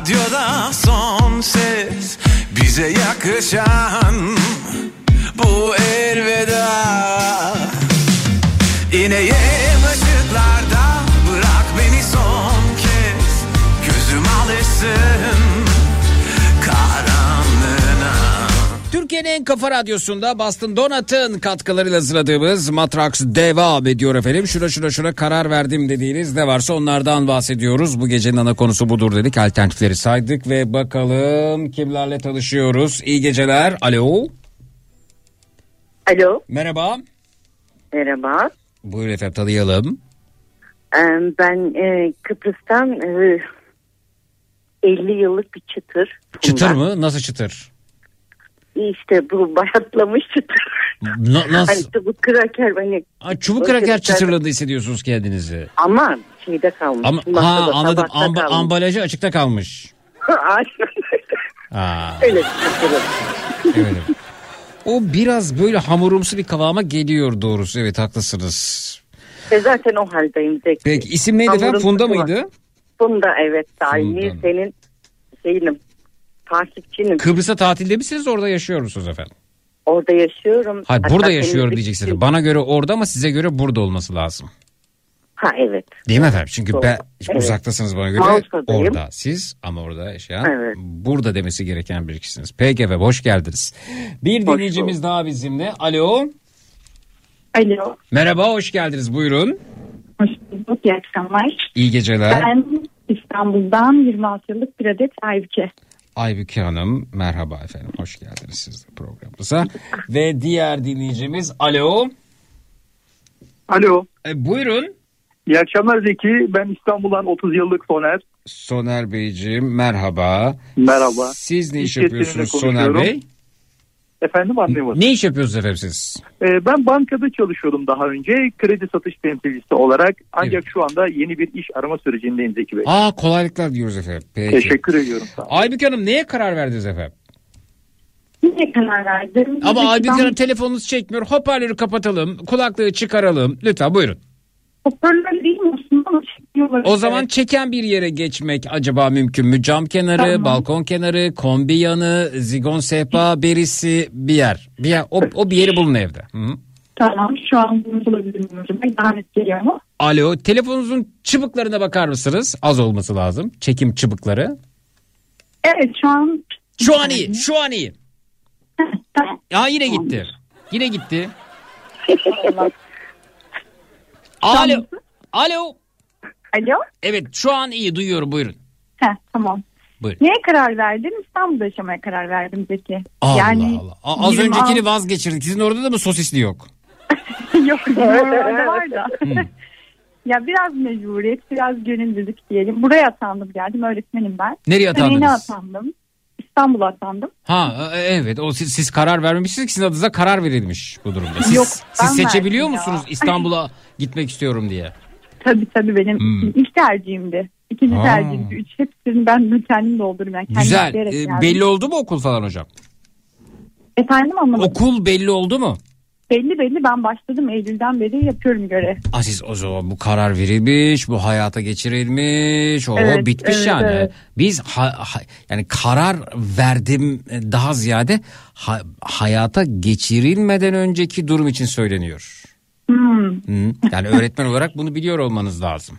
radyoda son ses Bize yakışan Türkiye'nin en kafa radyosunda Boston Donat'ın katkılarıyla hazırladığımız Matrax devam ediyor efendim. Şuna şuna şuna karar verdim dediğiniz ne varsa onlardan bahsediyoruz. Bu gecenin ana konusu budur dedik. Alternatifleri saydık ve bakalım kimlerle tanışıyoruz. İyi geceler. Alo. Alo. Merhaba. Merhaba. Buyurun efendim tanıyalım. Ben e, Kıbrıs'tan e, 50 yıllık bir çıtır. Çıtır mı? Nasıl çıtır? İşte bu bayatlamış çıtır. Na- nasıl? Hani çubuk kraker hani. Aa, çubuk kraker çıtırlığında hissediyorsunuz kendinizi. Ama şeyde kalmış. Ama masada, ha anladım. Amba- kalmış. ambalajı açıkta kalmış. Aa, Öyle evet. O biraz böyle hamurumsu bir kıvama geliyor doğrusu. Evet haklısınız. E zaten o haldeyim Zeki. Peki isim neydi efendim? Hamurum Funda tutma. mıydı? Funda evet daimi Funda. senin şeyinim. Takipçinim. Kıbrıs'a tatilde misiniz orada yaşıyor musunuz efendim? Orada yaşıyorum. Hayır Hatta burada yaşıyorum diyeceksiniz. Bana göre orada ama size göre burada olması lazım. Ha evet. Değil mi efendim? Çünkü Doğru. ben Evet. uzaktasınız bana göre Mağazadayım. orada. Siz ama orada yaşayan Evet. burada demesi gereken bir kişisiniz. Peki efendim hoş geldiniz. Bir dinleyicimiz daha bizimle. Alo. Alo. Merhaba hoş geldiniz buyurun. Hoş bulduk. İyi akşamlar. İyi geceler. Ben İstanbul'dan 26 yıllık bir adet Aybüke. Aybüke Hanım merhaba efendim hoş geldiniz siz de programımıza. Ve diğer dinleyicimiz alo. Alo. E, buyurun. İyi akşamlar Zeki. Ben İstanbul'dan 30 yıllık Soner. Soner Beyciğim merhaba. Merhaba. Siz ne iş yapıyorsunuz Soner. Bey? Efendim anlayamadım. Ne iş yapıyorsunuz efendim siz? Ee, ben bankada çalışıyordum daha önce. Kredi satış temsilcisi olarak. Ancak şu anda yeni bir iş arama sürecindeyim Zeki Bey. Aa kolaylıklar diyoruz efendim. Peki. Teşekkür ediyorum. Sağ olun. Hanım neye karar verdiniz efendim? Ne karar verdim? Ama ben Hanım telefonunuz çekmiyor. Hoparlörü kapatalım. Kulaklığı çıkaralım. Lütfen buyurun. Hoparlör değil mi aslında çekiyorlar. O zaman çeken bir yere geçmek acaba mümkün mü? Cam kenarı, Tamam. balkon kenarı, kombi yanı, zigon sehpa berisi bir yer. Bir yer o, o bir yeri bulun evde. Hı. Tamam şu an bunu bulabilirim hocam. Geliyor mu? Alo telefonunuzun çıbıklarına bakar mısınız? Az olması lazım. Çekim çıbıkları. Evet şu an Şu an iyi. Şu an iyi. tamam. Ya yine gitti. Yine gitti. Alo. Alo. Alo. Evet şu an iyi duyuyorum buyurun. Heh, tamam. Buyurun. Neye karar verdin? İstanbul'da yaşamaya karar verdim Zeki. Allah yani, Allah. A- Az 26 öncekini vazgeçirdik. Sizin orada da mı sosisli yok? Yok normalde var da. Hmm. ya biraz mecburiyet, biraz gönüllülük diyelim. Buraya atandım geldim. Öğretmenim ben. Nereye Seneye atandınız? atandım. İstanbul'a atandım. Ha e- evet o siz, siz karar vermemişsiniz ki sizin adınıza karar verilmiş bu durumda. Siz, Yok, siz seçebiliyor musunuz İstanbul'a gitmek istiyorum diye? Tabii tabii benim Hmm. ilk tercihimdi. İkinci Aa. tercihimdi. Üç hepsini ben kendim doldurum. Yani kendim Güzel. E, belli oldu mu okul falan hocam? Efendim anlamadım. Okul belli oldu mu? Belli belli ben başladım. Eylül'den beri yapıyorum görev. Aziz o zaman bu karar verilmiş, bu hayata geçirilmiş, o Evet, bitmiş evet, yani. evet. Biz ha- ha- yani karar verdim e, daha ziyade ha- hayata geçirilmeden önceki durum için söyleniyor. Hmm. Hı. Yani öğretmen olarak bunu biliyor olmanız lazım.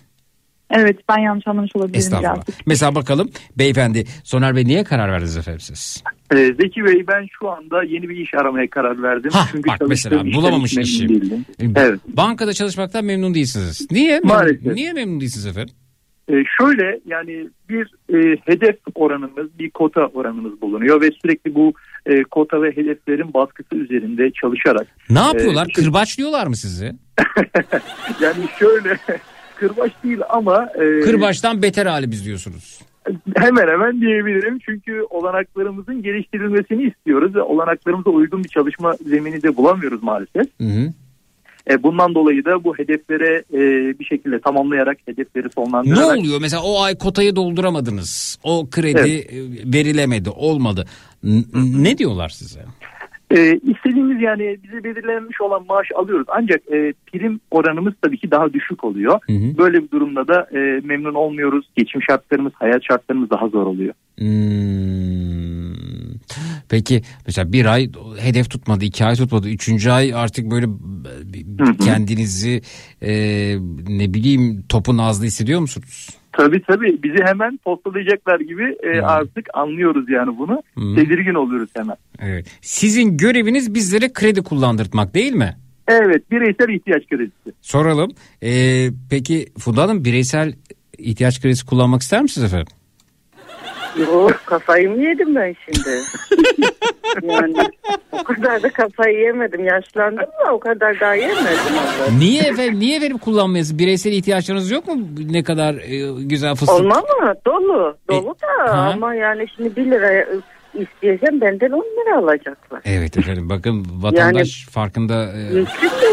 Evet ben yanlış anlamış olabilirim Estağfurullah. birazcık. Mesela bakalım beyefendi Soner Bey niye karar verdiniz efendim siz? Ee, Zeki Bey ben şu anda yeni bir iş aramaya karar verdim. Hah, Çünkü bak mesela bulamamış işi. değildim. Evet. Bankada çalışmaktan memnun değilsiniz. Niye? Maalesef. Niye memnun değilsiniz efendim? Ee, şöyle yani bir e, hedef oranımız, bir kota oranımız bulunuyor ve sürekli bu e, kota ve hedeflerin baskısı üzerinde çalışarak. Ne yapıyorlar? Ee, Kırbaçlıyorlar mı sizi? yani şöyle kırbaç değil ama e, Kırbaçtan beter hali biz diyorsunuz. hemen hemen diyebilirim. Çünkü olanaklarımızın geliştirilmesini istiyoruz ve olanaklarımıza uygun bir çalışma zemini de bulamıyoruz maalesef. Hı hı. E, bundan dolayı da bu hedeflere e, bir şekilde tamamlayarak hedefleri Ne sonlandırarak oluyor mesela o ay kotayı dolduramadınız. O kredi Evet. e, verilemedi, olmadı. N- ne diyorlar size? e, istediğimiz yani bize belirlenmiş olan maaş alıyoruz. Ancak e, prim oranımız tabii ki daha düşük oluyor. Böyle bir durumda da e, memnun olmuyoruz. Geçim şartlarımız, hayat şartlarımız daha zor oluyor. Hmm. Peki mesela bir ay hedef tutmadı, iki ay tutmadı, üçüncü ay artık böyle kendinizi e, ne bileyim topun ağzında hissediyor musunuz? Tabii tabii bizi hemen postalayacaklar gibi e, artık anlıyoruz yani bunu. Tedirgin oluyoruz hemen. Evet. Sizin göreviniz bizlere kredi kullandırtmak değil mi? Evet bireysel ihtiyaç kredisi. Soralım. E, peki Funda Hanım bireysel ihtiyaç kredisi kullanmak ister misiniz efendim? Yok kafayı mı yedim ben şimdi? yani o kadar da kafayı yemedim. Yaşlandım da o kadar daha yemedim. Niye efendim? Niye efendim kullanmayasınız? Bireysel ihtiyaçlarınız yok mu? Ne kadar e, güzel fıstık. Olma mı? Dolu. Dolu da E, ha. ama yani şimdi 1 lira isteyeceğim benden 10 lira alacaklar. Evet efendim bakın vatandaş farkında e,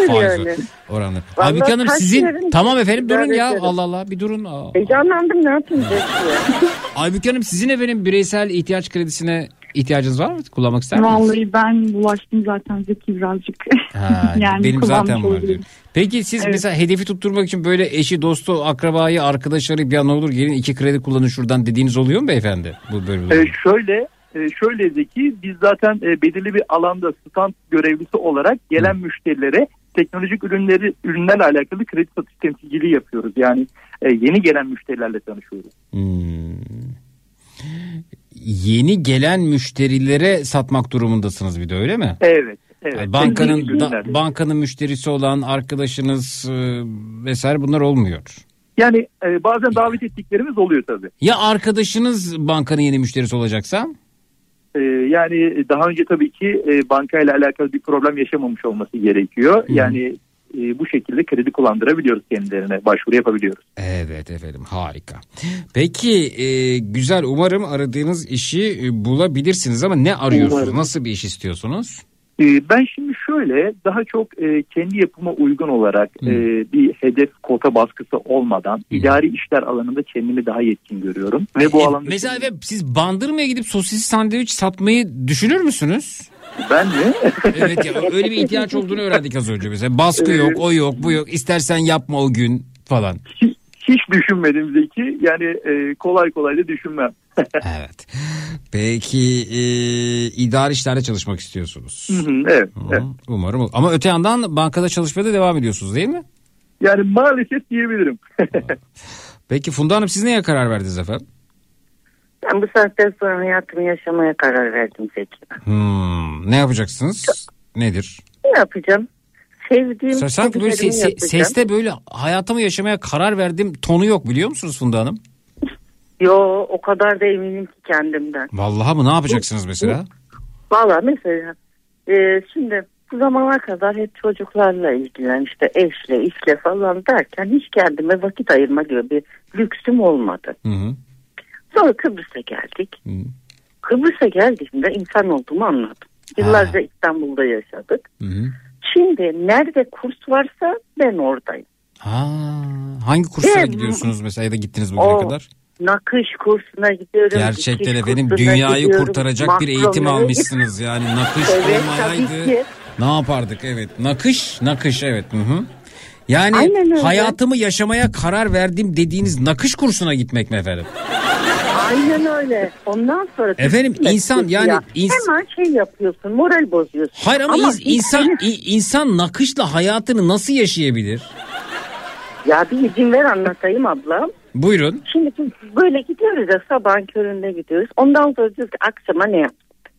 faiz yani. oranı. Vallahi Aybüke Hanım sizin verin, tamam efendim durun ya ederim. Allah Allah bir durun. Heyecanlandım ne yapayım? Aybüke Hanım sizin efendim bireysel ihtiyaç kredisine ihtiyacınız var mı? Kullanmak ister misiniz? Vallahi ben bulaştım zaten Zeki birazcık. Ha, yani benim zaten var diyor. Peki siz Evet. mesela hedefi tutturmak için böyle eşi, dostu, akrabayı, arkadaşları bir an olur gelin iki kredi kullanın şuradan dediğiniz oluyor mu beyefendi? Bu böyle E, durum. şöyle e, şöyle Zeki biz zaten e, belirli bir alanda stand görevlisi olarak gelen müşterilere teknolojik ürünleri ürünlerle alakalı kredi satış temsilciliği yapıyoruz. Yani e, yeni gelen müşterilerle tanışıyoruz. Hmm. Yeni gelen müşterilere satmak durumundasınız bir de öyle mi? Evet. Evet. Yani bankanın da- bankanın müşterisi olan arkadaşınız e, vesaire bunlar olmuyor. Yani e, bazen davet ettiklerimiz oluyor tabii. Ya arkadaşınız bankanın yeni müşterisi olacaksa? E, yani daha önce tabii ki e, bankayla alakalı bir problem yaşamamış olması gerekiyor. Yani e, bu şekilde kredi kullandırabiliyoruz kendilerine. Başvuru yapabiliyoruz. Evet efendim harika. Peki e, güzel umarım aradığınız işi bulabilirsiniz ama ne arıyorsunuz? Umarım. Nasıl bir iş istiyorsunuz? E, ben şimdi şöyle daha çok e, kendi yapıma uygun olarak e, bir hedef kota baskısı olmadan idari işler alanında kendimi daha yetkin görüyorum. Ve bu E, alanda Mesela efendim, siz bandırmaya gidip sosis sandviç satmayı düşünür müsünüz? ben mi? Evet ya öyle bir ihtiyaç olduğunu öğrendik az önce mesela. Baskı yok, o yok, bu yok. İstersen yapma o gün falan. Hiç düşünmedim Zeki. Yani e, kolay kolay da düşünmem. evet. Peki e, idari işlerde çalışmak istiyorsunuz. Hı hı, evet, evet. Umarım. Ama öte yandan bankada çalışmaya da devam ediyorsunuz değil mi? Yani maalesef diyebilirim. Peki Funda Hanım siz neye karar verdiniz efendim? Ben bu saatten sonra hayatımı yaşamaya karar verdim Zeki. Hmm, ne yapacaksınız? Nedir? Ne yapacağım? Sevdiğim Sa- Sanki böyle se- se- seste böyle hayatımı yaşamaya karar verdim tonu yok biliyor musunuz Funda Hanım? Yo o kadar da eminim ki kendimden. Vallahi mı ne yapacaksınız mesela? Valla mesela e, şimdi bu zamana kadar hep çocuklarla ilgilen işte eşle işle falan derken hiç kendime vakit ayırma gibi bir lüksüm olmadı. Hı hı. Sonra Kıbrıs'a geldik. Kıbrıs'a geldiğimde insan olduğumu anladım. Yıllarca İstanbul'da yaşadık. Hı hı. Şimdi nerede kurs varsa ben oradayım. Ha, hangi kurslara Evet. gidiyorsunuz mesela ya da gittiniz bugüne O kadar? nakış kursuna gidiyorum. Gerçekten efendim dünyayı gidiyorum, kurtaracak bir eğitim almışsınız yani nakış Evet, olmayaydı. Ne yapardık evet nakış nakış evet. Hı hı. Yani Aynen öyle. hayatımı yaşamaya karar verdim dediğiniz nakış kursuna gitmek mi efendim? Aynen öyle. Ondan sonra Efendim, insan yani ins- hemen şey yapıyorsun, moral bozuyorsun. Hayır ama, ins- hiç insan i- insan nakışla hayatını nasıl yaşayabilir? Ya bir izin ver anlatayım ablam. Buyurun. Şimdi biz böyle gidiyoruz ya sabahın köründe gidiyoruz. Ondan sonra diyoruz ki akşama ne yaptık?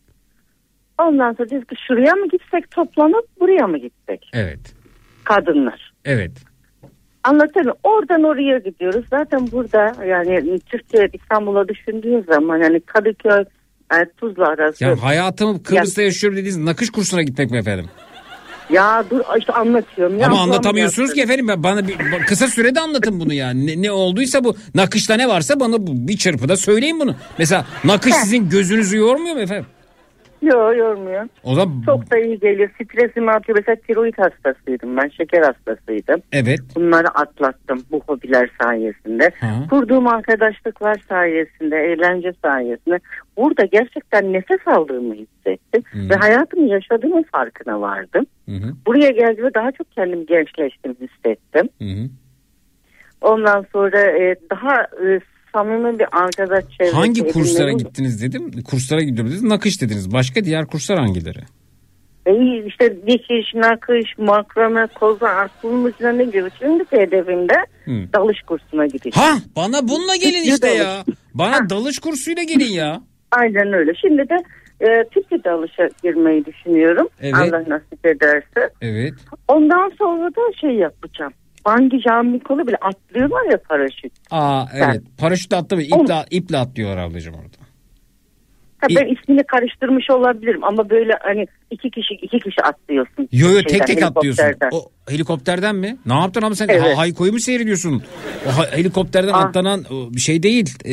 Ondan sonra diyoruz ki şuraya mı gitsek toplanıp buraya mı gitsek? Evet. Kadınlar. Evet. Anlatalım. Oradan oraya gidiyoruz. Zaten burada yani Türkiye İstanbul'a düşündüğün zaman yani Kadıköy e, Tuzla arası. Ya hayatımı Kıbrıs'ta yaşıyorum dediğiniz nakış kursuna gitmek mi efendim? Ya dur işte anlatıyorum. Ya, Ama anlatamıyorsunuz ki efendim. Bana bir, kısa sürede anlatın bunu yani. Ne, ne olduysa bu nakışta ne varsa bana bir çırpıda söyleyin bunu. Mesela nakış sizin gözünüzü yormuyor mu efendim? Yok yormuyor. O zaman Çok da iyi geliyor. Stresimi atıyor. Mesela tiroid hastasıydım ben. Şeker hastasıydım. evet. Bunları atlattım bu hobiler sayesinde. Hı. Kurduğum arkadaşlıklar sayesinde, eğlence sayesinde. Burada gerçekten nefes aldığımı hissettim. Ve hayatımı yaşadığımın farkına vardım. Hı hı. Buraya geldiğimde daha çok kendim gençleştim hissettim. Hı. Ondan sonra e, daha e, samimi bir arkadaş çevresi. Hangi kurslara gittiniz dedim. Kurslara gidiyorum dediniz. Nakış dediniz. Başka diğer kurslar hangileri? E, işte dikiş, nakış, makrame, koza, aklım ucuna ne gibi. Şimdi hedefimde Hı. dalış kursuna gideceğim. Ha bana bununla gelin işte ya. Bana dalış kursuyla gelin ya. Aynen öyle. Şimdi de e, tüplü dalışa girmeyi düşünüyorum. Evet. Allah nasip ederse. Evet. Ondan sonra da şey yapacağım. Bangi jumping bile atlıyorlar ya paraşüt. Aa evet. Paraşütle atlama. İple, iple atlıyorlar ablacığım orada. Ha, ben ismini karıştırmış olabilirim ama böyle hani iki kişi iki kişi atlıyorsun. Yo yo tek Şeyden, tek atlıyorsun. O helikopterden mi? Ne yaptın abi sen? Evet. Ha, Hayko'yu mu seyrediyorsun? O ha- helikopterden Ah. atlanan bir şey değil. Ee,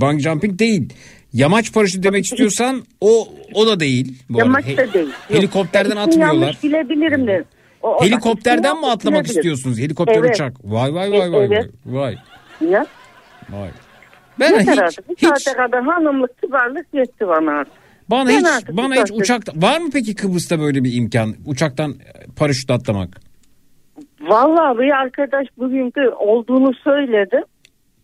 bungee jumping değil. Yamaç paraşütü demek istiyorsan o o da değil. Bu Yamaç arada. da değil. Yok. Helikopterden İsmini atmıyorlar. yanlış bilebilirim de. O- Helikopterden mi atlamak bilebilirim. istiyorsunuz? Helikopter Evet. uçak. Vay vay vay vay Evet. vay. Ya. Vay. Ben Yeter hiç, artık. Bir saate kadar hanımlık kibarlık yetti bana artık. bana Ben hiç artık bana hiç uçakta var mı peki Kıbrıs'ta böyle bir imkan? Uçaktan e, paraşütle atlamak. Vallahi bir arkadaş bugünkü olduğunu söyledi.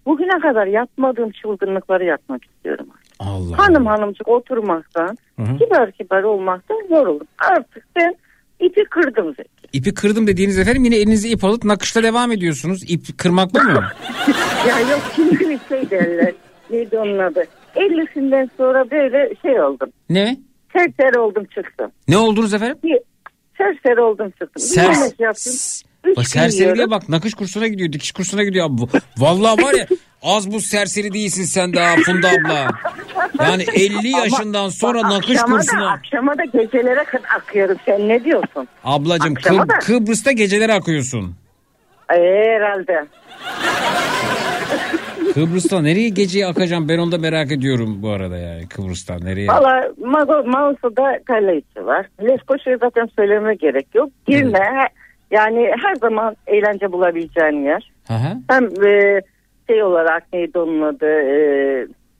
Bugüne kadar yapmadığım çılgınlıkları yapmak istiyorum. Allah. Hanım hanımcık oturmaktan, Hı hı. kibar kibar olmaktan yoruldum. Artık ben ipi kırdım Zeki. İpi kırdım dediğiniz efendim yine elinize ip alıp nakışla devam ediyorsunuz. İp kırmakla mı? ya yok şimdi bir şey derler. Neydi onun adı? 50'sinden sonra böyle şey oldum. ne? Serseri oldum çıktım. Ne oldunuz efendim? Bir serseri oldum çıktım. Bir Sers- yemek yaptım. Bak yiyorum. bak nakış kursuna gidiyor dikiş kursuna gidiyor abi. Bu- Vallahi var ya az bu serseri değilsin sen daha Funda abla. Yani 50 yaşından sonra nakış akşama kursuna. Da, akşama da gecelere akıyorum. Sen ne diyorsun? Ablacığım Akşama Kıb- da- Kıbrıs'ta geceleri akıyorsun. Ee, herhalde. Kıbrıs'ta nereye geceye akacağım ben onu da merak ediyorum bu arada yani Kıbrıs'tan nereye? Valla kale içi var. Leskoşa'yı zaten söyleme gerek yok. Girme. He- Yani her zaman eğlence bulabileceğin yer. Hı hı. Hem e, şey olarak neydi onun adı e,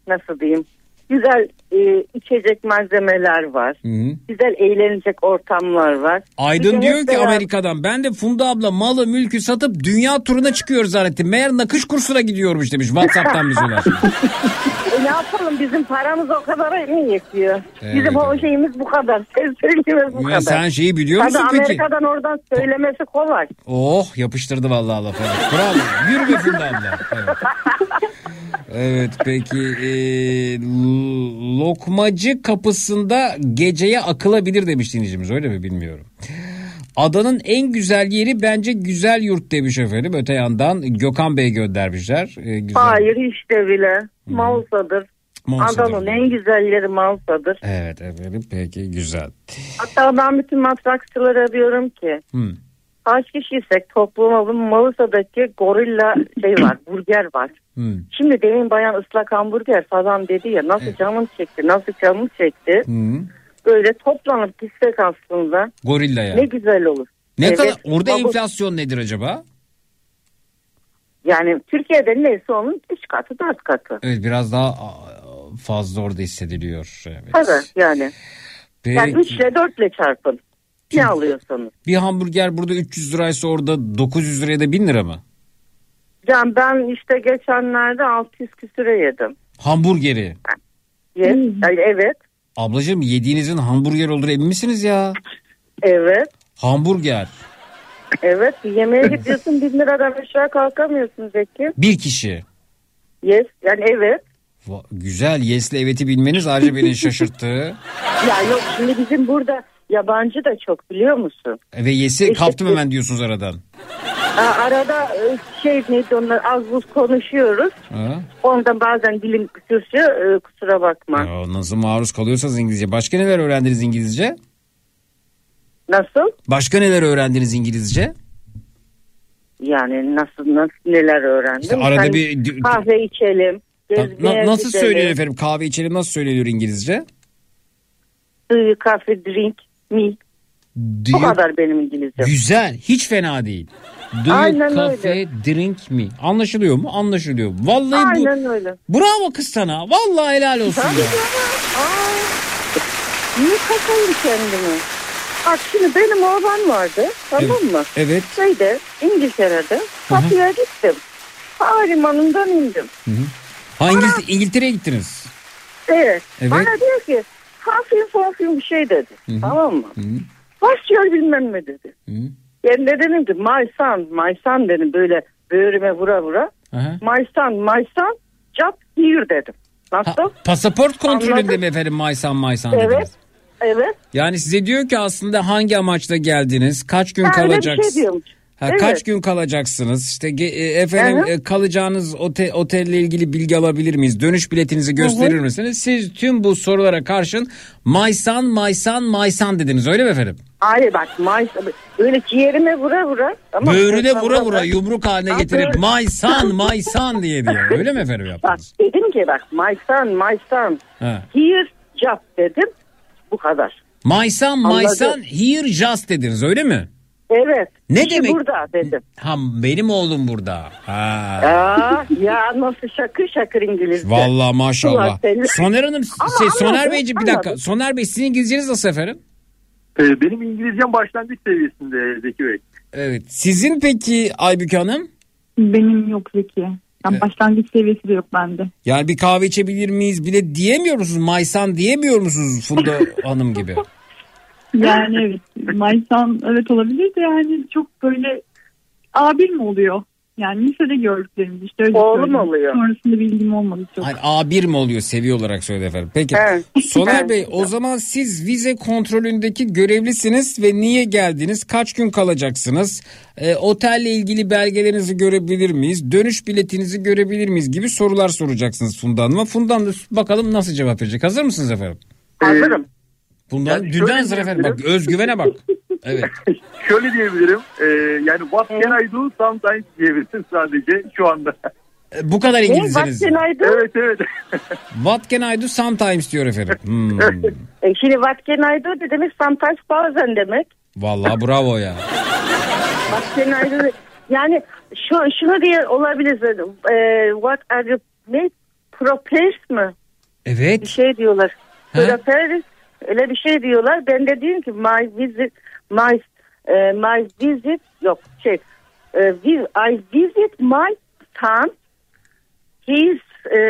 nasıl diyeyim güzel e, içecek malzemeler var. Hı hı. Güzel eğlenecek ortamlar var. Aydın diyor ki beraber- Amerika'dan ben de Funda abla malı mülkü satıp dünya turuna çıkıyor zannettim. Meğer nakış kursuna gidiyormuş demiş Whatsapp'tan bize ulaşmış. E ne yapalım bizim paramız o kadar iyi yetiyor. Evet, bizim o şeyimiz bu kadar. Sevgimiz bu Ya kadar. sen şeyi biliyor Tabii musun peki? Amerika'dan oradan söylemesi kolay. Oh yapıştırdı vallahi lafı. Bravo. Yürü be Funda abla. Evet. Evet peki e, lokmacı kapısında geceye akılabilir demiş dinleyicimiz öyle mi bilmiyorum. Adanın en güzel yeri bence güzel yurt demiş efendim. Öte yandan Gökhan Bey göndermişler. E, güzel. Hayır işte bile. Mausa'dır. Mausa'dır. Adanın en güzel yeri Mausa'dır. Evet efendim peki güzel. Hatta ben bütün matrakçılara diyorum ki Hı. kaç kişiysek topluma bu Mausa'daki gorilla şey var burger var. Hı. Şimdi demin bayan ıslak hamburger falan dedi ya nasıl canım çekti nasıl canım çekti. Hı. Böyle toplanıp gitsek aslında Gorilla ya. ne güzel olur. Ne Evet, kadar orada ama bu- enflasyon nedir acaba? Yani Türkiye'de neyse onun 3 katı 4 katı. Evet biraz daha fazla orada hissediliyor. Evet. Tabii yani. Peki. Yani 3 ile 4 ile çarpın. Ne alıyorsanız. Bir hamburger burada 300 liraysa orada 900 liraya da 1000 lira mı? Yani ben işte geçenlerde 600 küsüre yedim. Hamburgeri. Yes. Yani evet. Ablacığım yediğinizin hamburger olur emin misiniz ya? Evet. Hamburger. Evet. Yemeğe gidiyorsun 1000 liradan aşağı kalkamıyorsun Zeki. Bir kişi. Yes. Yani evet. Va- Güzel yes'le evet'i bilmeniz ayrıca beni şaşırttı. Ya yok şimdi bizim burada yabancı da çok biliyor musun? Ve yes'i kaptım hemen diyorsunuz aradan. Arada e, şey neydi onlar az buz konuşuyoruz. Ha? Ondan bazen dilim sürçüyor e, kusura bakma. Ya nasıl maruz kalıyorsanız İngilizce. Başka neler öğrendiniz İngilizce? Nasıl? Başka neler öğrendiniz İngilizce? Yani nasıl nasıl neler öğrendim? İşte arada bir- kahve içelim. Na- nasıl gidelim. söylüyor efendim? Kahve içelim nasıl söyleniyor İngilizce? Do you coffee drink me? Bu Diyor- kadar benim İngilizcem. Güzel. Hiç fena değil. Do you Aynen cafe öyle. drink me? Anlaşılıyor mu? Anlaşılıyor. Vallahi bu Aynen öyle. Bravo kız sana. Vallahi helal olsun Tabii ya. Niye kasayım kendimi? Bak şimdi benim oğlan vardı tamam mı? Evet. Şeyde İngiltere'de kapıya gittim. Havalimanından indim. Ha İngiliz- İngiltere'ye gittiniz. Evet. Evet. Bana diyor ki hafif hafif bir şey dedi. Tamam mı? Başlıyor bilmem ne dedi. Ben de dedim ki my son dedim böyle böğrüme vura vura. Aha. My son, job here dedim. Nasıl? Pasaport kontrolünde mi efendim Maysan Maysan Evet. dediniz? Evet. Yani size diyor ki aslında hangi amaçla geldiniz? Kaç gün Ha, öyle bir kalacaksınız? şey diyormuş. Ha, Evet. Kaç gün kalacaksınız? İşte e, efendim Hı hı. e, kalacağınız ote, otelle ilgili bilgi alabilir miyiz? Dönüş biletinizi gösterir misiniz? Siz tüm bu sorulara karşın Maysan Maysan Maysan dediniz öyle mi efendim? Hayır bak my, böyle ciğerime vura vura. Ama Böğrüne vura vura yumruk haline Ha, getirip böyle- Maysan Maysan diye diye öyle mi efendim Bak yaptınız? dedim ki bak my son, my son, Ha. here job dedim. Bu kadar. Maysan Anladım. Maysan here just dediniz öyle mi? Evet. Ne işi demek? burada dedim. Ha benim oğlum burada. Ha. Aa, ya nasıl şakır şakır İngilizce. Vallahi maşallah. Soner Hanım, Ama şey, Soner Beyciğim bir dakika. anladım. Soner Bey sizin İngilizceniz nasıl efendim? Ee, benim İngilizcem başlangıç seviyesinde Zeki Bey. Evet. Sizin peki Aybüke Hanım? Benim yok Zeki. Yani başlangıç seviyesi de yok bende. Yani bir kahve içebilir miyiz bile diyemiyor musunuz? Maysan diyemiyor musunuz Funda Hanım gibi? Yani evet. Maysan evet olabilir de yani çok böyle A1 mi oluyor? Yani lisede gördüklerimiz işte öyle Oğlum söyleyeyim. oluyor. Sonrasında bilgim olmadı çok. Hayır, A1 mi oluyor seviye olarak söyledi efendim. Peki Evet. Soner. Bey o zaman siz vize kontrolündeki görevlisiniz ve niye geldiniz? Kaç gün kalacaksınız? E, otelle ilgili belgelerinizi görebilir miyiz? Dönüş biletinizi görebilir miyiz? Gibi sorular soracaksınız Funda Hanım'a. Funda Hanım da bakalım nasıl cevap verecek. Hazır mısınız efendim? Hazırım. Funda Hanım Yani dünden efendim. Bak özgüvene bak. Evet. Şöyle diyebilirim. e, yani what can I do sometimes diyebilirim sadece şu anda. E, Bu kadar İngilizceniz. Evet evet. What can I do sometimes diyor efendim. Hmm. E şimdi what can I do de demek sometimes bazen demek. Vallahi bravo ya. What can I do yani şu, şunu diye olabilir dedim. E, what are you ne? Propers mı? Evet. Bir şey diyorlar. Propers öyle bir şey diyorlar. Ben de diyorum ki my visit my e, my visit yok şey e, I visit my son he's e,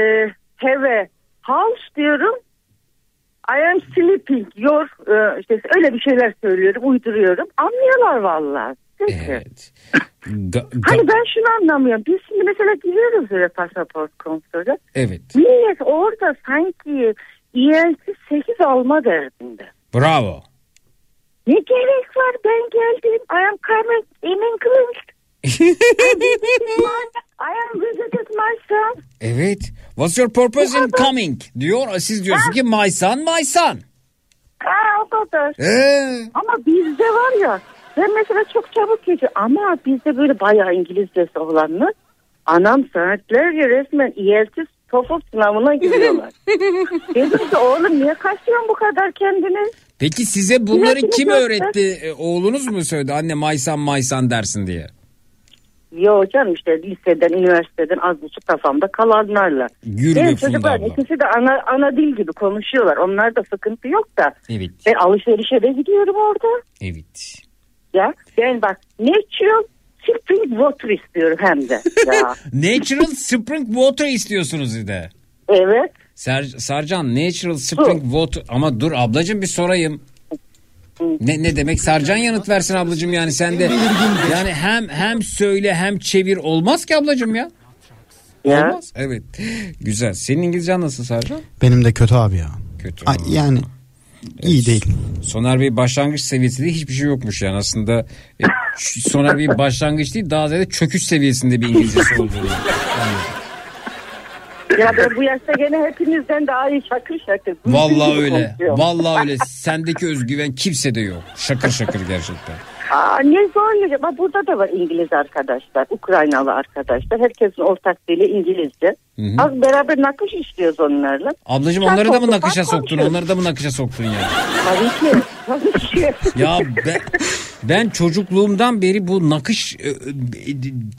have a house diyorum I am sleeping your e, işte öyle bir şeyler söylüyorum uyduruyorum anlıyorlar vallahi. Evet. Ga- ga- Hani ben şunu anlamıyorum. Biz şimdi mesela giriyoruz öyle pasaport kontrolü. evet. Millet orada sanki ELT 8 alma derdinde. Bravo. Ne gerek var ben geldim. I am coming in England. I am visited my son. Evet. What's your purpose in coming? Diyor. Siz diyorsun ki my son my son. Ha o kadar. Ee? Ama bizde var ya ben mesela çok çabuk geçiyor ama bizde böyle bayağı İngilizcesi olanlar anam saatlerce resmen ELT TOEFL sınavına giriyorlar. Dedim ki oğlum niye kasıyorsun bu kadar kendini? Peki size bunları Biraz kim öğretti? E, oğlunuz mu söyledi? Anne maysan maysan dersin diye. Yo canım işte liseden, üniversiteden az buçuk kafamda kalanlarla. Yürü be Benim Funda çocuklar abla. ikisi de ana, ana dil gibi konuşuyorlar. Onlarda sıkıntı yok da. Evet. Ben alışverişe de gidiyorum orada. Evet. Ya ben bak natural spring water istiyorum hem de. Ya. Natural spring water istiyorsunuz bir de. evet. Ser, Sarcan natural spring water ama dur ablacığım bir sorayım. Ne ne demek Sarcan yanıt versin ablacığım yani sen de yani hem hem söyle hem çevir olmaz ki ablacığım ya. Ya. Olmaz. Evet. Güzel. Senin İngilizcen nasıl Sarcan? Benim de kötü abi ya. Kötü. Ay, yani iyi değil. Soner Bey başlangıç seviyesinde hiçbir şey yokmuş yani aslında e, Soner Bey başlangıç değil daha ziyade çöküş seviyesinde bir İngilizcesi olduğunu. Ya ben bu yaşta gene hepinizden daha iyi şakır şakır. Vallahi öyle. Konuşuyorum. Vallahi öyle. Sendeki özgüven kimsede yok. Şakır şakır gerçekten. Aa, ne zorlayacak. Bak burada da var İngiliz arkadaşlar, Ukraynalı arkadaşlar. Herkesin ortak dili İngilizce. Az beraber nakış istiyoruz onlarla. Ablacığım Sen onları da mı nakışa soktun? Onları da mı nakışa soktun yani? Tabii ki. Tabii ki. Ya ben, ben çocukluğumdan beri bu nakış e, e,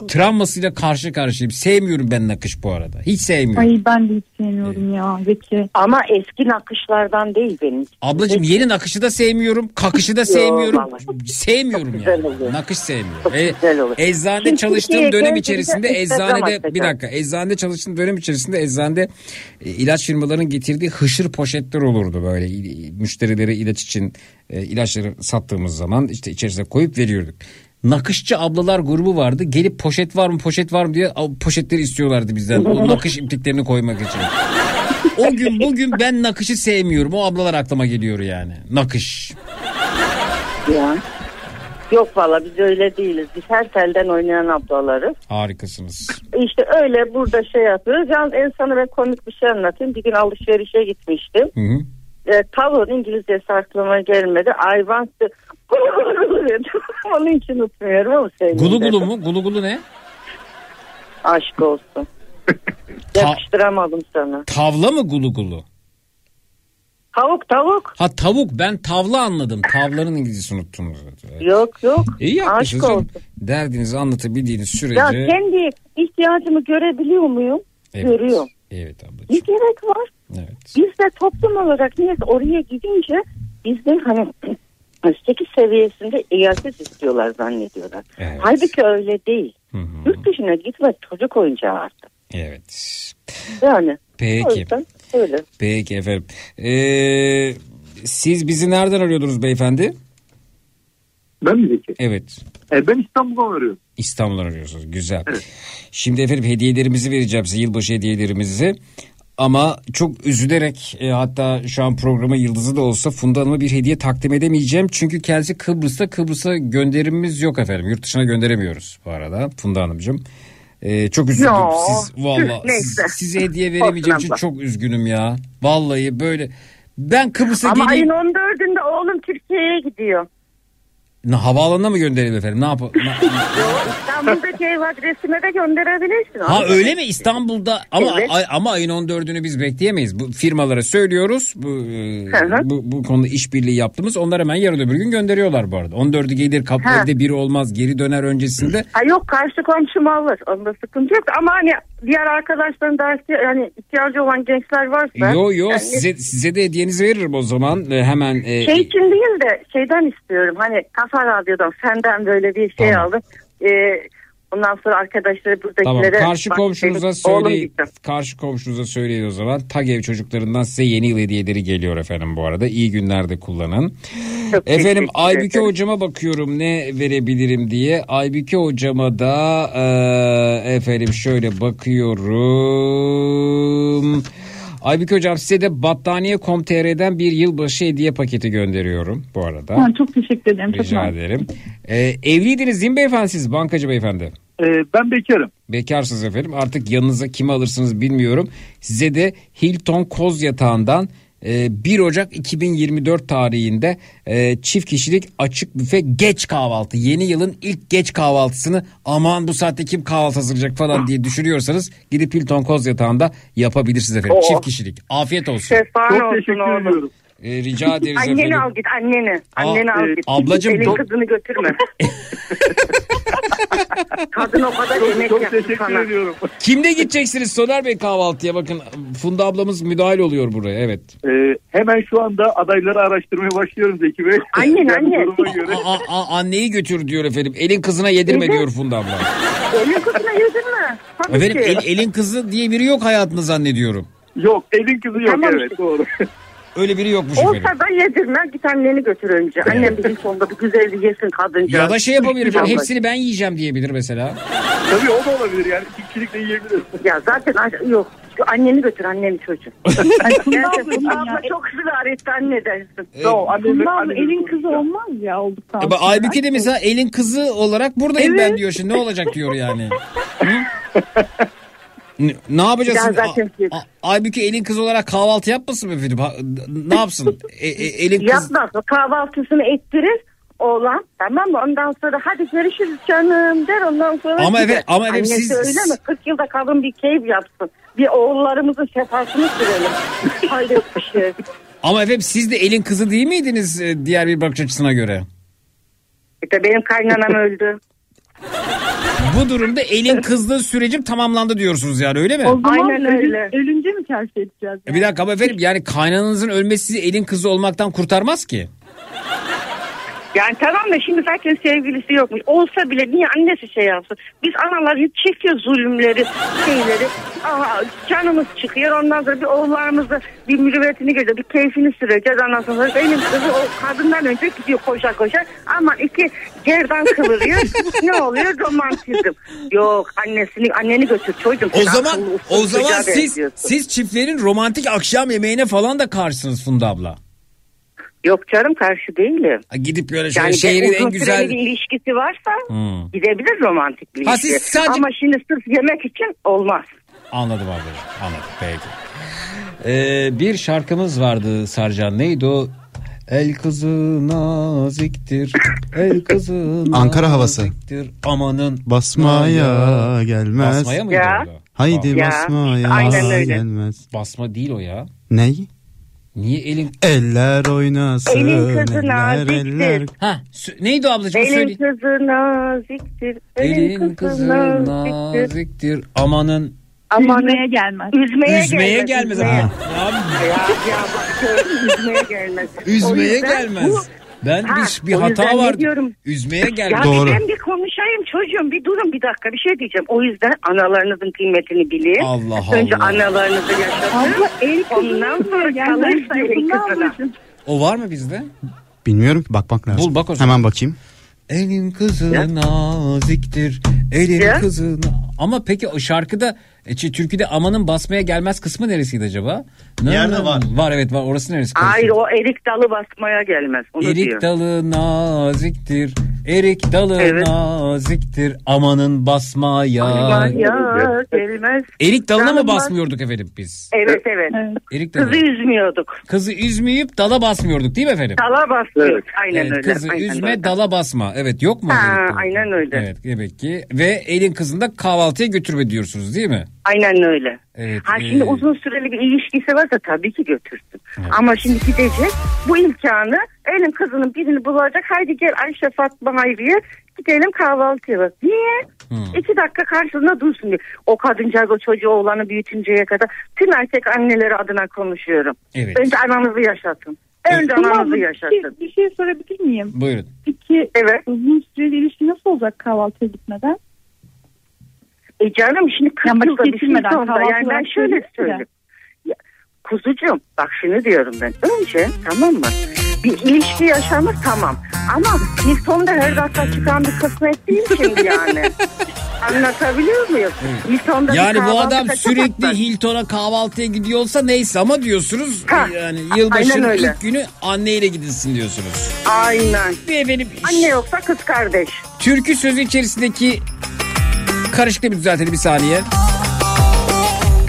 travmasıyla karşı karşıyayım. Sevmiyorum ben nakış bu arada. Hiç sevmiyorum. Ay ben de hiç sevmiyorum ya Zeki. Ama eski nakışlardan değil benim. Ablacığım yeni nakışı da sevmiyorum. Kakışı da Yo, sevmiyorum. Sevmiyorum güzel yani. Nakış sevmiyorum. Çok E, güzel olur. eczanede Şimdi çalıştığım dönem içerisinde eczanede bir dakika eczanede çalıştığım dönem içerisinde eczanede e, ilaç firmalarının getirdiği hışır poşetler olurdu böyle müşterilere ilaç için e, ilaçları sattığımız zaman işte içerisine koyup veriyorduk. Nakışçı ablalar grubu vardı. Gelip poşet var mı poşet var mı diye poşetleri istiyorlardı bizden. O nakış ipliklerini koymak için. O gün bugün ben nakışı sevmiyorum. O ablalar aklıma geliyor yani. Nakış. Ya. Yok valla biz öyle değiliz. Biz her telden oynayan ablalarız. Harikasınız. İşte öyle burada şey yapıyoruz. Yalnız en sana ben komik bir şey anlatayım. Bir gün alışverişe gitmiştim. Hı hı. E, tavuğun İngilizcesi aklıma gelmedi. I want to... Onun için unutmuyorum ama sevdim. Gulu gulu mu? Gulu gulu ne? Aşk olsun. Yakıştıramadım sana. Tavla mı gulu gulu? Tavuk tavuk. Ha tavuk ben tavla anladım. Tavlanın İngilizcesini unuttum. Yok yok. İyi yapmışsınız. Aşk olsun. Derdinizi anlatabildiğiniz sürece. Ya kendi ihtiyacımı görebiliyor muyum? Evet. Görüyorum. Evet abla. Ne gerek var? Evet. Biz de toplum olarak niyeyse oraya gidince bizde hani üstteki seviyesinde eyalet istiyorlar zannediyorlar. Evet. Halbuki öyle değil. Yurt dışına gitme çocuk oyuncağı artık. Evet. Yani. O Peki. yüzden öyle. Peki efendim. Ee, siz bizi nereden arıyordunuz beyefendi? Ben mi Zeki? Evet. E, ben İstanbul'dan arıyorum. İstanbul'dan arıyorsunuz. Güzel. Şimdi efendim hediyelerimizi vereceğim size. Yılbaşı hediyelerimizi. Ama çok üzülerek e, hatta şu an programa yıldızı da olsa Funda Hanım'a bir hediye takdim edemeyeceğim. Çünkü kendisi Kıbrıs'ta Kıbrıs'a gönderimimiz yok efendim. Yurt dışına gönderemiyoruz bu arada Funda Hanımcığım. E, çok üzüldüm. Yo, Siz valla size hediye veremeyeceğim için çok üzgünüm ya. Vallahi böyle ben Kıbrıs'a Ama geleyim. ayın 14'ünde oğlum Türkiye'ye gidiyor. Ne, havaalanına mı gönderelim efendim? Ne yapalım? İstanbul'daki ev adresine de gönderebilirsin. Ha Abi. öyle mi İstanbul'da ama Evet. ay- ama ayın 14'ünü biz bekleyemeyiz. Bu firmalara söylüyoruz. Bu e, Hı hı. bu, bu konuda işbirliği yaptığımız onlar hemen yarın öbür gün gönderiyorlar bu arada. 14'ü gelir kap Ha. evde biri olmaz geri döner öncesinde. Ha yok karşı komşum alır. Onda sıkıntı yok. Ama hani diğer arkadaşların dersi yani ihtiyacı olan gençler varsa. yo yo yani size size de hediyenizi veririm o zaman. E, hemen e, Şey için değil de şeyden istiyorum. Hani Kafa Radyo'dan senden böyle bir şey aldım. Ee, ondan sonra arkadaşları Tamam buradakilere. karşı bak, komşunuza oğlum söyleyin. Karşı komşunuza söyleyin o zaman. Tagev çocuklarından size yeni yıl hediyeleri geliyor efendim bu arada. İyi günlerde kullanın. Çok efendim Aybüke hocama bakıyorum ne verebilirim diye. Aybüke hocama da e, efendim şöyle bakıyorum. Aybüke hocam size de battaniye.com.tr'den bir yılbaşı hediye paketi gönderiyorum bu arada. Ha, çok teşekkür ederim. Çok Rica mersi. ederim. E, evliydiniz değil mi beyefendi siz bankacı beyefendi? E, ben bekarım. Bekarsınız efendim. Artık yanınıza kimi alırsınız bilmiyorum. Size de Hilton Koz Yatağı'ndan 1 Ocak 2024 tarihinde e, çift kişilik açık büfe geç kahvaltı. Yeni yılın ilk geç kahvaltısını aman bu saatte kim kahvaltı hazırlayacak falan diye düşünüyorsanız gidip Hilton Koz Yatağı'nda yapabilirsiniz efendim. Oo. Çift kişilik. Afiyet olsun. Çok olsun teşekkür oğlum. ediyorum. E, rica ederiz Anneni efendim. al git anneni. Anneni al git. ablacığım, Elin çok- kızını götürme. Kadın o kadar yemek Çok yaptı teşekkür sana. ediyorum. Kimle gideceksiniz Soner Bey kahvaltıya? Bakın Funda ablamız müdahil oluyor buraya. Evet. E, hemen şu anda adayları araştırmaya başlıyorum Zeki Bey. Annen, annen. duruma göre. A- a- a- anneyi götür diyor efendim. Elin kızına yedirme diyor Funda abla. Elin kızına yedirme. Tabii Efendim ki. el- elin kızı diye biri yok hayatında zannediyorum. Yok elin kızı yok Tamam evet doğru. Öyle biri yokmuş efendim. Olsa da yedirme git anneni götür önce. Annem bir sonunda bir güzel yesin kadınca. Ya da şey yapabilir efendim. Vallahi. Hepsini ben yiyeceğim diyebilir mesela. Tabii o da olabilir yani. İki kişilik de yiyebiliriz. Ya zaten aş- yok. Anneni götür anneni Funda Gerçekten abla, ya, çok ısrar etti anne dersin. Ee, Yo, annem- elin kızı olmaz ya olduktan E, bak, sonra. Aybüke de mesela elin kızı olarak buradayım Evet. ben diyor şimdi. Ne olacak diyor yani. Ne, ne yapacağız? Ya şimdi? zaten Aybüke elin kızı olarak kahvaltı yapmasın mı? Ha- Ne yapsın? E, e, elin kız... Yapmaz. O kahvaltısını ettirir. oğlan tamam mı? Ondan sonra hadi görüşürüz canım der ondan sonra. Ama evet- ama evet, siz- öyle mi? 40 yılda kadın bir keyif yapsın. Bir oğullarımızın şefasını sürelim. Hayret bir şey. Ama efendim siz de elin kızı değil miydiniz e, diğer bir bakış açısına göre? İşte benim kaynanam öldü. Bu durumda elin kızlığı sürecim tamamlandı diyorsunuz yani öyle mi? O zaman Aynen öyle. ölünce mi terk edeceğiz? E Bir dakika ama efendim yani kaynananızın ölmesi sizi elin kızı olmaktan kurtarmaz ki. Yani tamam da şimdi zaten sevgilisi yokmuş. Olsa bile niye annesi şey yapsın? Biz analar hep çekiyor zulümleri, şeyleri. Aha, canımız çıkıyor. Ondan sonra bir oğullarımızda bir mürüvvetini görüyor. Bir keyfini süreceğiz. Ondan sonra benim kızı o kadından önce gidiyor koşa koşa. Aman iki gerdan kıvırıyor. ne oluyor? Romantizm. Yok annesini anneni götür çocuğum. O zaman akıllı, o zaman siz siz çiftlerin romantik akşam yemeğine falan da karşısınız Funda abla. Yok canım karşı değilim. Ha, Gidip böyle şöyle Yani şehrin uzun en güzel süreli bir ilişkisi varsa Hmm. gidebilir romantik bir Ha, ilişki. siz sadece- Ama şimdi sırf yemek için olmaz. Anladım ablacığım anladım peki. Ee, bir şarkımız vardı Sarcan neydi o? El kızı naziktir, el kızı Ankara havası. naziktir, amanın Basmaya gelmez. Basmaya mıydı Ya. orada? Haydi Ya, basmaya aynen öyle. gelmez. Basma değil o ya. Ney? Niye elin... Eller oynasın. Elin kızı eller, naziktir. eller. Ha neydi o ablacığım Elin söyle. kızı naziktir. Elin kızı naziktir, amanın Aman Üzmeye gelmez. üzmeye, üzmeye gelmez. gelmez. üzmeye. Ha. Ya, Ya, üzmeye gelmez. Üzmeye gelmez. bu- Ben Ha, bir, bir hata diyorum? Üzmeye Ya gelmez. Doğru. ben bir konuşayım çocuğum bir durun bir dakika bir şey diyeceğim. O yüzden analarınızın kıymetini bilin. Allah Önce Allah. analarınızı yaşatın. Abla el Ondan sonra kalırsa kızına. ablacığım. O var mı bizde? Bilmiyorum ki bakmak lazım. Bul bak o zaman. Hemen bakayım. Elin kızı Ya. naziktir. Elin Ya. kızı na- Ama peki o şarkıda e, türküde amanın basmaya gelmez kısmı neresiydi acaba? Bir yerde var. Var evet var. Orası neresi? Hayır karışıyor? o erik dalı basmaya gelmez. Onu Erik diyor. dalı naziktir. Erik dalı Evet. naziktir. Amanın basmaya. Ya gelmez. Erik dalına mı basmıyorduk efendim biz? Evet evet. Erik dalı. Kızı üzmüyorduk. Kızı üzmeyip dala basmıyorduk değil mi efendim? Dala basmıyoruz. Aynen Evet, öyle. kızı aynen üzme öyle. dala basma. Evet yok mu? Ha, aynen öyle. Evet demek ki. Ve elin kızını da kahvaltıya götürme diyorsunuz değil mi? Aynen öyle. Evet. Ha e, şimdi uzun süreli bir ilişkisi varsa tabii ki götürsün. Ama şimdi gidecek bu imkanı elin kızının birini bulacak. Haydi gel Ayşe Fatma Hayriye gidelim kahvaltıya bak. Niye? İki dakika karşısında dursun diye. O kadıncağız o çocuğu oğlanı büyütünceye kadar tüm erkek anneleri adına konuşuyorum. Evet. Önce ananızı yaşatın. Önce Abla, ananızı bir, yaşatın. bir şey sorabilir miyim? Buyurun. Peki Evet. uzun süreli ilişki nasıl olacak kahvaltıya gitmeden? E canım şimdi 40 Yani yılda bir şey sonra yani ben şöyle söyleyeyim. Ya, kuzucuğum bak şunu diyorum ben. Önce tamam mı? Bir ilişki yaşanır tamam. Ama Hilton'da her dakika çıkan bir kısmet değil şimdi yani. Anlatabiliyor muyum? Hilton'da Yani bu adam sürekli. Hilton'a kahvaltıya gidiyorsa neyse ama diyorsunuz Ha, yani yılbaşının ilk günü anneyle gidilsin diyorsunuz. Aynen. Bir efendim Anne yoksa kız kardeş. türkü sözü içerisindeki karışıklığı bir düzeltelim bir saniye.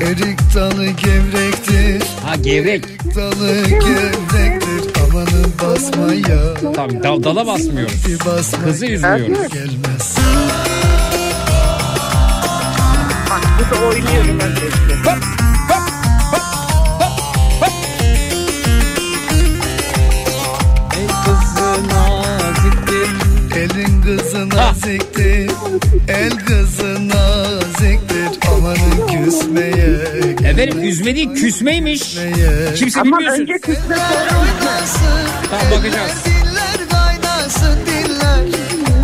Erik dalı gevrektir. Ha gevrek. Erik dalı gevrektir. Amanın basmaya. Tamam dal, dala basmıyoruz. Basma Kızı üzmüyoruz. gelmez. Bak bu da oynuyorum öncelikle. Naziktir. Elin kızı naziktir. El kızı naziktir. Amanın küsmeye. Efendim üzme değil küsmeymiş. Kimse Ama bilmiyorsun. önce kısmet Tamam bakacağız. Diller kaynasın diller.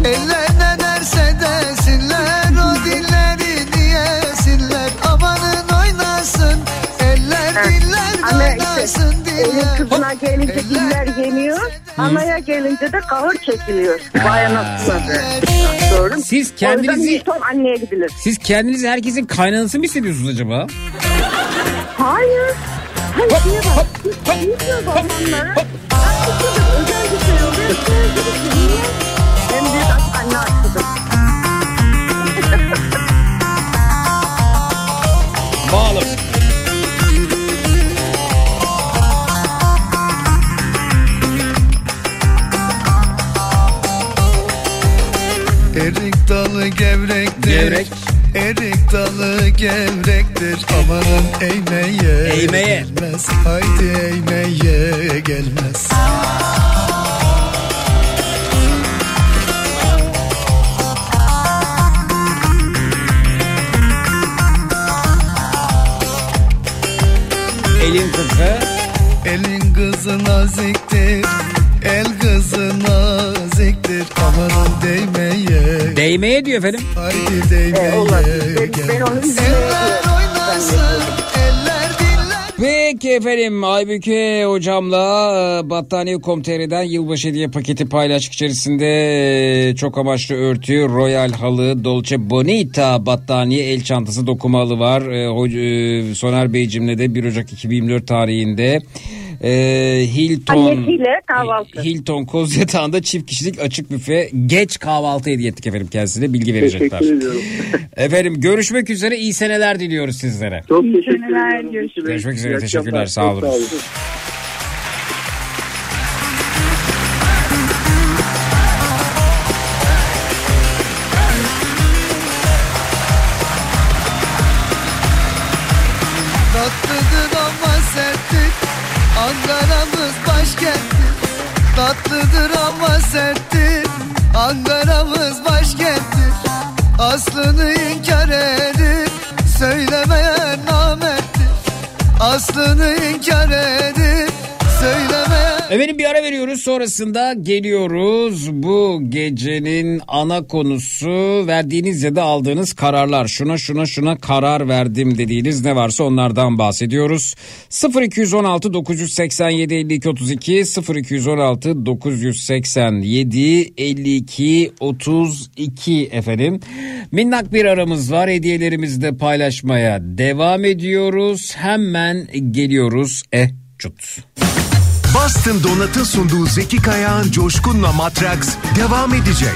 Eller ne derse desinler. O dilleri diyesinler. Amanın oynasın. Eller diller Ama işte kaynasın elin kızına gelince diller yeniyor. Anaya gelince de kahır çekiliyor. Vay anasına be. Doğru? Siz O yüzden kendinizi Hilton anneye gidilir. siz kendinizi herkesin kaynanası mı hissediyorsunuz acaba? Hayır. Hayır diye bak. Bilmiyor babamları. Özel bir şey oluyor. Niye? En büyük aşk anne aşkıdır. Dalı gevrektir. Gevrek. Erik dalı gevrektir. Amanın eğmeye Eğmeye. gelmez. Haydi eğmeye gelmez. Elin kızı. Elin kızı naziktir. El kızı naziktir. Amanın değmeye. Değmeye diyor efendim. Haydi değmeye gelmez. Eller oynasın. Eller dinler. Peki efendim Aybüke hocamla e, Battaniye.com.tr'den yılbaşı hediye paketi paylaştık içerisinde çok amaçlı örtü, royal halı, Dolce Bonita battaniye, el çantası dokumalı var. E, e, Soner Beyciğimle de 1 Ocak 2024 tarihinde e, Hilton kahvaltı. Hilton Koz Yatağı'nda çift kişilik açık büfe geç kahvaltı hediye ettik efendim kendisine bilgi verecekler. Teşekkür ediyorum. efendim görüşmek üzere iyi seneler diliyoruz sizlere. Çok İyi teşekkür görüşürüz. Görüşmek üzere, İyi teşekkürler, akşamlar. sağ olun. Tatlıdır ama serttir Ankara'mız başkenttir Tatlıdır ama serttir Ankara'mız başkenttir Aslını inkar edip Söylemeyen Aslını inkar edip Söylemeyen Efendim bir ara veriyoruz sonrasında geliyoruz. Bu gecenin ana konusu verdiğiniz ya da aldığınız kararlar. Şuna şuna şuna karar verdim dediğiniz ne varsa onlardan bahsediyoruz. 0216 987 52 32 0216 987 52 32 efendim. Minnak bir aramız var. Hediyelerimizi de paylaşmaya devam ediyoruz. Hemen geliyoruz. Eh cut. Boston Donat'ın sunduğu Zeki Kayağan Coşkun'la Matraks devam edecek.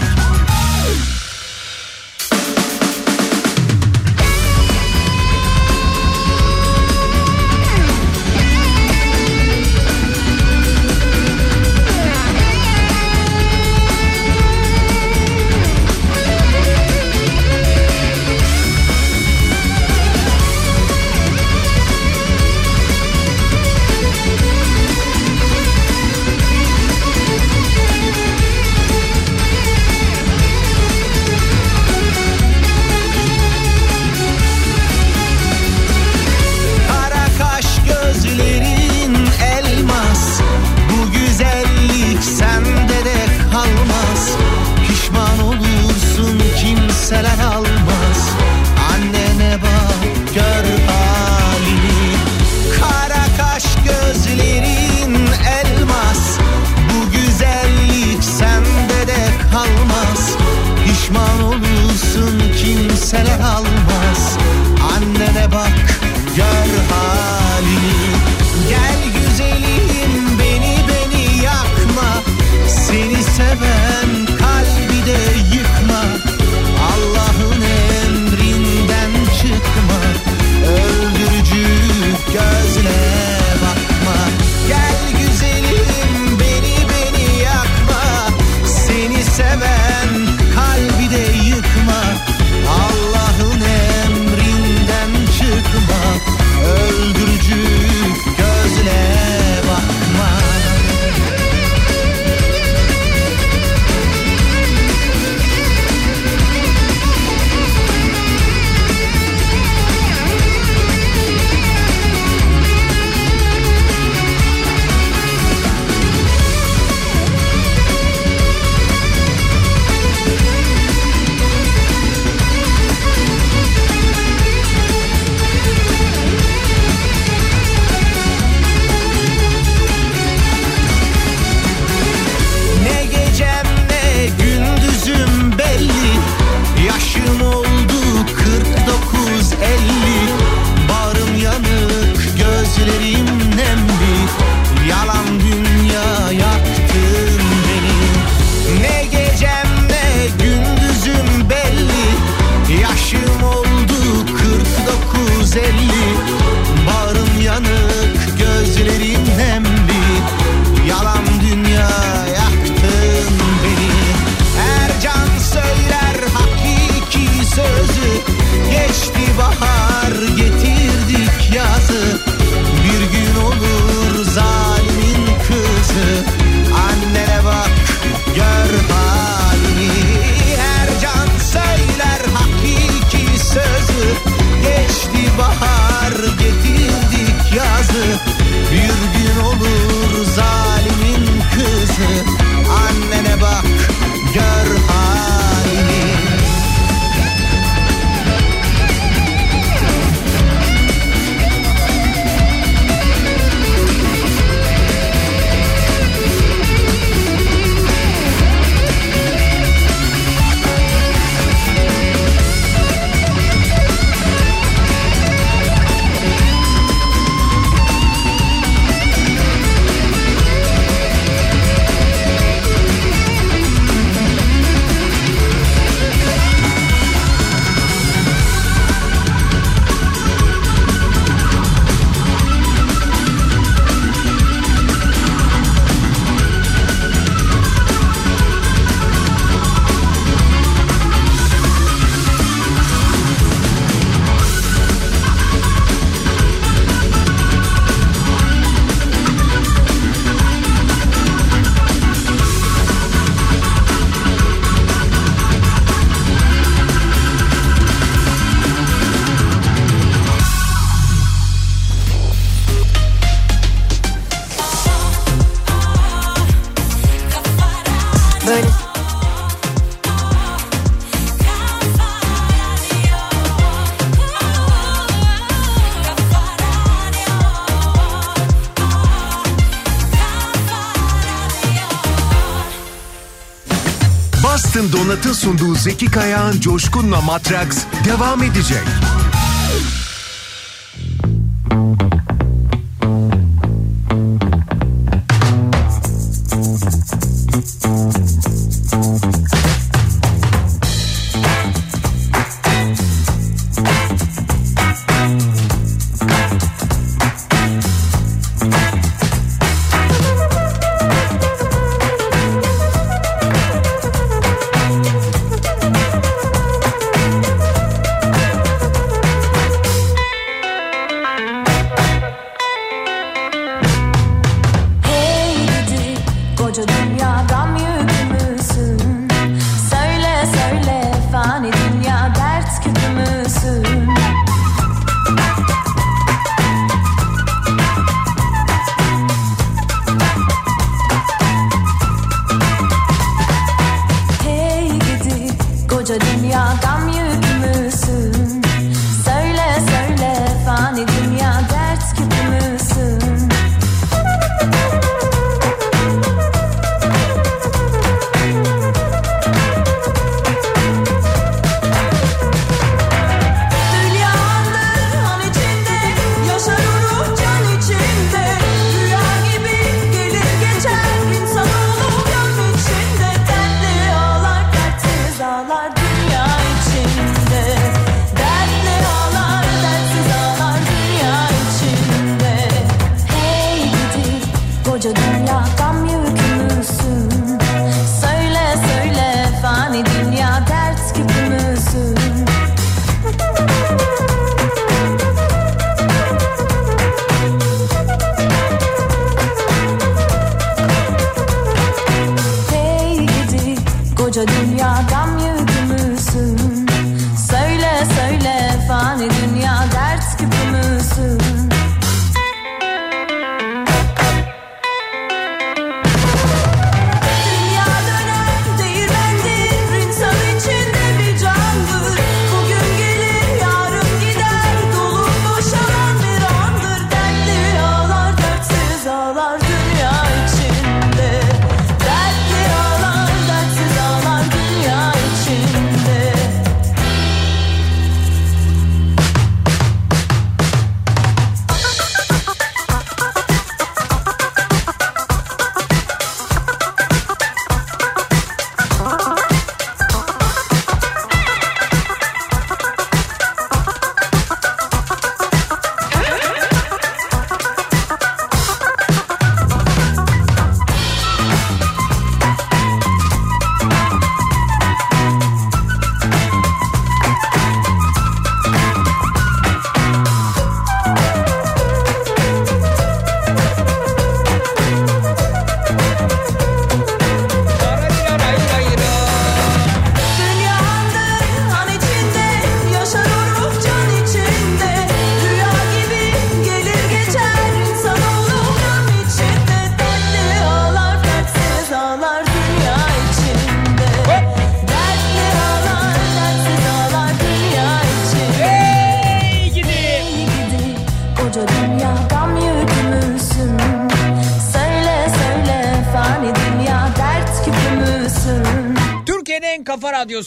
Donat'ın sunduğu Zeki Kayağan Coşkun'la Matraks devam edecek.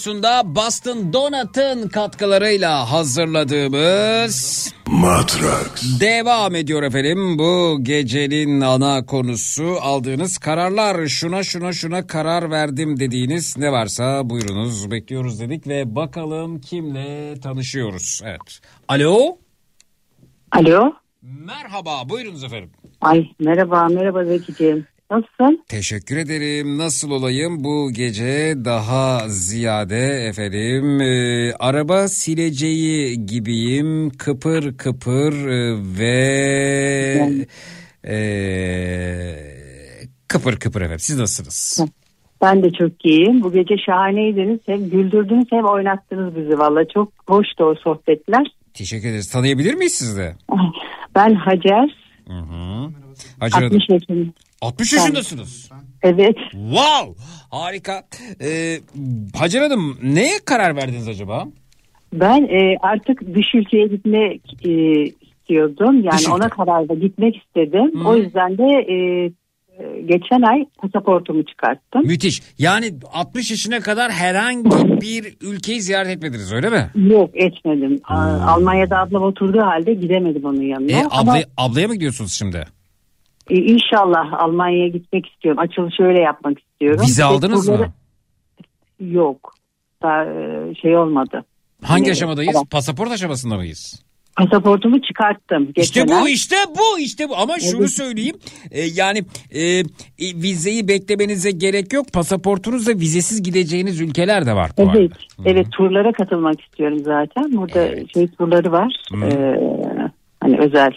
Radyosunda Boston Donat'ın katkılarıyla hazırladığımız Matrax. devam ediyor efendim. Bu gecenin ana konusu aldığınız kararlar. Şuna şuna şuna karar verdim dediğiniz ne varsa buyurunuz bekliyoruz dedik ve bakalım kimle tanışıyoruz. Evet. Alo. Alo. Merhaba buyurunuz efendim. Ay merhaba merhaba Zekiciğim. Nasılsın? Teşekkür ederim. Nasıl olayım bu gece daha ziyade efendim e, araba sileceği gibiyim kıpır kıpır e, ve e, kıpır kıpır efendim. Siz nasılsınız? Ben de çok iyiyim. Bu gece şahaneydiniz. Hem güldürdünüz hem oynattınız bizi valla. Çok hoştu o sohbetler. Teşekkür ederiz. Tanıyabilir miyiz siz de? Ben Hacer. Hı hı. Hacer Hanım. 60 yaşındayım. 60 yaşındasınız. Evet. Wow harika. Ee, Hacer Hanım neye karar verdiniz acaba? Ben e, artık dış ülkeye gitmek e, istiyordum. Yani Dış ülke. ona karar da gitmek istedim. Hı. O yüzden de e, e, geçen ay pasaportumu çıkarttım. Müthiş. Yani 60 yaşına kadar herhangi bir ülkeyi ziyaret etmediniz öyle mi? Yok etmedim. Aa, Almanya'da ablam oturduğu halde gidemedim onun yanına. E, Ama abla, ablaya mı gidiyorsunuz şimdi? E, inşallah Almanya'ya gitmek istiyorum. Açılışı öyle yapmak istiyorum. Vize aldınız mı? Yok. Daha e, şey olmadı. Hangi Yani, aşamadayız? tamam. Pasaport aşamasında mıyız? Pasaportumu çıkarttım. İşte geçen bu ay. işte bu işte bu ama şunu Evet. söyleyeyim e, yani e, e, vizeyi beklemenize gerek yok pasaportunuzla vizesiz gideceğiniz ülkeler de var bu arada. Evet, evet turlara katılmak istiyorum zaten. Burada şey turları var. Ee, hani özel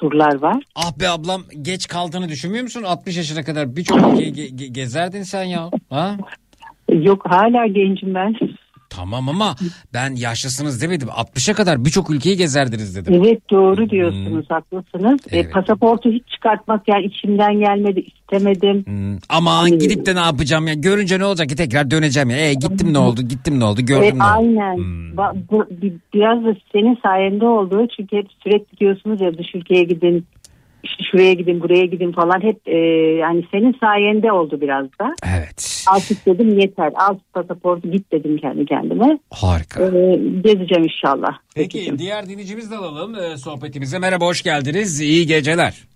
turlar var. Ah be ablam geç kaldığını düşünmüyor musun 60 yaşına kadar birçok ülkeyi ge- ge- gezerdin sen ya ha? Yok hala gencim ben. Tamam ama ben yaşlısınız demedim 60'a kadar birçok ülkeyi gezerdiniz dedim. Evet doğru diyorsunuz haklısınız. E, pasaportu hiç çıkartmak yani içimden gelmedi istemedim. Aman gidip de ne yapacağım ya görünce ne olacak ki tekrar döneceğim ya. E, gittim ne oldu gittim ne oldu gördüm E, ne aynen. Ba- bu, bi- biraz da senin sayende oldu. Çünkü hep sürekli diyorsunuz ya dış ülkeye gidin, şuraya gidin, buraya gidin falan. Hep e, yani senin sayende oldu biraz da. Evet. Artık dedim yeter. Al pasaportu git dedim kendi kendime. Harika. E, gezeceğim inşallah. Peki diğer dinleyicimizi de alalım e, sohbetimize. Merhaba hoş geldiniz. İyi geceler.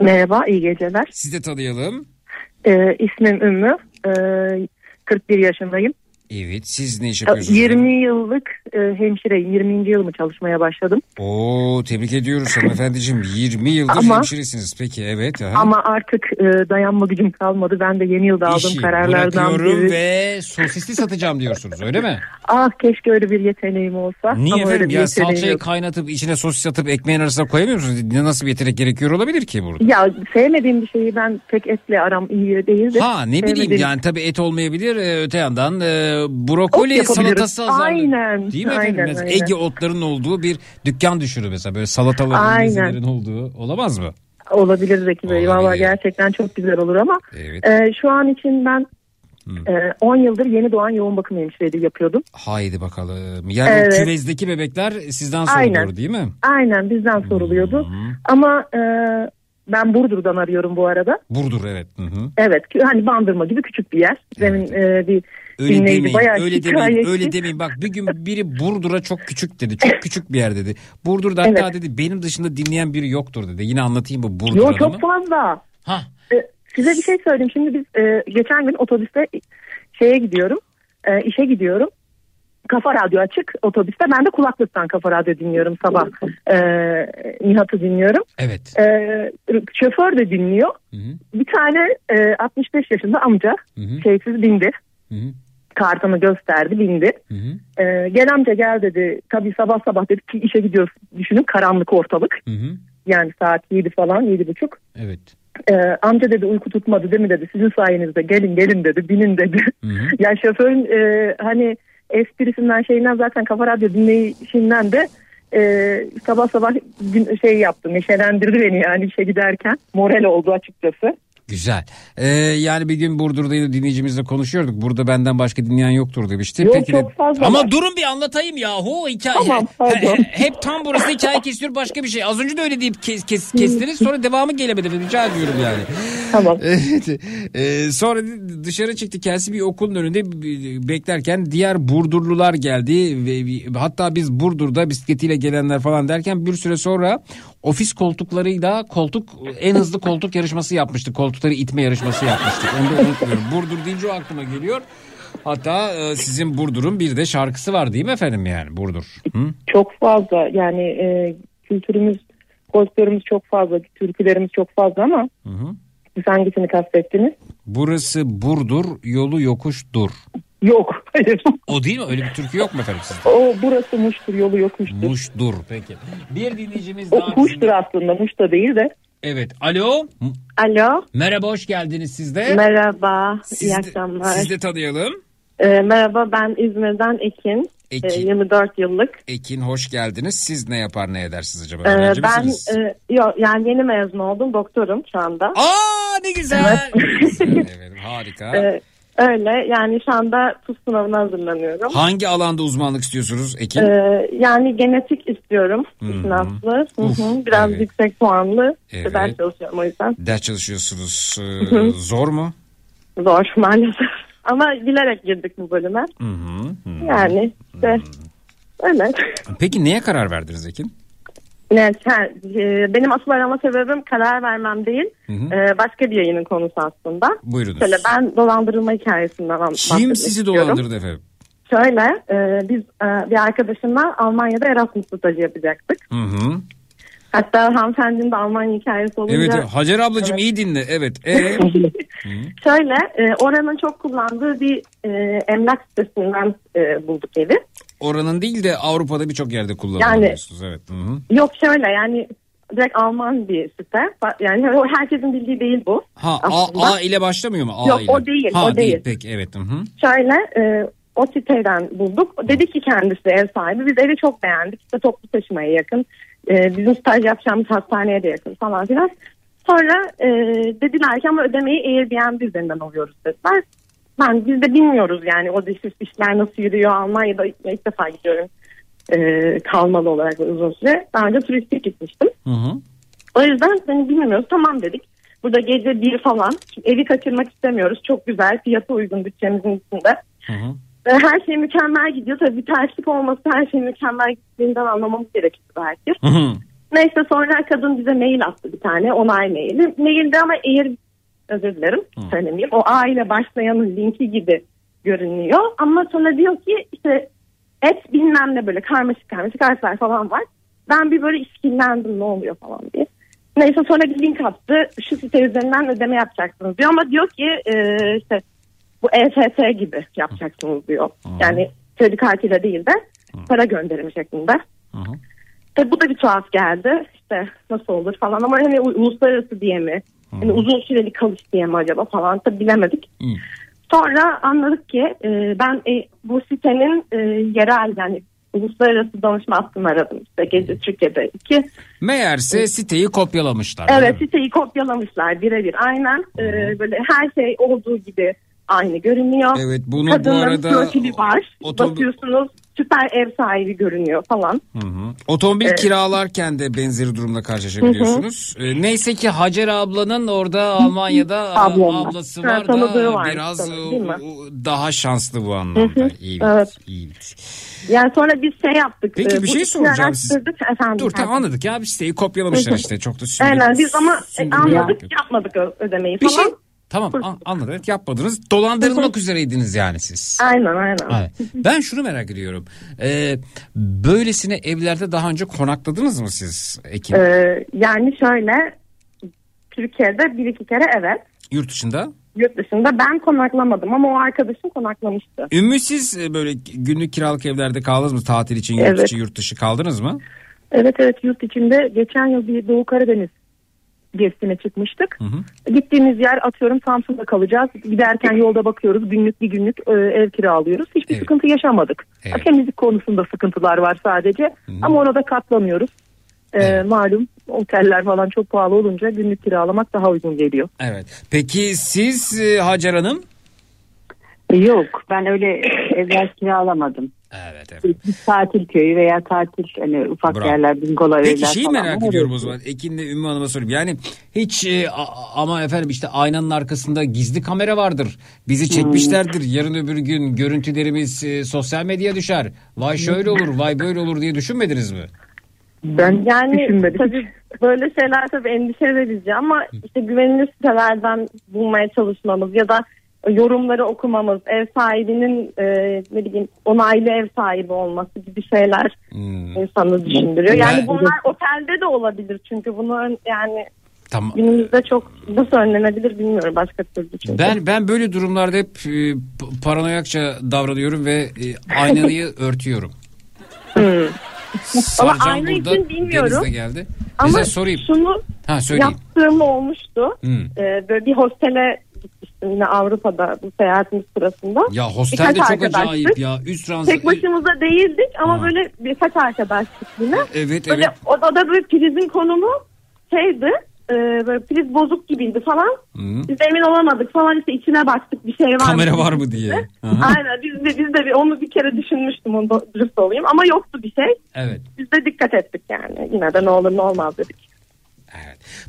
Merhaba, iyi geceler. Sizi de tanıyalım. Ee, ismim Ümmü. Ee, 41 yaşındayım. Evet siz ne iş yapıyorsunuz? 20 yıllık e, hemşireyim. 20. yılımı çalışmaya başladım. Oo tebrik ediyoruz hanımefendiciğim. 20 yıldır Ama- hemşiresiniz. Peki evet. aha. Ama artık e, dayanma gücüm kalmadı. Ben de yeni yılda aldığım İşi kararlardan bırakıyorum biri. ve sosisli satacağım diyorsunuz öyle mi? Ah keşke öyle bir yeteneğim olsa. Niye Ama efendim bir ya salçayı yok. kaynatıp içine sosis atıp ekmeğin arasına koyamıyor musunuz? Nasıl bir yetenek gerekiyor olabilir ki burada? Ya sevmediğim bir şeyi ben pek etle aram iyi değildir. Ha ne bileyim Sevmediğim- yani tabii et olmayabilir Ee, öte yandan e, brokoli Ot salatası hazırlanır. Aynen, Değil mi efendim? aynen, aynen. Ege otlarının olduğu bir dükkan düşürü mesela böyle salataların mezelerin olduğu olamaz mı? Olabilir Zeki Bey. Valla gerçekten çok güzel olur ama Evet. e, şu an için ben e, 10 yıldır yeni doğan yoğun bakım hemşireliği yapıyordum. Haydi bakalım. Yani Evet. küvezdeki bebekler sizden Aynen. doğru değil mi? Aynen bizden soruluyordu. Ama e, ben Burdur'dan arıyorum bu arada. Burdur evet. Hı hı. Evet hani Bandırma gibi küçük bir yer. Demin e, bir Öyle dinleyici demeyin, bayağı öyle demeyin, öyle demeyin. Bak bir gün biri Burdur'a çok küçük dedi. Çok küçük bir yer dedi. Burdur'da hatta Evet. dedi benim dışında dinleyen biri yoktur dedi. Yine anlatayım bu Burdur Yok çok fazla. E, size bir şey söyleyeyim. Şimdi biz e, geçen gün otobüste şeye gidiyorum. E, işe gidiyorum. Kafa radyo açık otobüste. Ben de kulaklıktan kafa radyo dinliyorum sabah. E, Nihat'ı dinliyorum. Evet. E, şoför de dinliyor. Bir tane e, 65 yaşında amca şeysiz bindi. Kartını gösterdi bindi. E, gel amca gel dedi. Tabii sabah sabah dedi ki işe gidiyoruz. Düşünün karanlık ortalık. Yani saat 7 falan yedi buçuk. Evet. Ee, amca dedi uyku tutmadı değil mi dedi. Sizin sayenizde gelin gelin dedi. Binin dedi. yani şoförün e, hani esprisinden şeyinden zaten kafa radyo dinleyişinden de e, sabah sabah şey yaptı. Neşelendirdi beni yani işe giderken. Moral oldu açıkçası. Güzel. Ee, yani bir gün Burdur'da dinleyicimizle konuşuyorduk. Burada benden başka dinleyen yoktur demişti. Yok, Peki çok fazla Ama var. durun bir anlatayım yahu hikaye. Tamam, pardon. hep tam burası hikaye kesiyor başka bir şey. Az önce de öyle deyip kes, kes, kestiniz sonra devamı gelemedi. Rica ediyorum yani. Tamam. Evet. Ee, sonra dışarı çıktı kendisi bir okulun önünde beklerken diğer Burdurlular geldi ve hatta biz Burdur'da bisikletiyle gelenler falan derken bir süre sonra ofis koltuklarıyla koltuk en hızlı koltuk yarışması yapmıştık. Koltukları itme yarışması yapmıştık. Onu da unutmuyorum. Burdur deyince o aklıma geliyor. Hatta e, sizin Burdur'un bir de şarkısı var değil mi efendim yani Burdur? Hı? Çok fazla yani e, kültürümüz, folklorumuz çok fazla, türkülerimiz çok fazla ama Hı hı. siz hangisini kastettiniz? Burası Burdur yolu yokuş dur. Yok. Hayır. O değil mi? Öyle bir türkü yok mu efendim sizde? O burası Muş'tur yolu yokmuştur. Muş dur peki. Bir dinleyicimiz O daha. Muş'tur aslında Muş da değil de. Evet. Alo. Alo. Merhaba hoş geldiniz siz de. Merhaba. Siz iyi de- akşamlar. Siz de tanıyalım. Ee, merhaba ben İzmir'den Ekin. Ekin. Ee, 24 yıllık. Ekin hoş geldiniz. Siz ne yapar ne edersiniz acaba? Ee, Öğrenci ben misiniz? e, yok yani yeni mezun oldum. Doktorum şu anda. Aa ne güzel. evet harika. Ee, Öyle yani şu anda TUS sınavına hazırlanıyorum. Hangi alanda uzmanlık istiyorsunuz Ekin? Ee, yani genetik istiyorum. Sınavlı. Biraz evet. yüksek puanlı. Evet. ders çalışıyorum o yüzden. Ders çalışıyorsunuz. Ee, zor mu? Zor maalesef. Ama bilerek girdik bu bölüme. Hı hı. Yani işte öyle. Peki neye karar verdiniz Ekin? Evet, benim asıl arama sebebim karar vermem değil. Hı hı. E, başka bir yayının konusu aslında. Buyurunuz. Şöyle ben dolandırılma hikayesinden Kim sizi istiyorum. dolandırdı efendim? Şöyle e, biz e, bir arkadaşımla Almanya'da Erasmus stajı yapacaktık. Hı hı. Hatta hanımefendinin de Almanya hikayesi olunca. Evet Hacer ablacığım iyi dinle. Evet. Ee? Şöyle e, oranın çok kullandığı bir e, emlak sitesinden e, bulduk evi. Oranın değil de Avrupa'da birçok yerde Yani- kullanılıyorsunuz. Evet. Hı hı. Yok şöyle yani direkt Alman bir site. Fa- Yani herkesin bildiği değil bu. Ha aslında. A, A ile başlamıyor mu? A Yok, ile. o değil, Ha, o değil. Peki evet. Hı hı. Şöyle e, o siteden bulduk. Dedi ki kendisi ev sahibi. Biz evi çok beğendik. İşte toplu taşımaya yakın. E, bizim staj yapacağımız hastaneye de yakın falan filan. Sonra e, dediler ki ama ödemeyi Airbnb üzerinden alıyoruz dediler. Ben biz de bilmiyoruz yani o dış işler nasıl yürüyor. Almanya'da ilk defa gidiyorum e, kalmalı olarak uzun süre. Daha önce turistik gitmiştim. Hı hı. O yüzden hani bilmiyoruz tamam dedik. Burada gece bir falan. Şimdi evi kaçırmak istemiyoruz. Çok güzel. Fiyatı uygun bütçemizin içinde. Hı hı. Her şey mükemmel gidiyor. Tabii bir terslik olması her şey mükemmel gittiğinden anlamamız gerekir belki. Hı hı. Neyse sonra kadın bize mail attı bir tane onay maili. Mailde ama eğer özür dilerim söylemeyeyim. O A ile başlayanın linki gibi görünüyor. Ama sonra diyor ki işte et bilmem ne böyle karmaşık karmaşık harfler falan var. Ben bir böyle işkillendim ne oluyor falan diye. Neyse sonra bir link attı. Şu site üzerinden ödeme yapacaksınız diyor. Ama diyor ki e, işte bu EFT gibi yapacaksınız diyor. Yani kredi kartıyla değil de para gönderimi şeklinde. Tabii bu da bir tuhaf geldi. İşte nasıl olur falan ama hani uluslararası diye mi? Hani uzun süreli kalış diye mi acaba falan tabii bilemedik. Sonra anladık ki e, ben e, bu sitenin e, yerel yani uluslararası danışma hattını aradım. İşte gece Türkiye'de iki. Meğerse siteyi kopyalamışlar. Evet siteyi kopyalamışlar birebir aynen. E, böyle her şey olduğu gibi aynı görünüyor. Evet, bunu bu Kadınların arada profili var. otob- Basıyorsunuz süper ev sahibi görünüyor falan. Hı hı. Otomobil Evet. kiralarken de benzeri durumla karşılaşabiliyorsunuz. Ee, neyse ki Hacer ablanın orada Almanya'da ablası var da var biraz sanırım, daha şanslı bu anlamda. İyi. Evet. iyi. Yani sonra biz şey yaptık. Peki e, bir bu şey soracağım araştırdık. Efendim, Dur tamam anladık ya bir siteyi kopyalamışlar Hı hı. işte çok da sündür. Aynen biz ama e, anladık yapmadık ödemeyi Bir falan. şey tamam an- anladım evet yapmadınız. Dolandırılmak üzereydiniz yani siz. Aynen aynen. Evet. Ben şunu merak ediyorum. Ee, böylesine evlerde daha önce konakladınız mı siz Ekin? Ee, yani şöyle Türkiye'de bir iki kere evet. Yurt dışında? Yurt dışında ben konaklamadım ama o arkadaşım konaklamıştı. Ümmü siz e, böyle günlük kiralık evlerde kaldınız mı? Tatil için yurt Evet. içi yurt dışı kaldınız mı? Evet evet yurt içinde geçen yıl bir Doğu Karadeniz gezisine çıkmıştık. Gittiğimiz yer atıyorum Samsun'da kalacağız. Giderken yolda bakıyoruz günlük bir günlük e, ev kiralıyoruz. Hiçbir sıkıntı yaşamadık. Evet. Temizlik konusunda sıkıntılar var sadece. Ama ona da katlanıyoruz. E, Malum oteller falan çok pahalı olunca günlük kiralamak daha uygun geliyor. Evet. Peki siz e, Hacer Hanım? Yok ben öyle evler kiralamadım. Evet evet. Bir tatil köyü veya tatil hani ufak Bravo. yerler bungalov evler Peki şeyi falan merak var. ediyorum o zaman. Ekin'le Ümmü Hanım'a sorayım. Yani hiç e, a- ama efendim işte aynanın arkasında gizli kamera vardır. Bizi çekmişlerdir. Yarın öbür gün görüntülerimiz e, sosyal medyaya düşer. Vay şöyle olur, vay böyle olur diye düşünmediniz mi? Ben Yani düşünmedim. tabii böyle şeyler tabii endişe verici ama işte güvenilir sitelerden bulmaya çalışmamız ya da yorumları okumamız, ev sahibinin e, ne bileyim onaylı ev sahibi olması gibi şeyler insanı düşündürüyor. Yani Ben- bunlar otelde de olabilir çünkü bunu yani Tamam. günümüzde çok nasıl önlenebilir bilmiyorum başka türlü çünkü. Ben ben böyle durumlarda hep e, paranoyakça davranıyorum ve e, aynayı örtüyorum. Ama Sarcan ayna için bilmiyorum. Geldi. Ama Size sorayım. şunu Ha söyleyeyim. yaptığım olmuştu. Hmm. Ee, böyle bir hostele gitmiştim yine Avrupa'da bu seyahatimiz sırasında. Ya hostel de Birkaç çok arkadaştık. acayip ya. Üst ranza. Tek başımıza değildik ama böyle birkaç arkadaştık yine. Evet Böyle evet. odada böyle prizin konumu şeydi e, böyle priz bozuk gibiydi falan. Hı. Biz de emin olamadık falan işte içine baktık bir şey var mı? Kamera var mı diye. Aha. Aynen biz de, biz de bir, onu bir kere düşünmüştüm onu dürüst olayım ama yoktu bir şey. Evet. Biz de dikkat ettik yani yine de ne olur ne olmaz dedik.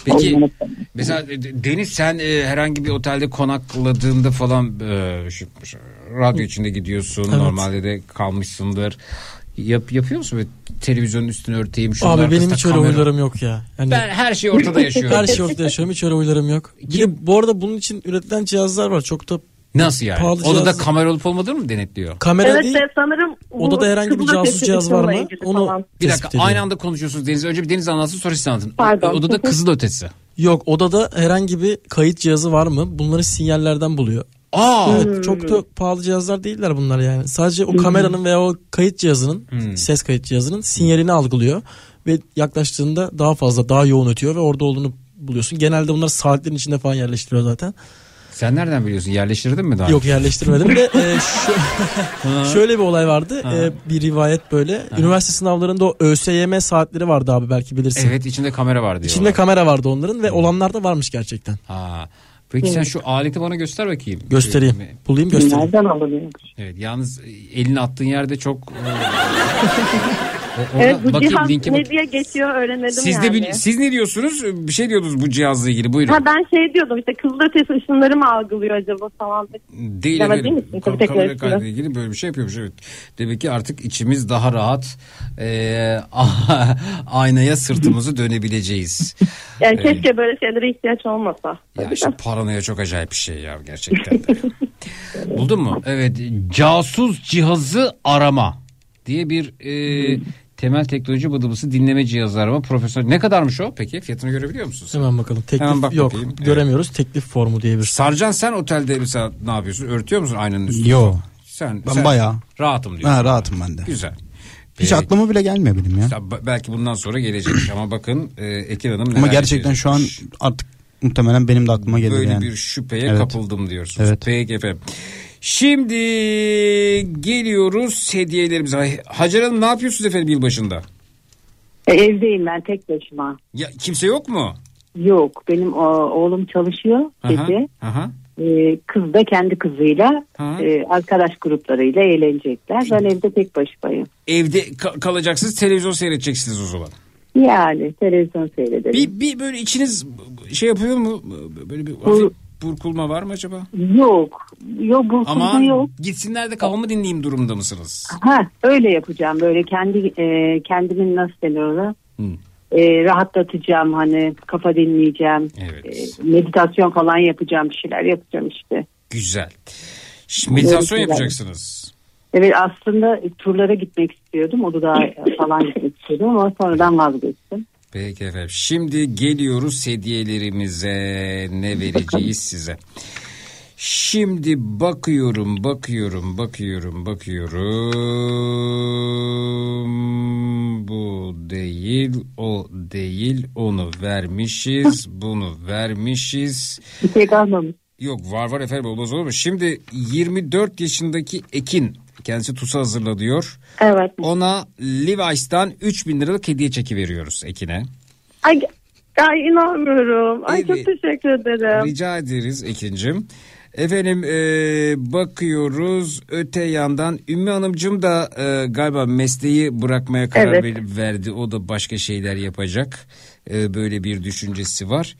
Peki mesela e, Deniz sen e, herhangi bir otelde konakladığında falan e, şu, şu, radyo içinde gidiyorsun. Evet. Normalde de kalmışsındır. Yap, yapıyor musun böyle televizyonun üstünü örteyim şunun Abi benim hiç öyle kamera- huylarım yok ya. Yani Ben her şeyi ortada yaşıyorum. her şeyi ortada yaşıyorum. Hiç öyle huylarım yok. Bir de bu arada bunun için üretilen cihazlar var. Çok da Nasıl yani? Pahalı Odada cihaz- kamera olup olmadığını mı denetliyor? kamera evet değil. de sanırım Odada herhangi bir casus cihaz var mı? Onu falan. Bir dakika aynı anda konuşuyorsunuz Deniz. Önce bir Deniz anlatsın sonra siz anlatın. Pardon. Odada kızıl ötesi. Yok odada herhangi bir kayıt cihazı var mı? Bunları sinyallerden buluyor. Aa. Evet, çok da pahalı cihazlar değiller bunlar yani. Sadece o kameranın veya o kayıt cihazının, Hmm. ses kayıt cihazının sinyalini algılıyor ve yaklaştığında daha fazla, daha yoğun ötüyor ve orada olduğunu buluyorsun. Genelde bunlar saatlerin içinde falan yerleştiriyor zaten. Sen nereden biliyorsun? Yerleştirdin mi daha? Yok yerleştirmedim de e, şu, şöyle bir olay vardı. E, bir rivayet böyle. Üniversite sınavlarında o ÖSYM saatleri vardı abi belki bilirsin. Evet içinde kamera var diyor. İçinde kamera vardı onların ve olanlar da varmış gerçekten. Ha. Peki sen şu aleti bana göster bakayım. Göstereyim. Bulayım göstereyim. Nereden alınıyor? Evet yalnız e, elini attığın yerde çok... e, o- Evet bu bakayım, cihaz linke ne bak- diye geçiyor öğrenemedim Siz yani. de bil- siz ne diyorsunuz? Bir şey diyordunuz bu cihazla ilgili. Buyurun. Ha ben şey diyordum işte kızıl ötesi ışınları mı algılıyor acaba falan. Değil Bilemez efendim. misin? Kam- kamera üstüne. ilgili böyle bir şey yapıyormuş. Evet. Demek ki artık içimiz daha rahat. Ee, aynaya sırtımızı dönebileceğiz. Yani Ee, keşke böyle şeylere ihtiyaç olmasa. Ya işte paranoya çok acayip bir şey ya gerçekten. Buldun mu? Evet. Casus cihazı arama diye bir e, temel teknoloji bıdıbısı dinleme cihazı arama profesör. Ne kadarmış o peki? Fiyatını görebiliyor musunuz? Hemen bakalım. Teklif Hemen bak yok. bakayım. Göremiyoruz. Teklif formu diye bir. Sarcan sen otelde mesela ne yapıyorsun? Örtüyor musun aynanın üstünü? Yo. Sen, Ben sen bayağı. rahatım diyorsun. Ha, rahatım ben de. Güzel. Hiç Ee, aklıma bile gelmiyor benim ya. işte belki bundan sonra gelecek ama bakın e, Ekin Hanım Ama gerçekten şu an artık muhtemelen benim de aklıma gelir Böyle yani. bir şüpheye Evet. kapıldım diyorsunuz. Evet. Peki efendim. Şimdi geliyoruz hediyelerimize. Hacer Hanım ne yapıyorsunuz efendim yılbaşında? E, evdeyim ben tek başıma. Ya kimse yok mu? Yok benim o, oğlum çalışıyor Aha, gece. aha. E, kız da kendi kızıyla e, arkadaş gruplarıyla eğlenecekler. Ben evde tek başımayım. Evde ka- kalacaksınız televizyon seyredeceksiniz o zaman. Yani televizyon seyrederim. Bir, bir böyle içiniz şey yapıyor mu? Böyle bir hafif burkulma var mı acaba? Yok. Yok burkulma Aman yok. gitsinler de kafamı dinleyeyim durumda mısınız? Ha öyle yapacağım böyle kendi e, kendimin nasıl denir ona? E, rahatlatacağım hani kafa dinleyeceğim. E, meditasyon falan yapacağım bir şeyler yapacağım işte. Güzel. Şimdi meditasyon Evet, yapacaksınız. Evet aslında turlara gitmek istiyordum. Uludağ falan gitmek istiyordum ama sonradan vazgeçtim. Peki efendim. Şimdi geliyoruz hediyelerimize. Ne vereceğiz size? Şimdi bakıyorum, bakıyorum, bakıyorum, bakıyorum. Bu değil, o değil. Onu vermişiz, bunu vermişiz. Bir şey kalmamış. Yok var var efendim olmaz olur mu? Şimdi 24 yaşındaki Ekin kendisi TUS'a hazırla diyor. Evet. Ona Levi's'tan 3000 liralık hediye çeki veriyoruz Ekin'e. Ay, ay inanmıyorum. Ay çok teşekkür ederim. Rica ederiz Ekin'cim. Efendim e, bakıyoruz öte yandan Ümmü Hanımcığım da e, galiba mesleği bırakmaya karar Evet. ver- verdi. O da başka şeyler yapacak. E, böyle bir düşüncesi var.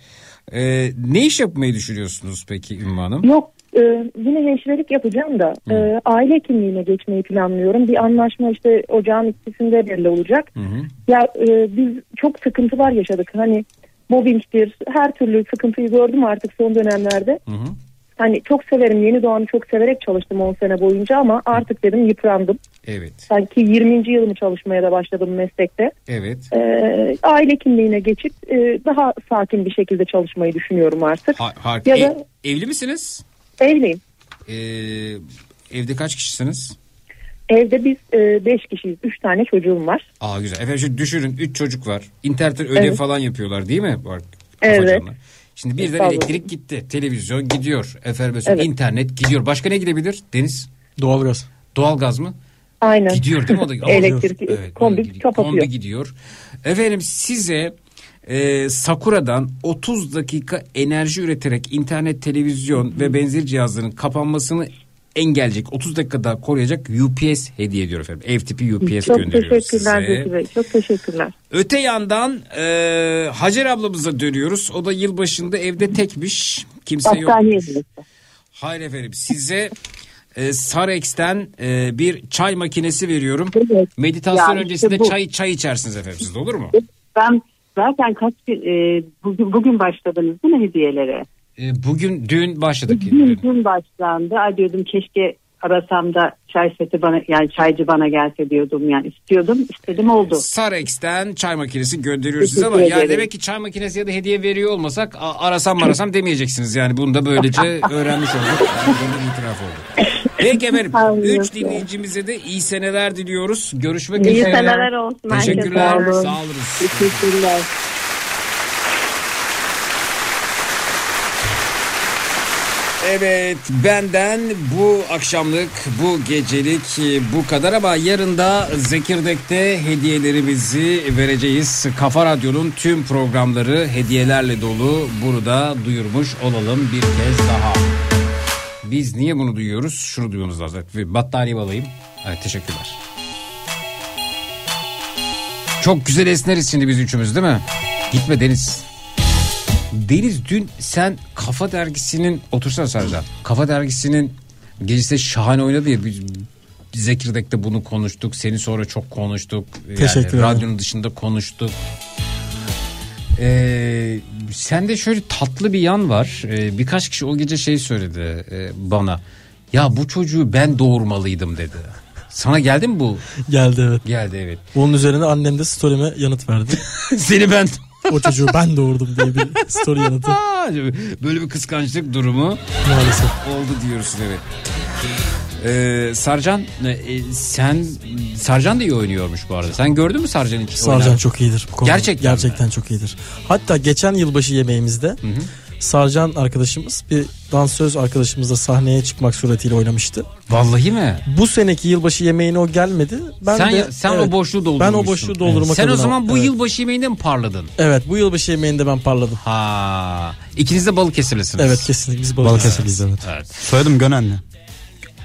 E, ne iş yapmayı düşünüyorsunuz peki Ümmü Hanım? Yok e, yine hemşirelik yapacağım da e, aile hekimliğine geçmeyi planlıyorum. Bir anlaşma işte ocağın ikisinde belli olacak. Ya e, biz çok sıkıntılar yaşadık. Hani mobbingtir her türlü sıkıntıyı gördüm artık son dönemlerde. Hani çok severim yeni doğanı çok severek çalıştım 10 sene boyunca ama artık dedim yıprandım. Evet. Sanki 20. yılımı çalışmaya da başladım meslekte. Evet. E, aile hekimliğine geçip e, daha sakin bir şekilde çalışmayı düşünüyorum artık. Ha- harika. Ya da evli misiniz? Evliyim. E, evde kaç kişisiniz? Evde biz 5 kişiyiz. 3 tane çocuğum var. Aa güzel. Efendim şimdi düşünün 3 çocuk var. İnternetten ödev Evet. falan yapıyorlar değil mi? Bak, Evet. Şimdi birden Estağfurullah. elektrik gitti. Televizyon gidiyor. Efendim Evet. internet gidiyor. Başka ne gidebilir? Deniz? Doğalgaz. Doğalgaz mı? Aynen. Gidiyor değil mi o da? Elektrik, Evet, kombi gidiyor. kapatıyor. Kombi gidiyor. Efendim size Ee, Sakura'dan 30 dakika enerji üreterek internet, televizyon ve benzeri cihazların kapanmasını engelleyecek 30 dakikada koruyacak UPS hediye ediyor efendim. Ev tipi UPS Çok gönderiyoruz teşekkürler size. Zeki Bey. Çok teşekkürler. Öte yandan e, Hacer ablamıza dönüyoruz. O da yılbaşında evde tekmiş. Kimse yok. Hayır efendim size e, Sarex'ten e, bir çay makinesi veriyorum. Meditasyon Ya işte öncesinde bu. çay çay içersiniz efendim siz de olur mu? Ben zaten kaç gün e, bugün, bugün başladınız değil mi hediyelere? E, bugün dün başladık. Dün, dün başlandı. Ay diyordum keşke arasam da çay seti bana yani çaycı bana gelse diyordum yani istiyordum istedim oldu. Sarex'ten çay makinesi gönderiyoruz size ama yani demek ki çay makinesi ya da hediye veriyor olmasak arasam arasam demeyeceksiniz yani bunu da böylece öğrenmiş olduk. Yani itiraf oldu. Peki efendim. Üç dinleyicimize de iyi seneler diliyoruz. Görüşmek İyi üzere. seneler olsun. Teşekkürler. Sağ olun. Sağ olun. Teşekkürler. Evet benden bu akşamlık bu gecelik bu kadar ama yarın da Zekirdek'te hediyelerimizi vereceğiz. Kafa Radyo'nun tüm programları hediyelerle dolu burada duyurmuş olalım bir kez daha. Biz niye bunu duyuyoruz? Şunu duyuyoruz lazım. Battaniye alayım. Evet teşekkürler. Çok güzel esneriz şimdi biz üçümüz değil mi? Gitme Deniz. Deniz dün sen Kafa Dergisi'nin otursana Sercan. Kafa Dergisi'nin gecesi şahane oynadı ya. Biz Zekirdek'te bunu konuştuk. Seni sonra çok konuştuk. Yani Teşekkür ederim. Radyonun dışında konuştuk. Ee, sende şöyle tatlı bir yan var. Ee, birkaç kişi o gece şey söyledi e, bana. Ya bu çocuğu ben doğurmalıydım dedi. Sana geldi mi bu? Geldi evet. Geldi evet. Bunun üzerine annem de story'me yanıt verdi. Seni ben o çocuğu ben doğurdum diye bir story yanıtı. Böyle bir kıskançlık durumu Maalesef. oldu diyorsun evet. Ee, Sarcan e, sen Sarcan da iyi oynuyormuş bu arada. Sen gördün mü Sarcan'ı Sarcan oynar? çok iyidir. bu konuda. Gerçekten Gerçekten çok iyidir. Hatta geçen yılbaşı yemeğimizde Sarcan arkadaşımız bir dansöz arkadaşımızla sahneye çıkmak suretiyle oynamıştı. Vallahi mi? Bu seneki yılbaşı yemeğine o gelmedi. Ben sen de sen evet, o boşluğu Ben doldurmuşsun. o boşluğu doldurmak Sen o adına- zaman bu evet. yılbaşı yemeğinde mi parladın? Evet bu yılbaşı yemeğinde ben parladım. Ha. İkiniz de Balıkesirlisiniz. Evet kesinlikle biz Balıkesirliyiz evet. evet. Soyadım Gönenli.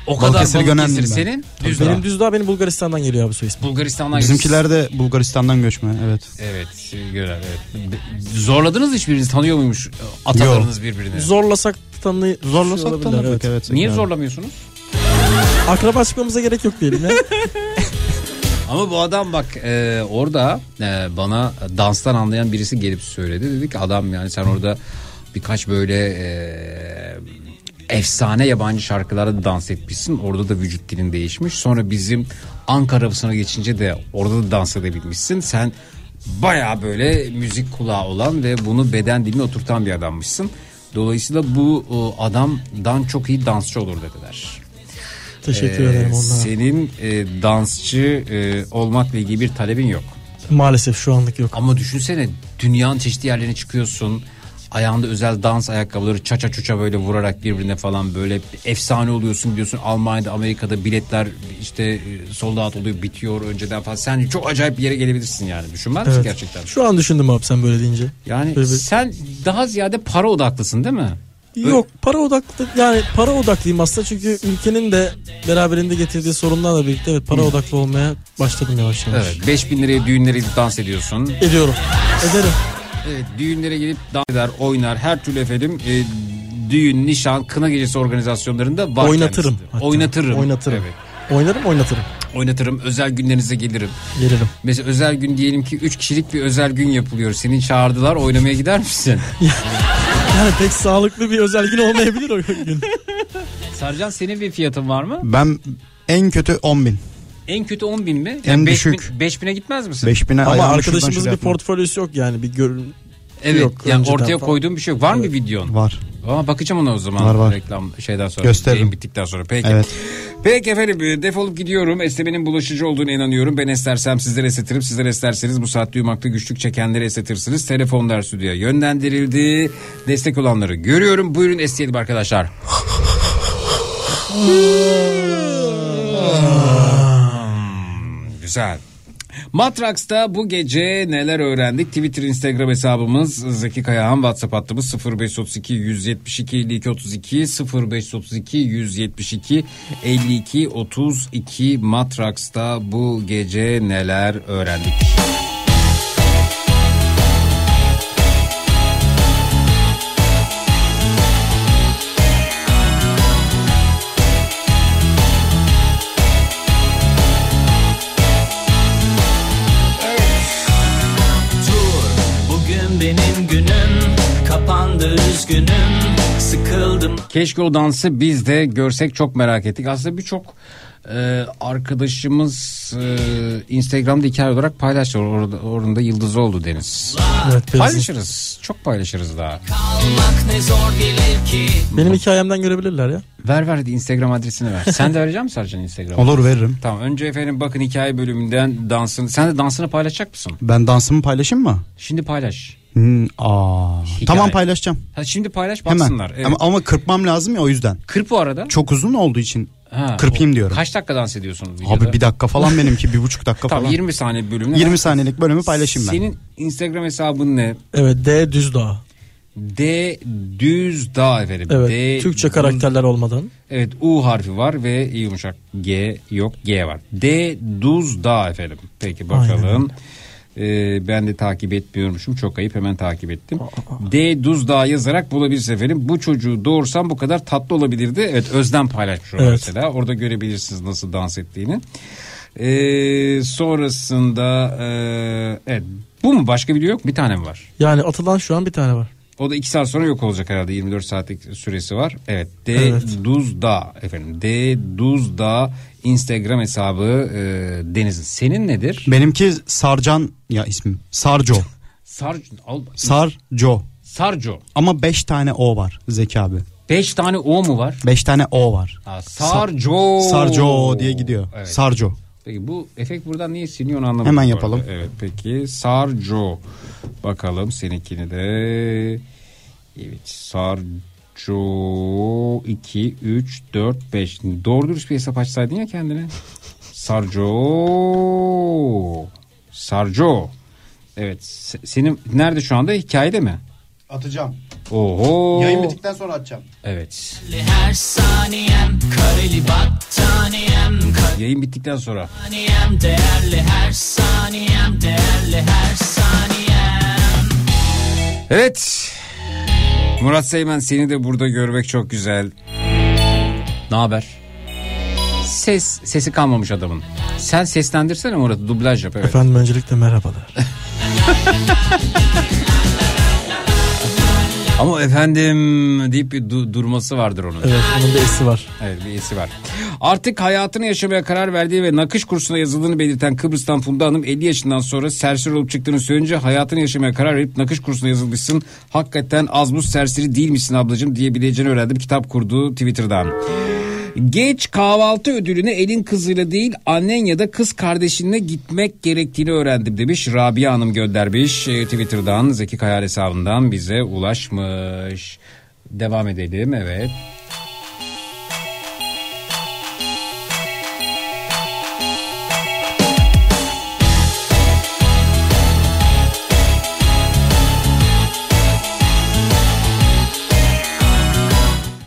O kadar Balıkesir Balıkesir Gönenliyim ben. senin? Düzdağ. Benim Düzdağ benim Bulgaristan'dan geliyor abi soy ismi. Bulgaristan'dan Bizimkiler de Bulgaristan'dan göçme evet. Evet, göre evet. Zorladınız hiçbirinizi tanıyor muymuş atalarınız birbirini? Zorlasak tanı Zorlasak olabilirler, tanırdık, evet. Niye Yani. zorlamıyorsunuz? Akraba çıkmamıza gerek yok diyelim ya. Ama bu adam bak e, orada e, bana danstan anlayan birisi gelip söyledi. Dedi ki adam yani sen orada birkaç böyle e, efsane yabancı şarkılarda da dans etmişsin. Orada da vücut dilin değişmiş. Sonra bizim Ankara havasına geçince de orada da dans edebilmişsin. Sen baya böyle müzik kulağı olan ve bunu beden diline oturtan bir adammışsın. Dolayısıyla bu adamdan çok iyi dansçı olur dediler. Teşekkür Ee, ederim onlara. Senin e, dansçı e, olmakla ilgili bir talebin yok. Maalesef şu anlık yok. Ama düşünsene dünyanın çeşitli yerlerine çıkıyorsun. Ayağında özel dans ayakkabıları çaça çuça böyle vurarak birbirine falan böyle efsane oluyorsun gidiyorsun Almanya'da Amerika'da biletler işte e, sold out oluyor bitiyor önceden falan. Sen çok acayip bir yere gelebilirsin yani düşünmez Evet. gerçekten? Şu an düşündüm abi sen böyle deyince. Yani Böyle sen daha ziyade para odaklısın değil mi? Yok para odaklı yani para odaklıyım aslında çünkü ülkenin de beraberinde getirdiği sorunlarla birlikte evet para odaklı olmaya başladım yavaş yavaş. Evet 5000 liraya düğünlere gidip dans ediyorsun. Ediyorum. Ederim. Evet düğünlere gidip dans eder, oynar. Her türlü efendim e, düğün, nişan, kına gecesi organizasyonlarında var Oynatırım kendisi hatta. Oynatırım. Oynatırım. Evet. Oynarım oynatırım. Oynatırım. Özel günlerinize gelirim. Gelirim. Mesela özel gün diyelim ki 3 kişilik bir özel gün yapılıyor. Seni çağırdılar oynamaya gider misin? Yani pek sağlıklı bir özel gün olmayabilir o gün. Sercan senin bir fiyatın var mı? Ben en kötü 10 bin. En kötü 10 bin mi? En beş düşük. bin- 5000'e gitmez misin? 5000'e Ama arkadaşımızın bir atmam. portfolyosu yok yani bir görün. Evet yok yani ortaya falan. koyduğum bir şey yok. Var mı bir videon? Var. Aa, bakacağım ona o zaman Var, var. reklam şeyden sonra. Gösteririm. Yayın bittikten sonra. Peki. Evet. Peki efendim e, defolup gidiyorum. Esnemenin bulaşıcı olduğunu inanıyorum. Ben esnersem sizler esnetirim. Sizler esnerseniz bu saatte uyumakta güçlük çekenleri esnetirsiniz. Telefonlar stüdyoya yönlendirildi. Destek olanları görüyorum. Buyurun esneyelim arkadaşlar. Güzel. Matraks'ta bu gece neler öğrendik? Twitter, Instagram hesabımız Zeki Kayahan, WhatsApp hattımız 0532 172 52 32 0532 172 52 32 Matraks'ta bu gece neler öğrendik? Keşke o dansı biz de görsek çok merak ettik. Aslında birçok e, arkadaşımız e, Instagram'da hikaye olarak paylaştı. Orada, orada yıldız oldu Deniz. Evet, paylaşırız. Çok paylaşırız daha. kalmak ne zor gelir ki Benim hikayemden görebilirler ya. Ver ver hadi Instagram adresini ver. Sen de verecek misin Sercan Instagram? Olur, veririm. Tamam önce efendim bakın hikaye bölümünden dansını. Sen de dansını paylaşacak mısın? Ben dansımı paylaşayım mı? Şimdi paylaş. Hmm, aa. Tamam paylaşacağım. Ha, şimdi paylaş Hemen. baksınlar. Evet. Ama, ama kırpmam lazım ya o yüzden. Kırp bu arada. Çok uzun olduğu için Ha, kırpayım o- diyorum. Kaç dakika dans ediyorsun videoda? Abi bir dakika falan benimki bir buçuk dakika Tamam falan. 20 saniye bölümüne. 20 saniyelik bölümü paylaşayım ben. Senin Instagram hesabın ne? Evet D düz dağ. D düz dağ efendim. Evet D, Türkçe karakterler olmadan. Evet U harfi var ve yumuşak G yok G var. D duz dağ efendim. Peki bakalım. Ee, ben de takip etmiyormuşum. Çok ayıp hemen takip ettim. D Duz Dağı yazarak bulabilirsiniz efendim. Bu çocuğu doğursam bu kadar tatlı olabilirdi. Evet Özlem paylaşmış Evet. mesela. Orada görebilirsiniz nasıl dans ettiğini. Ee, sonrasında e, evet bu mu başka video yok bir tane mi var? Yani atılan şu an bir tane var. O da 2 saat sonra yok olacak herhalde 24 saatlik süresi var. Evet D Evet. Duzda efendim D Duzda Instagram hesabı e, Deniz'in. Senin nedir? Benimki Sarcan ya ismim. Sarco. Sar, al, Sarco. Sarco. Ama 5 tane O var Zeki abi. 5 tane O mu var? 5 tane O var. Ha, Sarco. Sarco diye gidiyor. Evet. Sarco. Peki bu efekt buradan niye siliyor onu anlamadım. Hemen yapalım. arada. Evet peki Sarco. Bakalım seninkini de. Evet Sarco 2, 3, 4, 5. Doğru dürüst bir hesap açsaydın ya kendine. Sarco. Sarco. Evet se- senin nerede şu anda hikayede mi? Atacağım. Oho. Yayın bittikten sonra atacağım. Evet. her saniyem kareli battaniyem Yayın bittikten sonra. saniyem değerli her saniyem değerli her saniyem Evet. Murat Seymen seni de burada görmek çok güzel. Ne haber? Ses sesi kalmamış adamın. Sen seslendirsene Murat'ı dublaj yap evet. Efendim öncelikle merhabalar. Ama efendim deyip bir du- durması vardır onun. Evet onun bir esi var. Evet bir esi var. Artık hayatını yaşamaya karar verdiği ve nakış kursuna yazıldığını belirten Kıbrıs'tan Funda Hanım 50 yaşından sonra serseri olup çıktığını söyleyince hayatını yaşamaya karar verip nakış kursuna yazılmışsın. Hakikaten az buz serseri değil misin ablacığım diyebileceğini öğrendim kitap kurdu Twitter'dan. Geç kahvaltı ödülünü elin kızıyla değil annen ya da kız kardeşinle gitmek gerektiğini öğrendim demiş. Rabia Hanım göndermiş e, Twitter'dan Zeki Kayar hesabından bize ulaşmış. Devam edelim evet.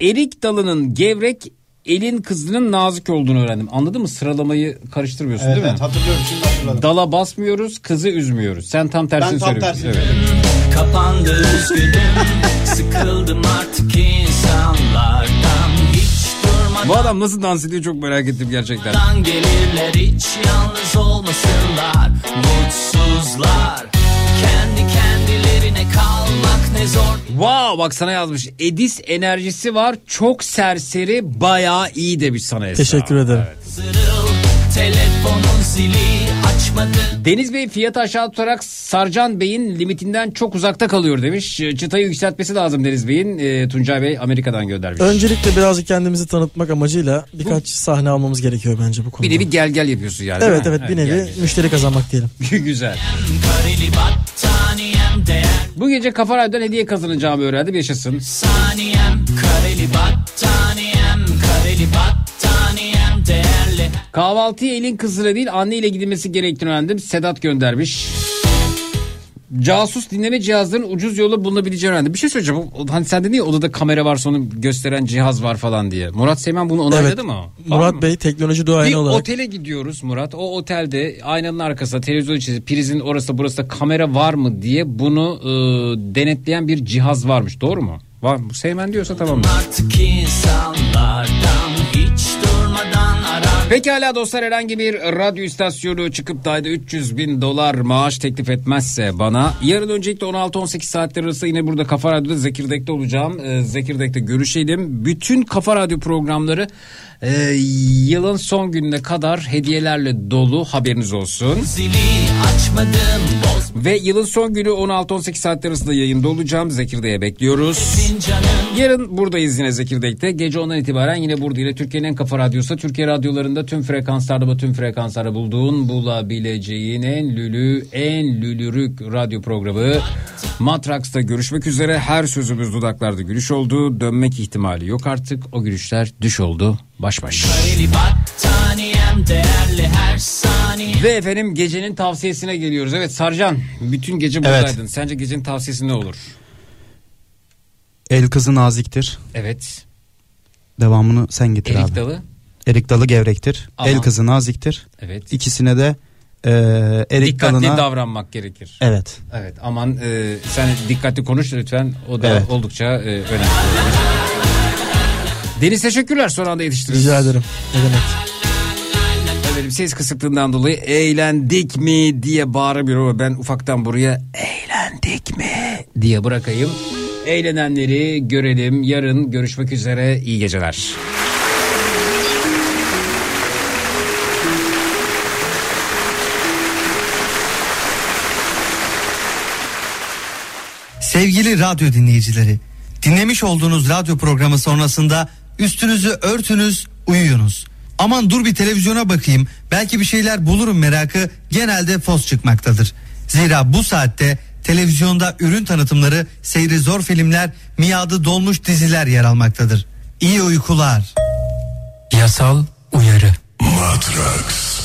Erik dalının gevrek elin kızının nazik olduğunu öğrendim. Anladın mı? Sıralamayı karıştırmıyorsun Evet, değil mi? evet hatırlıyorum şimdi hatırladım. Dala basmıyoruz, kızı üzmüyoruz. Sen tam tersini Ben tam söylüyorsun. tersini Evet. kapandı üzgünüm sıkıldım artık insanlardan hiç durmadan Bu adam nasıl dans ediyor çok merak ettim gerçekten. gelirler hiç yalnız olmasınlar mutsuzlar kendi kendilerine kalmak ne zor Wow bak sana yazmış. Edis enerjisi var. Çok serseri bayağı iyi demiş sana Esra. Teşekkür ederim. zırıl telefonun zili açmadı Deniz Bey fiyatı aşağı tutarak Sarcan Bey'in limitinden çok uzakta kalıyor demiş. Çıtayı yükseltmesi lazım Deniz Bey'in. E, Tuncay Bey Amerika'dan göndermiş. Öncelikle birazcık kendimizi tanıtmak amacıyla birkaç sahne almamız gerekiyor bence bu konuda. Bir nevi gel gel yapıyorsun yani. Evet mi? evet bir gel nevi müşteri kazanmak diyelim. gel. Güzel. kareli battaniyem değer Bu gece Kafa Radyo'dan hediye kazanacağımı öğrendim yaşasın. saniyem kareli battaniyem kareli battaniyem değerli Kahvaltıya elin kızıyla değil anne ile gidilmesi gerektiğini öğrendim. Sedat göndermiş. Casus dinleme cihazlarının ucuz yolu bulunabileceğini öğrendim. Bir şey söyleyeceğim. Hani sen dedin ya odada kamera varsa onu gösteren cihaz var falan diye. Murat Seymen bunu onayladı Evet. mı? Var Murat mı? Bey teknoloji Bir duayeni olarak otele gidiyoruz Murat. O otelde aynanın arkasında televizyon içinde prizin orası burası da kamera var mı diye bunu e, denetleyen bir cihaz varmış. Doğru mu? Var mı? Seymen diyorsa tamam. Artık insanlardan Pekala dostlar herhangi bir radyo istasyonu çıkıp da ayda 300 bin dolar maaş teklif etmezse bana yarın öncelikle 16-18 saatler arası yine burada Kafa Radyo'da Zekirdek'te olacağım. Ee, Zekirdek'te görüşelim. Bütün Kafa Radyo programları e, yılın son gününe kadar hediyelerle dolu haberiniz olsun. Zili açmadım boz Ve yılın son günü 16-18 saatler arasında yayında olacağım. Zekirdek'e bekliyoruz. Yarın buradayız yine Zekirdek'te. Gece ondan itibaren yine burada yine Türkiye'nin en kafa radyosu. Türkiye radyolarında tüm frekanslarda tüm frekanslarda bulduğun bulabileceğin en lülü en lülürük radyo programı. Matraks'ta görüşmek üzere. Her sözümüz dudaklarda gülüş oldu. Dönmek ihtimali yok artık. O gülüşler düş oldu. Baş baş. Battaniyem değerli her saniye Ve efendim gecenin tavsiyesine geliyoruz. Evet Sarcan bütün gece Evet. buradaydın. Sence gecenin tavsiyesi ne olur? El kızı naziktir. Evet. Devamını sen getir Erik abi. dalı. Erik dalı gevrektir. Ama- El kızı naziktir. Evet. İkisine de e, erik Dikkatli dalına davranmak gerekir. Evet. Evet aman e, sen dikkatli konuş lütfen. O da Evet. oldukça e, önemli. Deniz teşekkürler son anda yetiştiniz. rica ederim. Ne demek? Efendim ses kısıklığından dolayı eğlendik mi diye bağıramıyorum ama ben ufaktan buraya eğlendik mi diye bırakayım. Eğlenenleri görelim. Yarın görüşmek üzere. İyi geceler. Sevgili radyo dinleyicileri, dinlemiş olduğunuz radyo programı sonrasında üstünüzü örtünüz, uyuyunuz. Aman dur bir televizyona bakayım, belki bir şeyler bulurum merakı genelde fos çıkmaktadır. Zira bu saatte televizyonda ürün tanıtımları, seyri zor filmler, miadı dolmuş diziler yer almaktadır. İyi uykular. Yasal uyarı. Matrax.